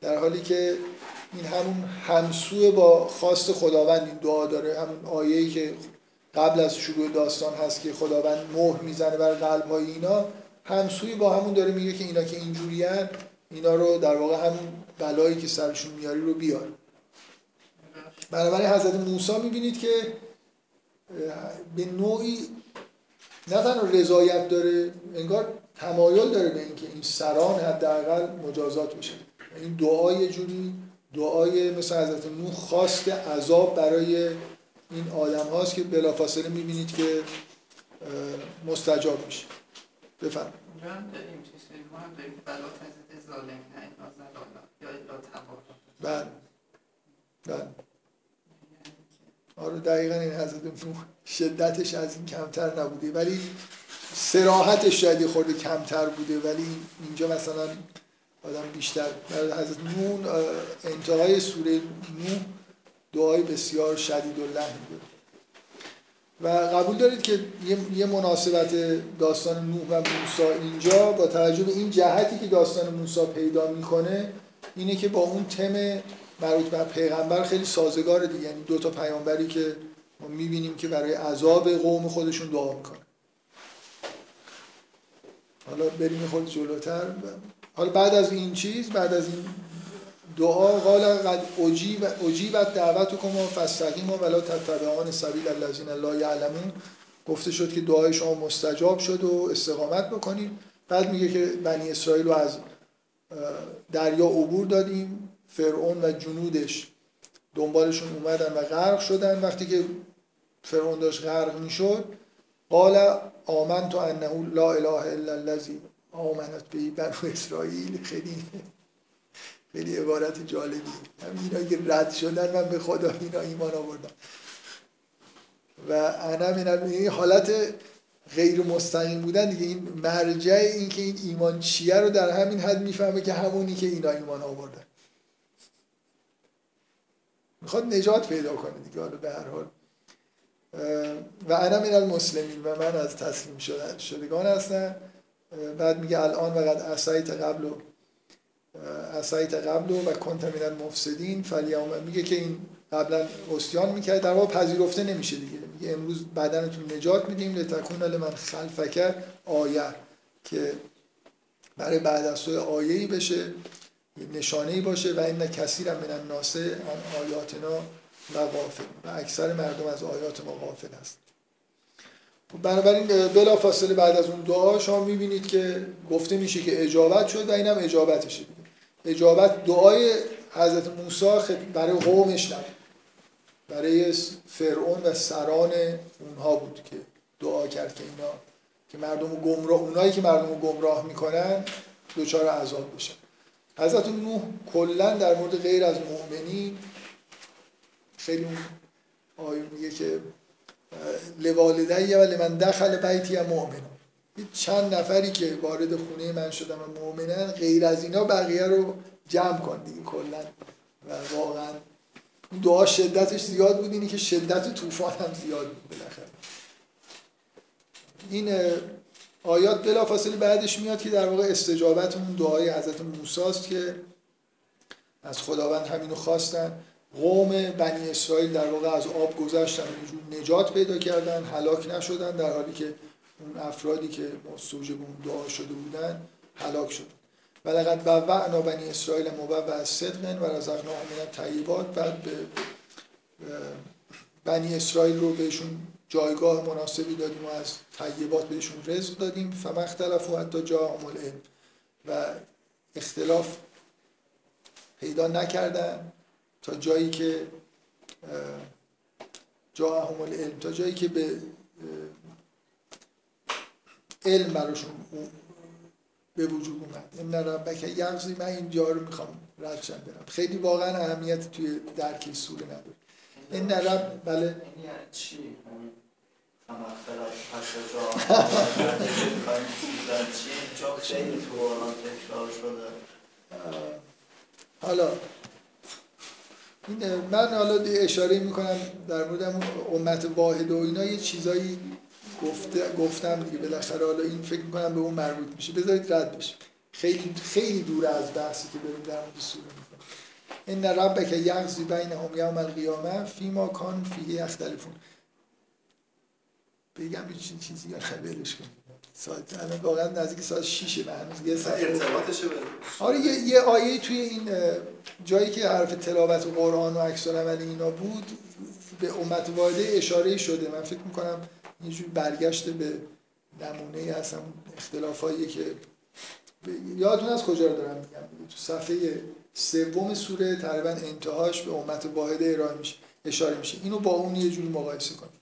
در حالی که این همون همسو با خواست خداوند این دعا داره همون آیه‌ای که قبل از شروع داستان هست که خداوند مهر می‌زنه بر قلب های اینا همسوی با همون داره میگه که اینا که اینجوریان اینا رو در واقع همون بلایی که سرشون میاری رو بیار. بنابراین حضرت موسی می‌بینید که به نوعی نه تنها رضایت داره انگار تمایل داره به اینکه این سران حداقل مجازات بشه. این دعای جوری دعای مثل حضرت نوح خواست عذاب برای این آدم هاست که بلافاصله می‌بینید که مستجاب میشه. بفرم بله. بله. آره دقیقا این حضرت نوح شدتش از این کمتر نبوده ولی سراحتش شاید خورده کمتر بوده ولی اینجا مثلا آدم بیشتر حضرت نون انتهای سوره نوح دعای بسیار شدید و لحن و قبول دارید که یه مناسبت داستان نوح و موسی اینجا با توجه به این جهتی که داستان موسی پیدا می‌کنه اینه که با اون تم مربوط به پیغمبر خیلی سازگار دیگه. یعنی دو تا پیامبری که ما می‌بینیم که برای عذاب قوم خودشون دعا می‌کنه حالا بریم خود جلوتر. حالا بعد از این چیز بعد از این دعا قال قد اجیبت دعوتکم و فاستقیموا ولا تتبعان سبیل الذین لا یعلمون. گفته شد که دعای شما مستجاب شد و استقامت بکنید. بعد میگه که بنی اسرائیل رو از دریا عبور دادیم. فرعون و جنودش دنبالشون اومدن و غرق شدن. وقتی که فرعون داشت غرق می‌شد قال آمنت انه لا اله الا الذی آمنت به بنو اسرائیل. خیلی خیلی عبارت جالبی. همین اینا که رد شدن من به خدا اینا ایمان آوردم. و انا من این حالت غیر مستقیم بودن دیگه. این مرجع این که این ایمان چیه رو در همین حد می‌فهمه که همونی که اینا ایمان آوردن. می‌خواد نجات پیدا کنه دیگه حالا به هر حال. و انا من المسلمین و من از تسلیم شدگان هستم. بعد میگه الان و قد قبل و اسایت قبل و کنت من المفسدین فلیوم میگه که این قبلا اسیان می‌کرد. در واقع پذیرفته نمیشه دیگه. میگه امروز بدنتون نجات میدیم لتکون من خلفکر آیه که برای بعد از تو آیه‌ای بشه نشانه ای باشه و این کثیر من الناس آیاتنا و و اکثر مردم از آیات ما غافل هست بنابراین بلا فاصله بعد از اون دعا شما می‌بینید که گفته میشه که اجابت شد و اینم اجابتشه. اجابت دعای حضرت موسی برای قومش نبود. برای فرعون و سران اونها بود که دعا کرد که اینا که مردم گمراه اونایی که مردم گمراه می‌کنن دچار عذاب بشن. حضرت نوح کلا در مورد غیر از مؤمنین خیلی آیه میگه که لوالدی و لمن دخل بیتی مؤمن. چند نفری که وارد خونه من شدن و مؤمنن غیر از اینا بقیه رو جمع کن دیگه کلا. و واقعا دعا شدتش زیاد بود اینی که شدت طوفان هم زیاد بود بالاخره. این آیات بلافاصله بعدش میاد که در واقع استجابت اون دعای حضرت موسی است که از خداوند همینو خواستن. قوم بنی اسرائیل در واقع از آب گذشتن و نجات پیدا کردن هلاک نشدن در حالی که اون افرادی که موجب اون دعا شده بودن هلاک شدن و بوعنا بنی اسرائیل مبوع صدق و رزقناهم من الطیبات. بعد به بنی اسرائیل رو بهشون جایگاه مناسبی دادیم و از طیبات بهشون رزق دادیم. فما اختلفوا حتی العلم. و اختلاف پیدا نکردن. تا جایی که جاءهم العلم تا جایی که به علم براشون به وجود اومد. این ربک یغزی من اینجا رو می‌خوام ردشم برم. خیلی واقعا اهمیت توی درک سوره نداره. این رب بله. این یعنی چی؟ [LAUGHS] حالا این من حالا اشاره می‌کنم در مورد امت واحد و اینا یه چیزایی گفته گفتم دیگه. بالاخره حالا این فکر می‌کنم به اون مربوط میشه. بذارید رد بشه. خیلی خیلی دور از بحثی که بریم در مورد سوره می‌کنم ان ربک یغزی بینهم یوم القیامه فیما کان فیه یختلفون. بگم چیزی یا ولش کن. ساعت الان واقعا نزدیک ساعت 6 به هنوز یه ساعت. ارتباطش آره یه, یه آیه توی این جایی که حرف تلاوت و قرآن و عکس عمل اینا بود به امت واحده اشاره شده. من فکر می‌کنم یه جور برگشت به نمونه هستم اختلافایی که یادتون از کجا رو دارم میگم؟ تو صفحه سوم سوره تقریبا انتهاش به امت واحده ارائه میشه اشاره میشه. اینو با اون یه جوری مقایسه کنید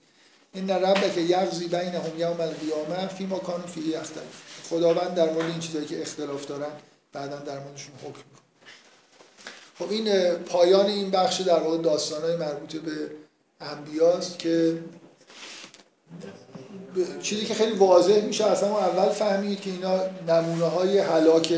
این ربک یغزی بینهم یوم القیامه فی ما کانوا فیه یختلف خداوند در مورد این چیزایی که اختلاف دارن بعدا در موردشون حکم می‌کنه. خب این پایان این بخش در واقع داستانهای مربوط به انبیاست که چیزی که خیلی واضح میشه اصلا اول فهمید که اینا نمونه های حلاک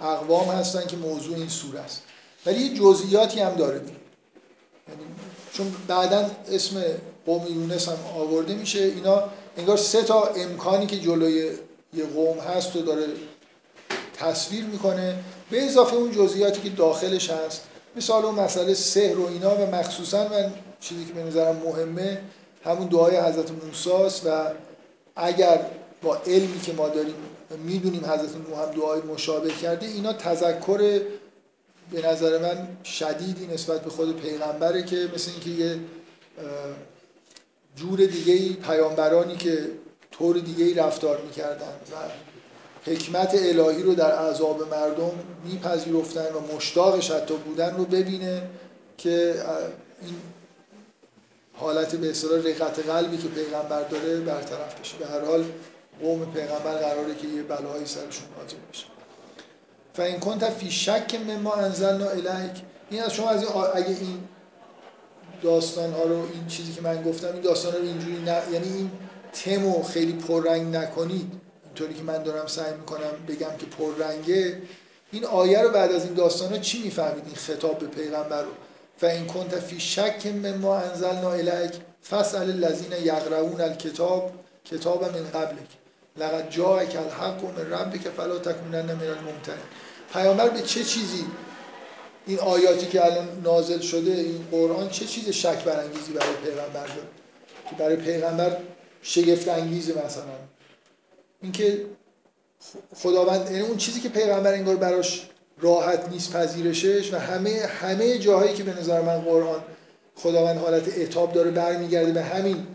اقوام هستن که موضوع این سوره است. ولی یه جزئیاتی هم داره. یعنی چون بعدا اسم قوم یونس هم آورده میشه. اینا انگار سه تا امکانی که جلوی یه قوم هست و داره تصویر می‌کنه. به اضافه اون جزئیاتی که داخلش هست. مثال اون مسئله سحر و اینا و مخصوصا من چیزی که به نظرم مهمه همون دعای حضرت موسی و اگر با علمی که ما داریم می‌دونیم حضرت نوح هم دعای مشابه کرده اینا تذکر به نظر من شدیدی نسبت به خود پیغمبره که مثل اینکه یه جور دیگه پیامبرانی که طور دیگه رفتار می‌کردن و حکمت الهی رو در عذاب مردم میپذیرفتن و مشتاقش حتی بودن رو ببینه که این حالت به اصطلاح رقت قلبی که پیغمبر داره برطرف بشه. به هر حال قوم پیغمبر قراره که یه بلایی سرشون نازل بشه. فاین کنت فی شک مما انزلنا الیک این از شما از این اگه این داستان ها رو این چیزی که من گفتم این داستان رو اینجوری نه یعنی این تمو خیلی پررنگ نکنید. اینطوری که من دارم سعی می‌کنم بگم که پررنگه. این آیه رو بعد از این داستان ها چی می‌فهمید؟ این خطاب به پیغمبر رو. فاین کنت فی شک مما انزلنا الیک فاسال الذین یقرؤون الکتاب کتاب من قبلک. لقد جاءک الحق من ربک فلا تکونن من الممتنین پیامبر به چه چیزی این آیاتی که الان نازل شده این قرآن چه چیز شک برانگیزی برای پیغمبر داره؟ که برای پیغمبر شگفت انگیزه مثلا. اینکه خداوند یعنی اون چیزی که پیغمبر انگار براش راحت نیست پذیرشش و همه همه جاهایی که به نظر من قرآن خداوند حالت اعتاب داره برمیگرده به همین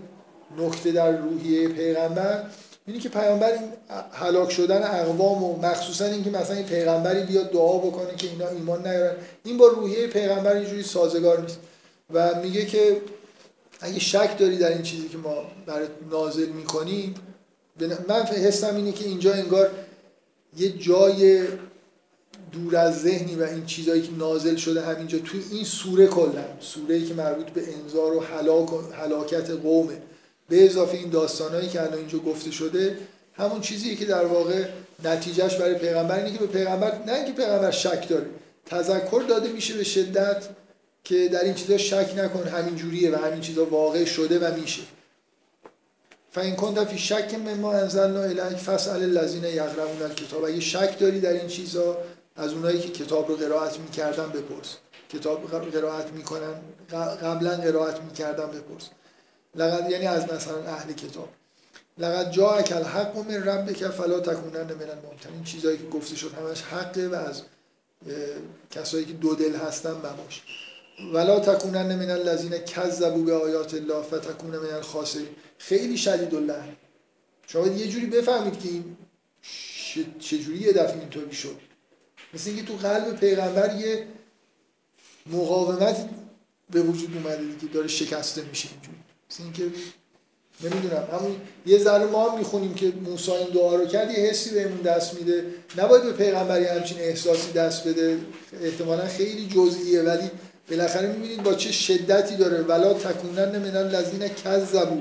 نکته در روحیه پیغمبر اینی که پیامبر این هلاک شدن اقوام و مخصوصا اینکه مثلا این پیغمبری بیاد دعا بکنه که اینا ایمان نیارن این با روحیه پیغمبر اینجوری سازگار نیست. و میگه که اگه شک داری در این چیزی که ما برات نازل می‌کنیم من حسم اینه که اینجا انگار یه جای دور از ذهنی و این چیزایی که نازل شده همینجا توی این سوره کلا سوره که مربوط به انذار و هلاک و هلاکت قومه. به اضافه این داستانهایی که الان اینجا گفته شده همون چیزیه که در واقع نتیجهش برای پیغمبر اینه که به پیغمبر نه اینکه پیغمبر شک داره تذکر داده میشه به شدت که در این چیزا شک نکن همین جوریه و همین چیزا واقع شده و میشه. فاین کنت فی شک مما انزلنا الیک فاسال الذین یقرؤون الکتاب. اگه شک داری در این چیزا از اونایی که کتاب رو قرائت می‌کردن بپرس. کتاب رو قرائت می‌کنن قبلا قرائت می‌کردن بپرس. لقد یعنی از مثلا اهل کتاب. لقد جاءک الحق من ربک فلا تکونن من الممتنین چیزایی که گفته شد همش حقه و از کسایی که دو دل هستن مباش. ولا تکونن من الذین کذبوا به آیات الله فتکون من الخاسرین. خیلی شدید اللحن شما یه جوری بفهمید که این چجوری یه دفعه اینطوری شد. مثل اینکه تو قلب پیغمبر یه مقاومت به وجود اومده دیگه داره شکسته میشه اینجوری. مثل اینکه نمی‌دونم همون یه ذره ما هم می‌خونیم که موسی این دعا رو کرد یه حسی بهمون دست میده. نباید به پیغمبری همچین احساسی دست بده احتمالا خیلی جزئیه ولی بالاخره می‌بینید با چه شدتی داره. ولا تکونن من الذین کذبوا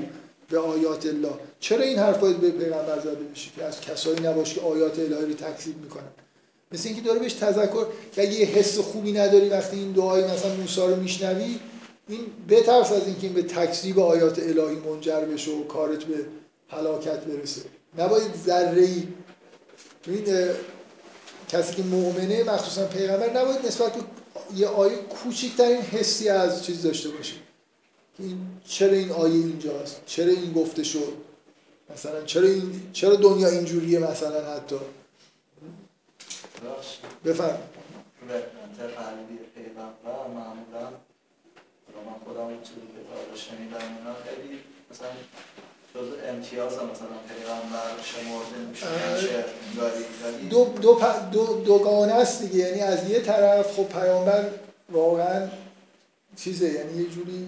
به آیات الله. چرا این حرف باید به پیغمبر زده بشه که از کسایی نباشه که آیات الهی رو تکذیب می‌کنن؟ مثل اینکه داره بهش تذکر که اگه یه حس خوبی نداری وقتی این دعای مثلا موسی رو میشنوی این بترس از اینکه این به تکذیب آیات الهی منجر بشه و کارت به هلاکت برسه. نباید ذره ای کسی که مؤمنه مخصوصا پیغمبر نباید نسبت به یه آیه کوچکترین حسی از چیز داشته باشه. این چرا این آیه اینجاست؟ چرا این گفته شد؟ مثلا چرا این چرا دنیا اینجوریه مثلا حتی؟ رحمت قلبی پیغمبر معمولا من خودم این چیزی که تا حالا شنیدم اینا خیلی مثلا جز امتیاز هم مثلا پیغمبر شمرده میشه. ولی دو دو دو دوگانه است دیگه. یعنی از یه طرف خب پیامبر واقعا چیزه. یعنی یه جوری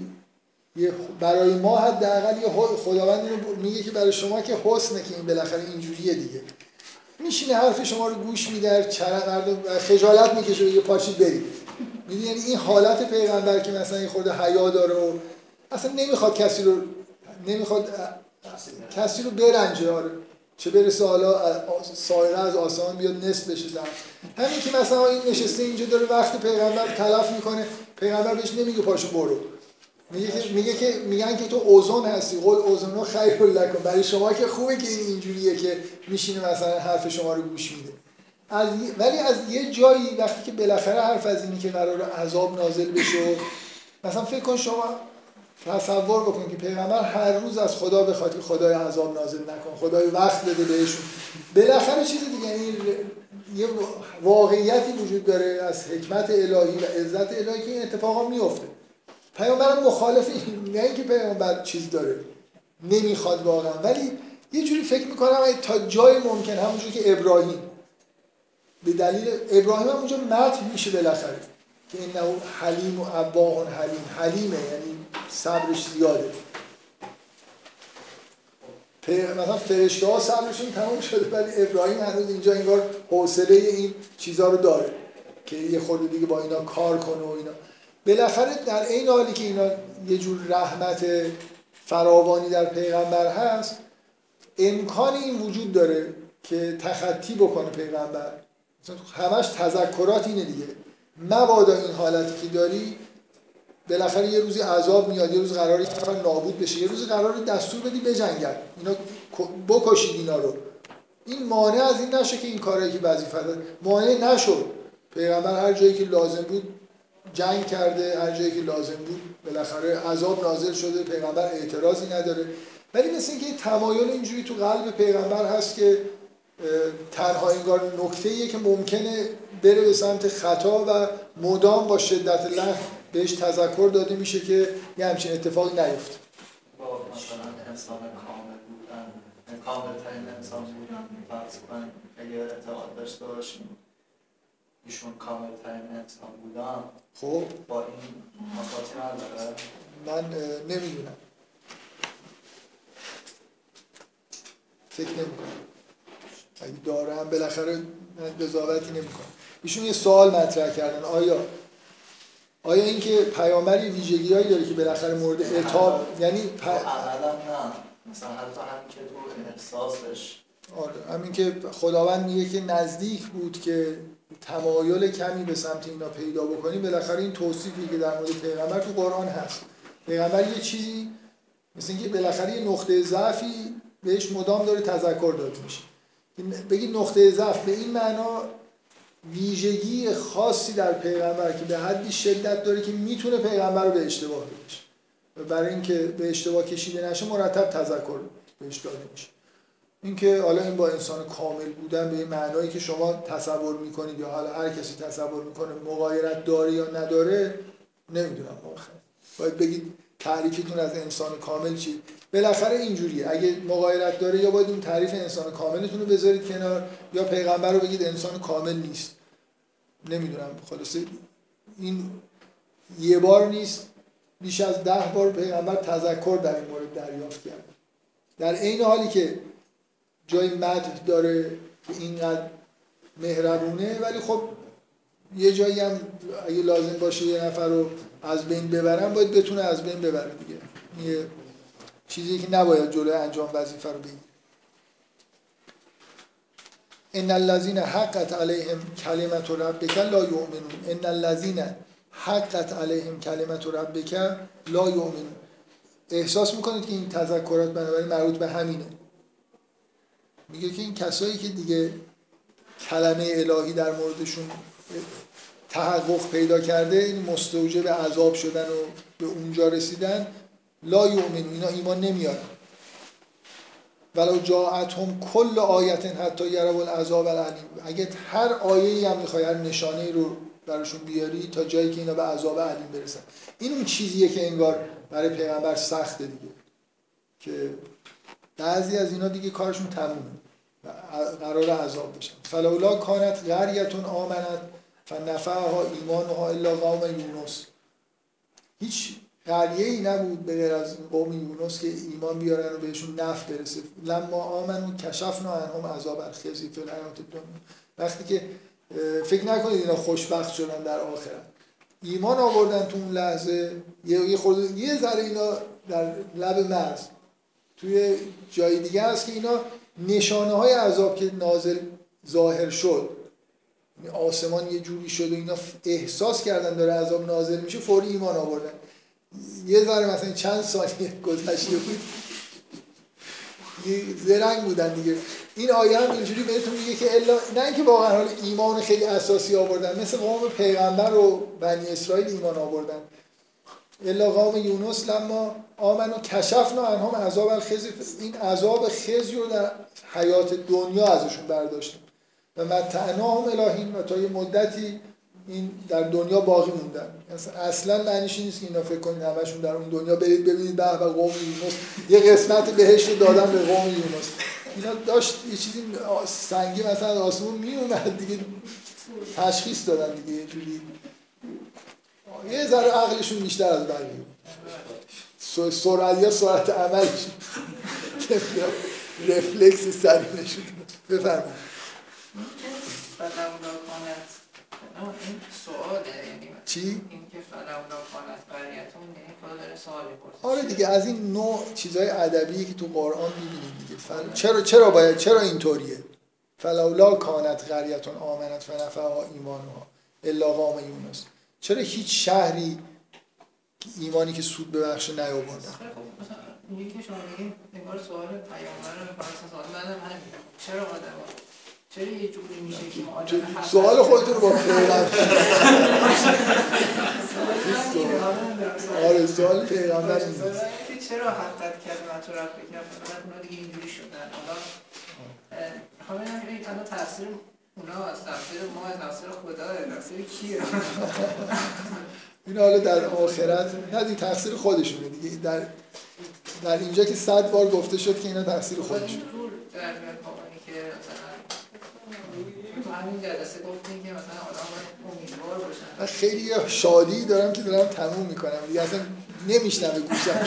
یه برای ما حداقل یه خداوند میگه که برای شما که حسنه که این بالاخره اینجوریه دیگه. میشینه حرف شما رو گوش میده چرا خجالت می‌کشه یه پاشید برید. یعنی این حالت پیغمبر که مثلا این خورده حیا داره و اصلا نمی‌خواد کسی رو نمی‌خواد کسی رو برنجه آره. چه برسه حالا سایره از آسمان بیاد نصف بشه زمین همین که مثلا این نشسته اینجا داره وقت پیغمبر تلف می‌کنه پیغمبر بهش نمیگه پاشو برو. میگه که میگه که میگن که تو اوزون هستی. قول اوزونو خیر لکن برای شما که خوبه که این اینجوریه که میشینه مثلا حرف شما رو گوش میده. از ولی از یه جایی وقتی که بالاخره حرف از اینی که قرار عذاب نازل بشه مثلا فکر کن شما تصور بکن که پیغمبر هر روز از خدا بخواد که خدای عذاب نازل نکن خدای وقت بده بهشون. بالاخره چیز دیگه یعنی یه واقعیتی وجود داره از حکمت الهی و عزت الهی که این اتفاقا میفته پیامبر مخالف این نه اینکه پیامبر چیز داره نمی‌خواد واقعا. ولی یه جوری فکر می‌کنم تا جای ممکن همونجوری که ابراهیم. به دلیل ابراهیم هم اونجا متن میشه بالاخره که انه حلیم و اباه حلیم. حلیمه یعنی صبرش زیاده. مثلا فرشته ها صبرشون تمام شده ولی ابراهیم هنوز اینجا انگار حوصله این چیزها رو داره که یه خورده دیگه با اینا کار کنه و اینا. بالاخره در این حالی که اینا یه جور رحمت فراوانی در پیغمبر هست امکان این وجود داره که تخطی بکنه پیغمبر. همش تذکرات اینه دیگه. مبادا این حالتی که داری بالاخره یه روزی عذاب میاد یه روز قراری نابود بشه یه روز قراری دستور بدی بجنگن اینا بکشید اینا رو. این مانع از این نشه که این کارهایی که وظیفه مانع نشد. پیغمبر هر جایی که لازم بود جنگ کرده هر جایی که لازم بود بالاخره عذاب نازل شده پیغمبر اعتراضی نداره. ولی مثل اینکه تمایل اینجوری تو قلب پیغمبر هست که تنها انگار نکته که ممکنه بره به سمت خطا و مدام با شدت لح بهش تذکر داده میشه که یه همچین اتفاقی نیفته. با مثلا انسان کامل بودن کامل ترین انسان بودن فرض کنیم اگه اعتقاد داشته باشیم ایشون کامل ترین انسان بودن خب. با این نداره؟ من نمی‌دونم. فکر نمی‌کنم. اگه دارم بالاخره قضاوتی نمی‌کنم. ایشون یه سوال مطرح کردن. آیا آیا اینکه پیامبری ویژگیهایی داره که بالاخره مورد اعتاب یعنی پ... نه مثلا حتی همین که تو احساسش. آره همین که خداوند میگه که نزدیک بود که تمایل کمی به سمت اینا پیدا بکنیم بالاخره این توصیفی که در مورد پیغمبر تو قرآن هست. پیغمبر یه چیزی مثل اینکه بالاخره یه نقطه ضعفی بهش مدام داره تذکر داده میشه. بگید نقطه ضعف به این معنا ویژگی خاصی در پیغمبر که به حدی شدت داره که می‌تونه پیغمبر رو به اشتباه بکشه. و برای اینکه به اشتباه کشیده نشه مرتب تذکر بهش داده میشه. اینکه حالا این با انسان کامل بودن به این معنایی که شما تصور می‌کنید یا حالا هر کسی تصور می‌کنه مغایرت داره یا نداره نمی‌دونم واقعا باید بگید تعریفتون از انسان کامل چی؟ بالاخره اینجوریه. اگه مغایرت داره یا باید اون تعریف انسان کاملتون رو بذارید کنار یا پیغمبر رو بگید انسان کامل نیست. نمی‌دونم. خلاصه این یه بار نیست. بیش از ده بار پیغمبر تذکر در این مورد دریافت کرد. در عین حالی که جای مد داره که اینقدر مهربونه ولی خب یه جایی هم اگه لازم باشه یه نفر رو از بین ببرن باید بتونه از بین ببره دیگه. یه چیزی که نباید جلوی انجام وظیفه رو بگیره. ان الذين حقت عليهم كلمه ربك لا يؤمنون ان الذين حقت عليهم كلمه ربك لا يؤمنون احساس می‌کنید که این تذکرات بنابراین مربوط به همینه. میگه که این کسایی که دیگه کلمه الهی در موردشون تحقق پیدا کرده این مستوجب عذاب شدن و به اونجا رسیدن لا یؤمن اینا ایمان نمیارن. ولو جاءتهم کل آیت حتی یروا العذاب العلیم. اگه هر آیه هم می‌خوای هر نشانه رو براشون بیاری تا جایی که اینا به عذاب علیم برسن. این اون چیزیه که انگار برای پیغمبر سخته دیگه. که بعضی از اینا دیگه کارشون تمومه و قرار عذاب بشن. فلولا کانت قریتون آمنت فنفعها ایمانها الا قوم یونس هیچ قریه ای نبود به غیر از قوم یونس که ایمان بیارن و بهشون نفع برسه. لما آمنون کشفنا عنهم عذاب الخزی فی الحیات الدنیا. وقتی که فکر نکنید اینا خوشبخت شدن در آخرت. ایمان آوردن تو اون لحظه یه خود یه ذره اینا در لب مرز. توی جای دیگه هست که اینا نشانه های عذاب که نازل ظاهر شد. آسمان یه جوری شد و اینا احساس کردن داره عذاب نازل میشه فوری ایمان آوردن. یه ذره مثلا چند ثانیه گذشته بود. زرنگ بودن دیگه. این آیه هم اینجوری بهتون میگه که الا نه اینکه واقعا حال ایمان خیلی اساسی آوردن مثل قوم پیغمبر و بنی اسرائیل ایمان آوردن. الا قوم یونس لما آمن و کشفنا عنهم عذاب الخزی این عذاب خزی رو در حیات دنیا ازشون برداشتیم و متعناهم الهین و تا یه مدتی این در دنیا باقی موندن. اصلا معنیش نیست که اینا فکر کنید همشون در اون دنیا برید ببینید به به قوم یونس. یه قسمت بهشت دادن به قوم یونس. اینا داشت یه چیزی سنگی مثلا آسمون می اومد دیگه. تشخیص دادن دیگه یه جوری. یه ذره عقلشون بیشتر از بقیه سرعت یا سرعت عملشون [LAUGHS] رفلکس سریع نشون بفرمایید. این سواله یعنی چی؟ این که یعنی خدا داره آره دیگه از این نوع چیزهای ادبی که تو قرآن می‌بینید دیگه. فل... چرا چرا باید چرا اینطوریه؟ فلولا کانت قریتون آمنت فنفعها ایمانها الا قوم یونس. چرا هیچ شهری ایمانی که سود ببخشه نیاوردن؟ خب مثلا که شما میگین انگار سوال پیامبر رو سوال منم همین چرا آدم چرا یه جوری میشه که ما آدم سوال خودتون رو با پیغمبر [LAUGHS] آره سوال پیغمبر چرا حقیقت کلمت رو رفت بکنم فقط اونا دیگه اینجوری شدن. حالا حالا این الان تاثیر اونا از تاثیر ما از تاثیر خدا تاثیر کیه؟ این حالا در آخرت نه دیگه تقصیر خودشونه. دیگه در در اینجا که صد بار گفته شد که اینا تقصیر خودشونه در که مثلا تو من خیلی شادی دارم که دارم تموم می‌کنم. دیگه اصلا نمیشنم گوشم.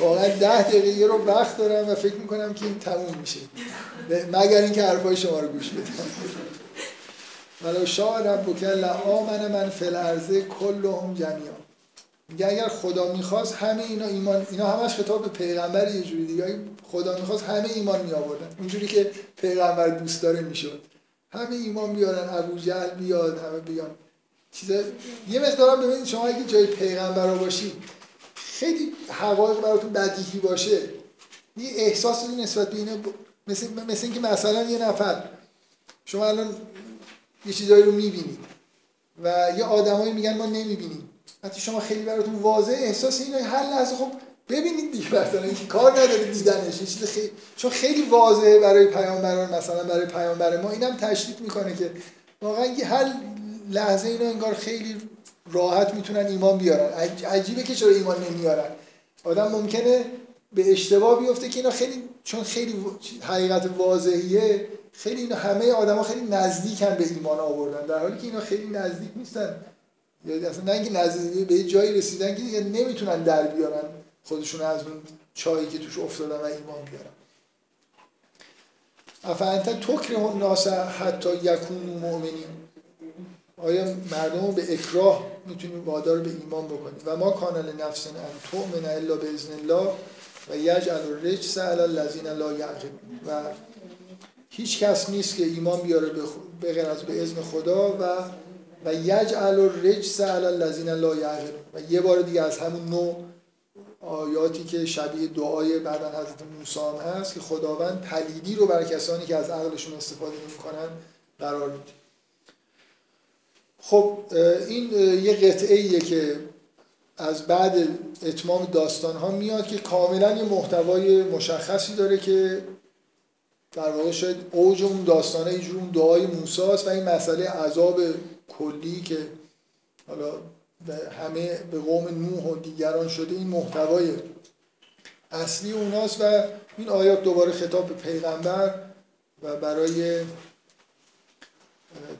واقعا ده دقیقه رو وقت دارم و فکر می‌کنم که این تموم میشه. مگر اینکه حرفای شما رو گوش بدم. ولو شاء ربک لآمن من فی الارض کلهم جمیعا. میگه اگر خدا می‌خواست همه اینا ایمان اینا همش خطاب به پیغمبر یه جوری دیگه. خدا می‌خواست همه ایمان می آوردن اونجوری که پیغمبر دوست داره می‌شد. همه ایمان بیارن ابو جهل بیاد همه بیان. چیزا یه مقدارم ببینید شما اگه جای پیغمبر باشید خیلی حقایق براتون بدیهی باشه. یه احساسی نسبت به اینه ب... مثل مثل اینکه مثلا یه نفر شما الان یه چیزایی رو می‌بینید و یه آدمایی میگن ما نمی‌بینیم. وقتی شما خیلی براتون واضح احساس اینه هر لحظه خب ببینید دیگه مثلا اینکه کار نداره دیدنش یه چیز خیلی چون خیلی واضحه برای پیامبران مثلا برای پیامبر ما اینم تشدید می‌کنه که واقعا هر لحظه اینو انگار خیلی راحت می‌تونن ایمان بیارن. عج- عجیبه که چرا ایمان نمیارن. آدم ممکنه به اشتباه بیفته که اینا خیلی چون خیلی حقیقت واضحیه خیلی اینا همه آدما خیلی نزدیکن به ایمان آوردن در حالی که اینا خیلی نزدیک نیستن. اصلا نه اینکه نزدیک به یه جایی رسیدن که دیگه نمی‌تونن در بیارن خودشون از اون چایی که توش افتادن و ایمان بیارن. افانت تکره الناس حتی یکونوا مؤمنین. آیا مردم به اکراه می‌تونیم وادار به ایمان بکنیم؟ و ما کان لنفس ان تؤمن الا باذن الله و یجعل الرجس علی الذین لا یعقلون. و هیچ کس نیست که ایمان بیاره به به غیر از به اذن خدا و و یجعل الرجس علی الذین لا یعقلون و یه بار دیگه از همون نوع آیاتی که شبیه دعای بعدا حضرت موسی هم هست که خداوند پلیدی رو برای کسانی که از عقلشون استفاده نمی‌کنن قرار میده. خب این یه قطعه ایه که از بعد اتمام داستان ها میاد که کاملا یه محتوای مشخصی داره که در واقع شاید اوج اون داستانه اینجور اون دعای موسی است و این مسئله عذاب کلی که حالا به همه به قوم نوح و دیگران شده این محتوای اصلی اوناست و این آیات دوباره خطاب به پیغمبر و برای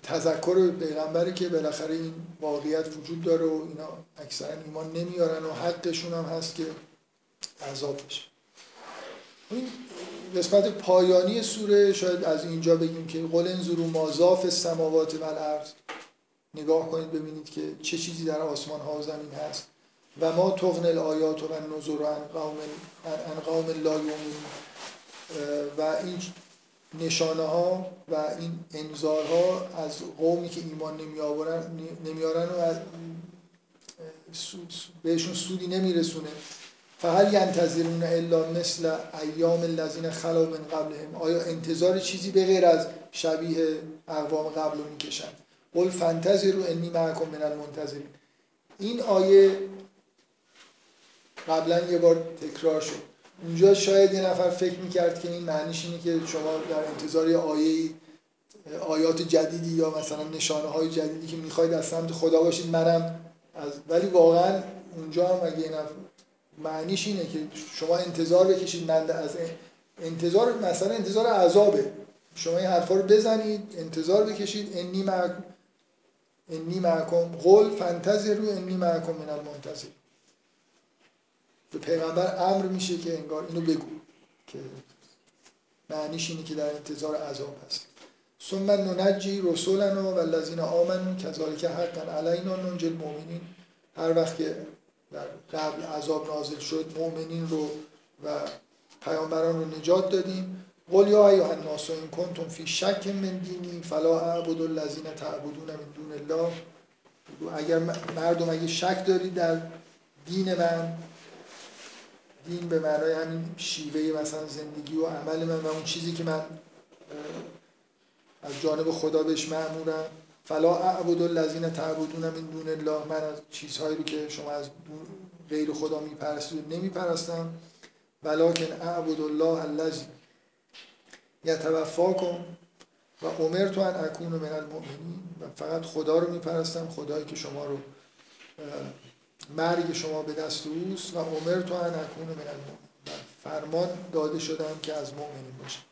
تذکر پیغمبری که بالاخره این واقعیت وجود داره و اینا اکثرا ایمان نمیارن و حقشون هم هست که عذاب بشه. این قسمت پایانی سوره شاید از اینجا بگیم که قل انظروا ما فی السماوات و الارض نگاه کنید ببینید که چه چیزی در آسمان ها و زمین هست. و ما تغن الآیات و النذر عن قوم عن قوم و این نشانه ها و این انذارها از قومی که ایمان نمیآورن نمیارن و بهشون سودی نمیرسونه. فهل ینتظرون الا مثل ایام الذین خلو من قبلهم. آیا انتظار چیزی به غیر از شبیه اقوام قبل رو می‌کشن؟ قل فانتظروا انی معکم من المنتظرین. این آیه قبلا یه بار تکرار شد. اونجا شاید یه نفر فکر می‌کرد که این معنیش اینه که شما در انتظار یه آیه آیات جدیدی یا مثلا نشانه های جدیدی که می‌خواید از سمت خدا باشید منم از ولی واقعا اونجا هم اگه این معنیش اینه که شما انتظار بکشید من از انتظار مثلا انتظار عذابه. شما این حرفا رو بزنید انتظار بکشید انی معکم انی معکم قل فانتظروا انی معکم من المنتظرین به پیغمبر امر میشه که انگار اینو بگو که معنیش اینه که در انتظار عذاب هست. ثم ننجی رسولنا و الذین آمنوا کذالک حقا علینا ننجی المؤمنین. هر وقت که در قبل عذاب نازل شد مؤمنین رو و پیامبران رو نجات دادیم. قل یا ایها الناس ان کنتم فی شک من دینی فلا اعبد الذین تعبدون من الله اگر مردم اگه شک دارید در دین من دین به معنای همین شیوه مثلا زندگی و عمل من و اون چیزی که من از جانب خدا بهش مأمورم فلا اعبد الذین تعبدون من دون الله من از چیزهایی رو که شما از غیر خدا میپرستید نمیپرستم ولکن اعبد الله الذی یتوفاکم. و امرت ان اکون من المؤمنین. و فقط خدا رو میپرستم خدایی که شما رو مرگ شما به دست اوست و امرت ان اکون من المؤمنین. فرمان داده شدم که از مؤمنین باشم.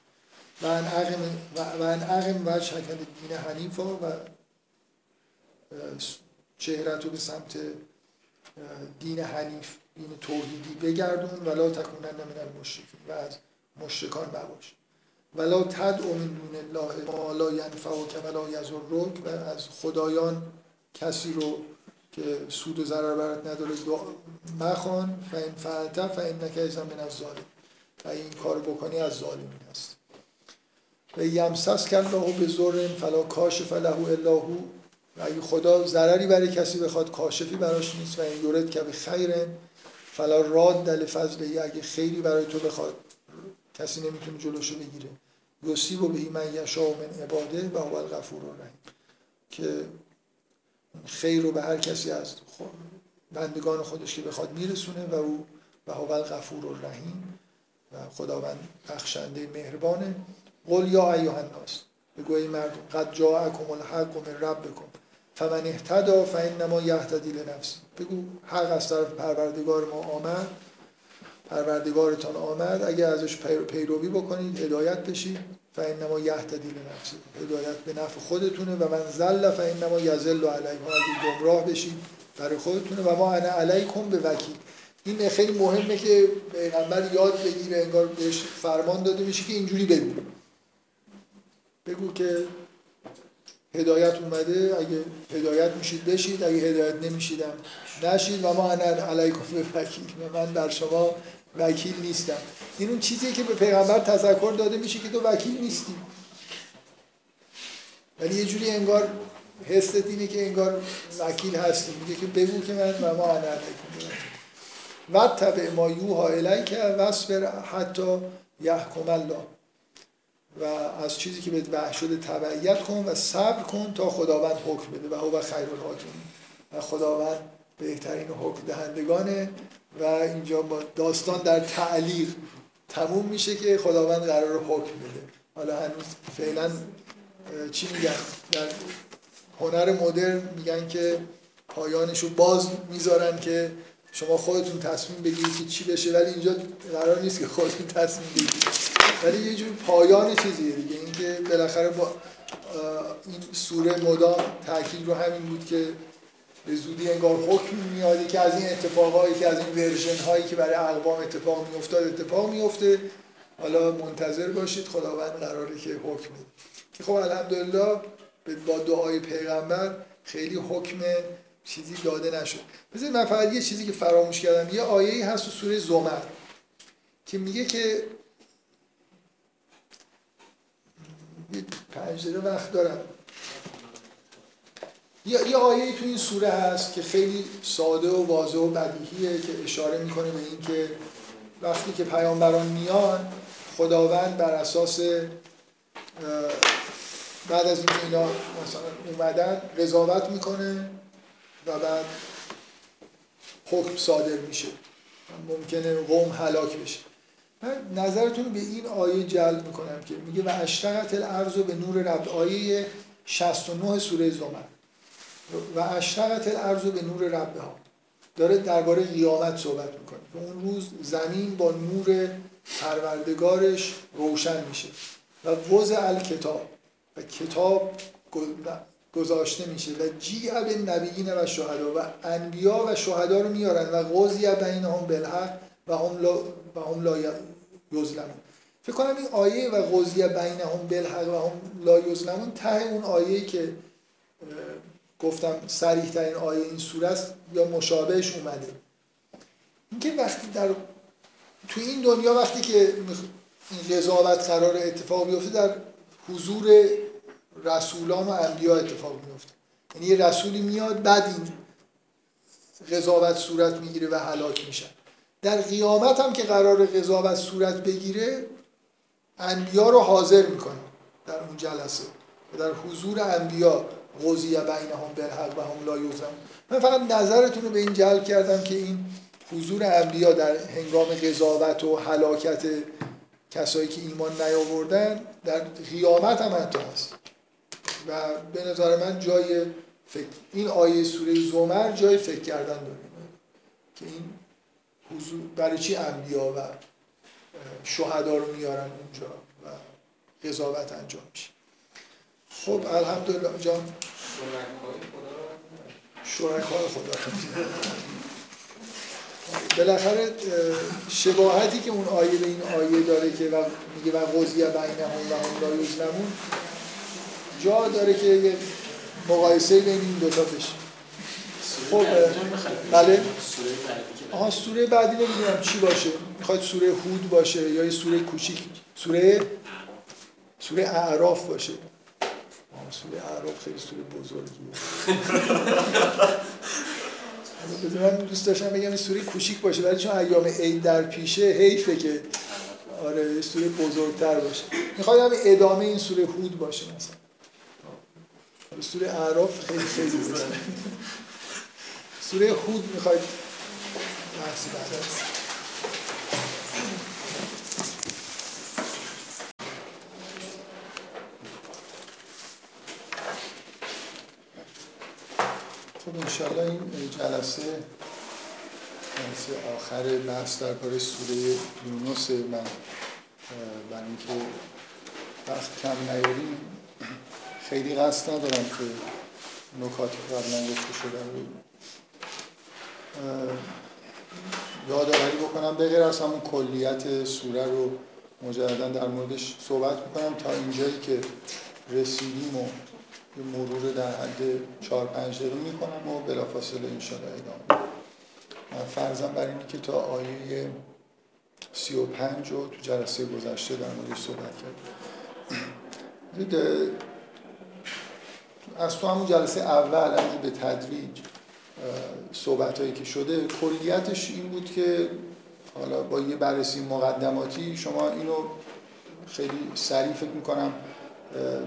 و ان اقم و ان اقم وجه دین حنیفا و چهرت رو به سمت دین حنیف دین توحیدی بگردون ولا تکونن من المشرکین. و از مشرکان مباش ولا تدعو من دون الله ما لا ینفعک ولا یضرک و از خدایان کسی رو که سود و ضرر برات نداره مخوان. فان فعلت فانک اذا من الظالم. و این کار بکنی از ظالمین هست و یمسس الله به زر فلا کاشف له الا هو. و اگه خدا ضرری برای کسی بخواد کاشفی براش نیست. و این یورد که به خیر فلا راد دل فضل اگه خیری برای تو بخواد کسی نمی‌تونه جلوشو بگیره. یصیب و بهی من یشاء من عباده و هو الغفور الرحیم. که خیر رو به هر کسی از بندگان خودش که بخواد میرسونه و او و هو الغفور الرحیم. و خداوند بخشنده مهربانه. قل یا ایها الناس بگو ای مردم قد جاءکم الحق من ربکم. فمن اهتدى فانما یهتدی لنفسه. بگو حق از طرف پروردگار ما آمد. پروردگارتان آمد. اگه ازش پیروی بکنید هدایت بشید. فانما یهتدی لنفسه هدایت به نفع خودتونه و من زل فانما یزل علیه اگه گمراه بشید برای خودتونه و ما انا علیکم به وکیل. این خیلی مهمه که پیغمبر یاد بگیره انگار بهش فرمان داده میشه که اینجوری بگو. بگو که هدایت اومده. اگه هدایت میشید بشید اگه هدایت نمیشیدم نشید و ما انا علیکم به وکیل. و من در شما وکیل نیستم. این اون چیزیه که به پیغمبر تذکر داده میشه که تو وکیل نیستی. ولی یه جوری انگار حست اینه که انگار وکیل هستی. میگه که بگو که من و ما علیکم و تبع ما یوها الیک وصبر حتی یحکم الله. و از چیزی که به وحی شده تبعیت کن و صبر کن تا خداوند حکم بده. و هو خیر الحاکم و خداوند بهترین حکم دهندگانه. و اینجا با داستان در تعلیق تموم میشه که خداوند قرار حکم بده. حالا هنوز فعلا چی میگن؟ در هنر مدرن میگن که پایانشو باز می‌ذارن که شما خودتون تصمیم بگیرید که چی بشه ولی اینجا قرار نیست که خودتون تصمیم بگیرید. ولی یه جور پایان چیزیه دیگه. اینکه بالاخره با این سوره مدام تاکید رو همین بود که به زودی انگار حکم میادی که از این اتفاقایی که از این ورژن هایی که برای اقوام اتفاق میافتاد اتفاق میفته حالا منتظر باشید. خداوند قراره که حکم. بده که خب الحمدلله با دعای پیغمبر خیلی حکم چیزی داده نشد. بذارید من فقط یه چیزی که فراموش کردم. یه آیه هست تو سوره زمر که میگه که پنج دقیقه وقت دارم. یه, یه آیه تو این سوره هست که خیلی ساده و واضح و بدیهیه که اشاره می‌کنه به این که وقتی که پیامبران میان خداوند بر اساس بعد از اینکه اینا مثلا اومدن قضاوت می‌کنه و بعد حکم صادر میشه. ممکنه قوم هلاک بشه. من نظرتون به این آیه جلب می‌کنم که میگه و اشتقت الارض به نور رب آیه 69 سوره زمر. و اشتقت الارض به نور رب ها داره درباره قیامت صحبت می‌کنه. که اون روز زمین با نور پروردگارش روشن میشه و وضع الکتاب و کتاب گذاشته میشه و جیع به نبیین و شهدا و انبیا و شهدا رو میارن و قضی بینهم بالحق و هم لا, و هم لا یظلمون. فکر کنم این آیه و قضی بینهم بالحق و هم لا یظلمون ته اون آیه که گفتم سریح ترین آیه این سوره است یا مشابهش اومده. اینکه وقتی در تو این دنیا وقتی که این قضاوت قرار اتفاق بیفته در حضور رسولان و انبیا اتفاق میفته یعنی یه رسولی میاد بعد این قضاوت صورت می‌گیره و هلاک میشن در قیامت هم که قرار قضاوت صورت بگیره انبیا رو حاضر می‌کنه در اون جلسه. در حضور انبیا قضیه بینهم بالحق و هم لا یوزم من فقط نظرتون رو به این جلب کردم که این حضور انبیا در هنگام قضاوت و هلاکت کسایی که ایمان نیاوردن در قیامت هم حتی هست. و به نظر من جای فکر این آیه سوره زمر جای فکر کردن داره که این حضور برای چی انبیا و شهدا رو میارن اونجا و قضاوت انجام میشه؟ خب الحمدلله جان. شرکای خدا بالاخره شباهتی که اون آیه به این آیه داره که و میگه و قضیه بینهم و هم لا یظلمون جا داره که یه مقایسه بین این دوتا بشه. خب بله. آها سوره بعدی نمی‌دونم چی باشه؟ می‌خواد سوره هود باشه یا یه سوره کوچیک؟ سوره؟ سوره اعراف باشه. سوره اعراف خیلی سوره بزرگیه بذار [LAUGHS] من دوست داشتم بگم این سوره کوچیک باشه ولی چون ایام عید در پیشه حیفه که آره یه سوره بزرگتر باشه. می‌خواد هم ادامه این سوره هود باشه مثلا. سوره اعراف خیلی خیلی باشه. [LAUGHS] سوره هود می‌خواید؟ بحثی بعد. انشالله این جلسه جلسه آخر بحث در سوره یونس من برای اینکه وقت کم نیاریم خیلی قصد ندارم که نکاتی که قبلا گفته شده رو یادآوری بکنم. به غیر از همون کلیت سوره رو مجددا در موردش صحبت می‌کنم تا اینجایی که رسیدیم و مرور در حد چهار پنج دقیقه می‌کنم و بلافاصله انشاءالله ادامه من فرضم بر اینه که تا آیه سی و پنج رو تو جلسه گذشته در موردش صحبت کردیم از تو همون جلسه اول همونجور به تدریج صحبت هایی که شده کلیتش این بود که حالا با یه بررسی مقدماتی شما اینو خیلی سریع فکر می‌کنم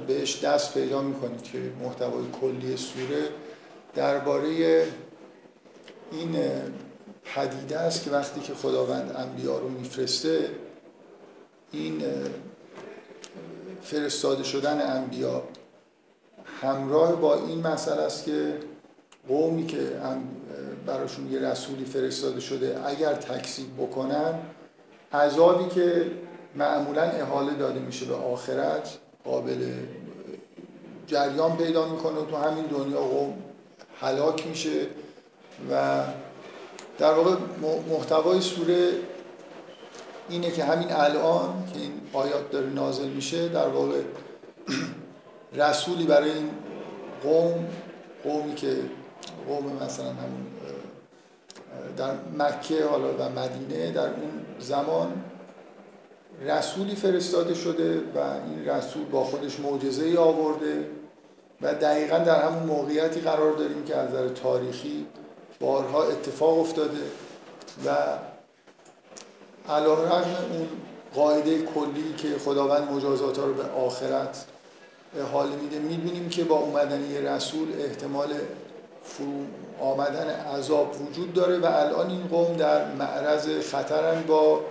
بهش دست پیدا می‌کنید که محتوای کلی سوره درباره این پدیده است که وقتی که خداوند انبیا رو میفرسته این فرستاده شدن انبیا همراه با این مسئله است که قومی که براشون یه رسولی فرستاده شده اگر تکذیب بکنن عذابی که معمولا احاله داده میشه به آخرت. قابل جریان پیدا می‌کنه تو همین دنیا قوم هلاک میشه و در واقع محتوای سوره اینه که همین الان که این آیات داره نازل میشه در واقع رسولی برای این قوم قومی که قوم مثلا همون در مکه حالا و مدینه در اون زمان رسولی فرستاده شده و این رسول با خودش معجزه ای آورده و دقیقا در همون موقعیتی قرار داریم که از نظر تاریخی بارها اتفاق افتاده و علا رقم اون قاعده کلی که خداوند مجازات ها رو به آخرت حال میده می‌بینیم که با اومدن یه رسول احتمال فرو آمدن عذاب وجود داره و الان این قوم در معرض خطرن با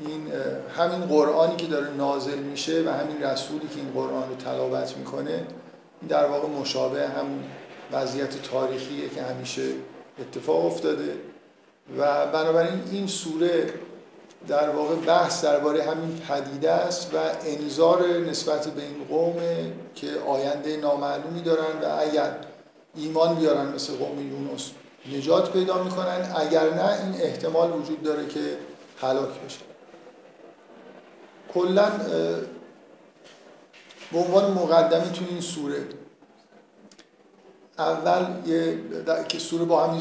این همین قرآنی که داره نازل میشه و همین رسولی که این قرآن رو تلاوت می‌کنه این در واقع مشابه همون وضعیت تاریخیه که همیشه اتفاق افتاده. و بنابراین این سوره در واقع بحث درباره همین پدیده است و انذار نسبت به این قوم که آینده نامعلومی دارن و اگر ایمان بیارن مثل قوم یونس نجات پیدا می‌کنن اگر نه این احتمال وجود داره که هلاک بشه. کلا به عنوان مقدمه تو این سوره. اول یه که سوره با همین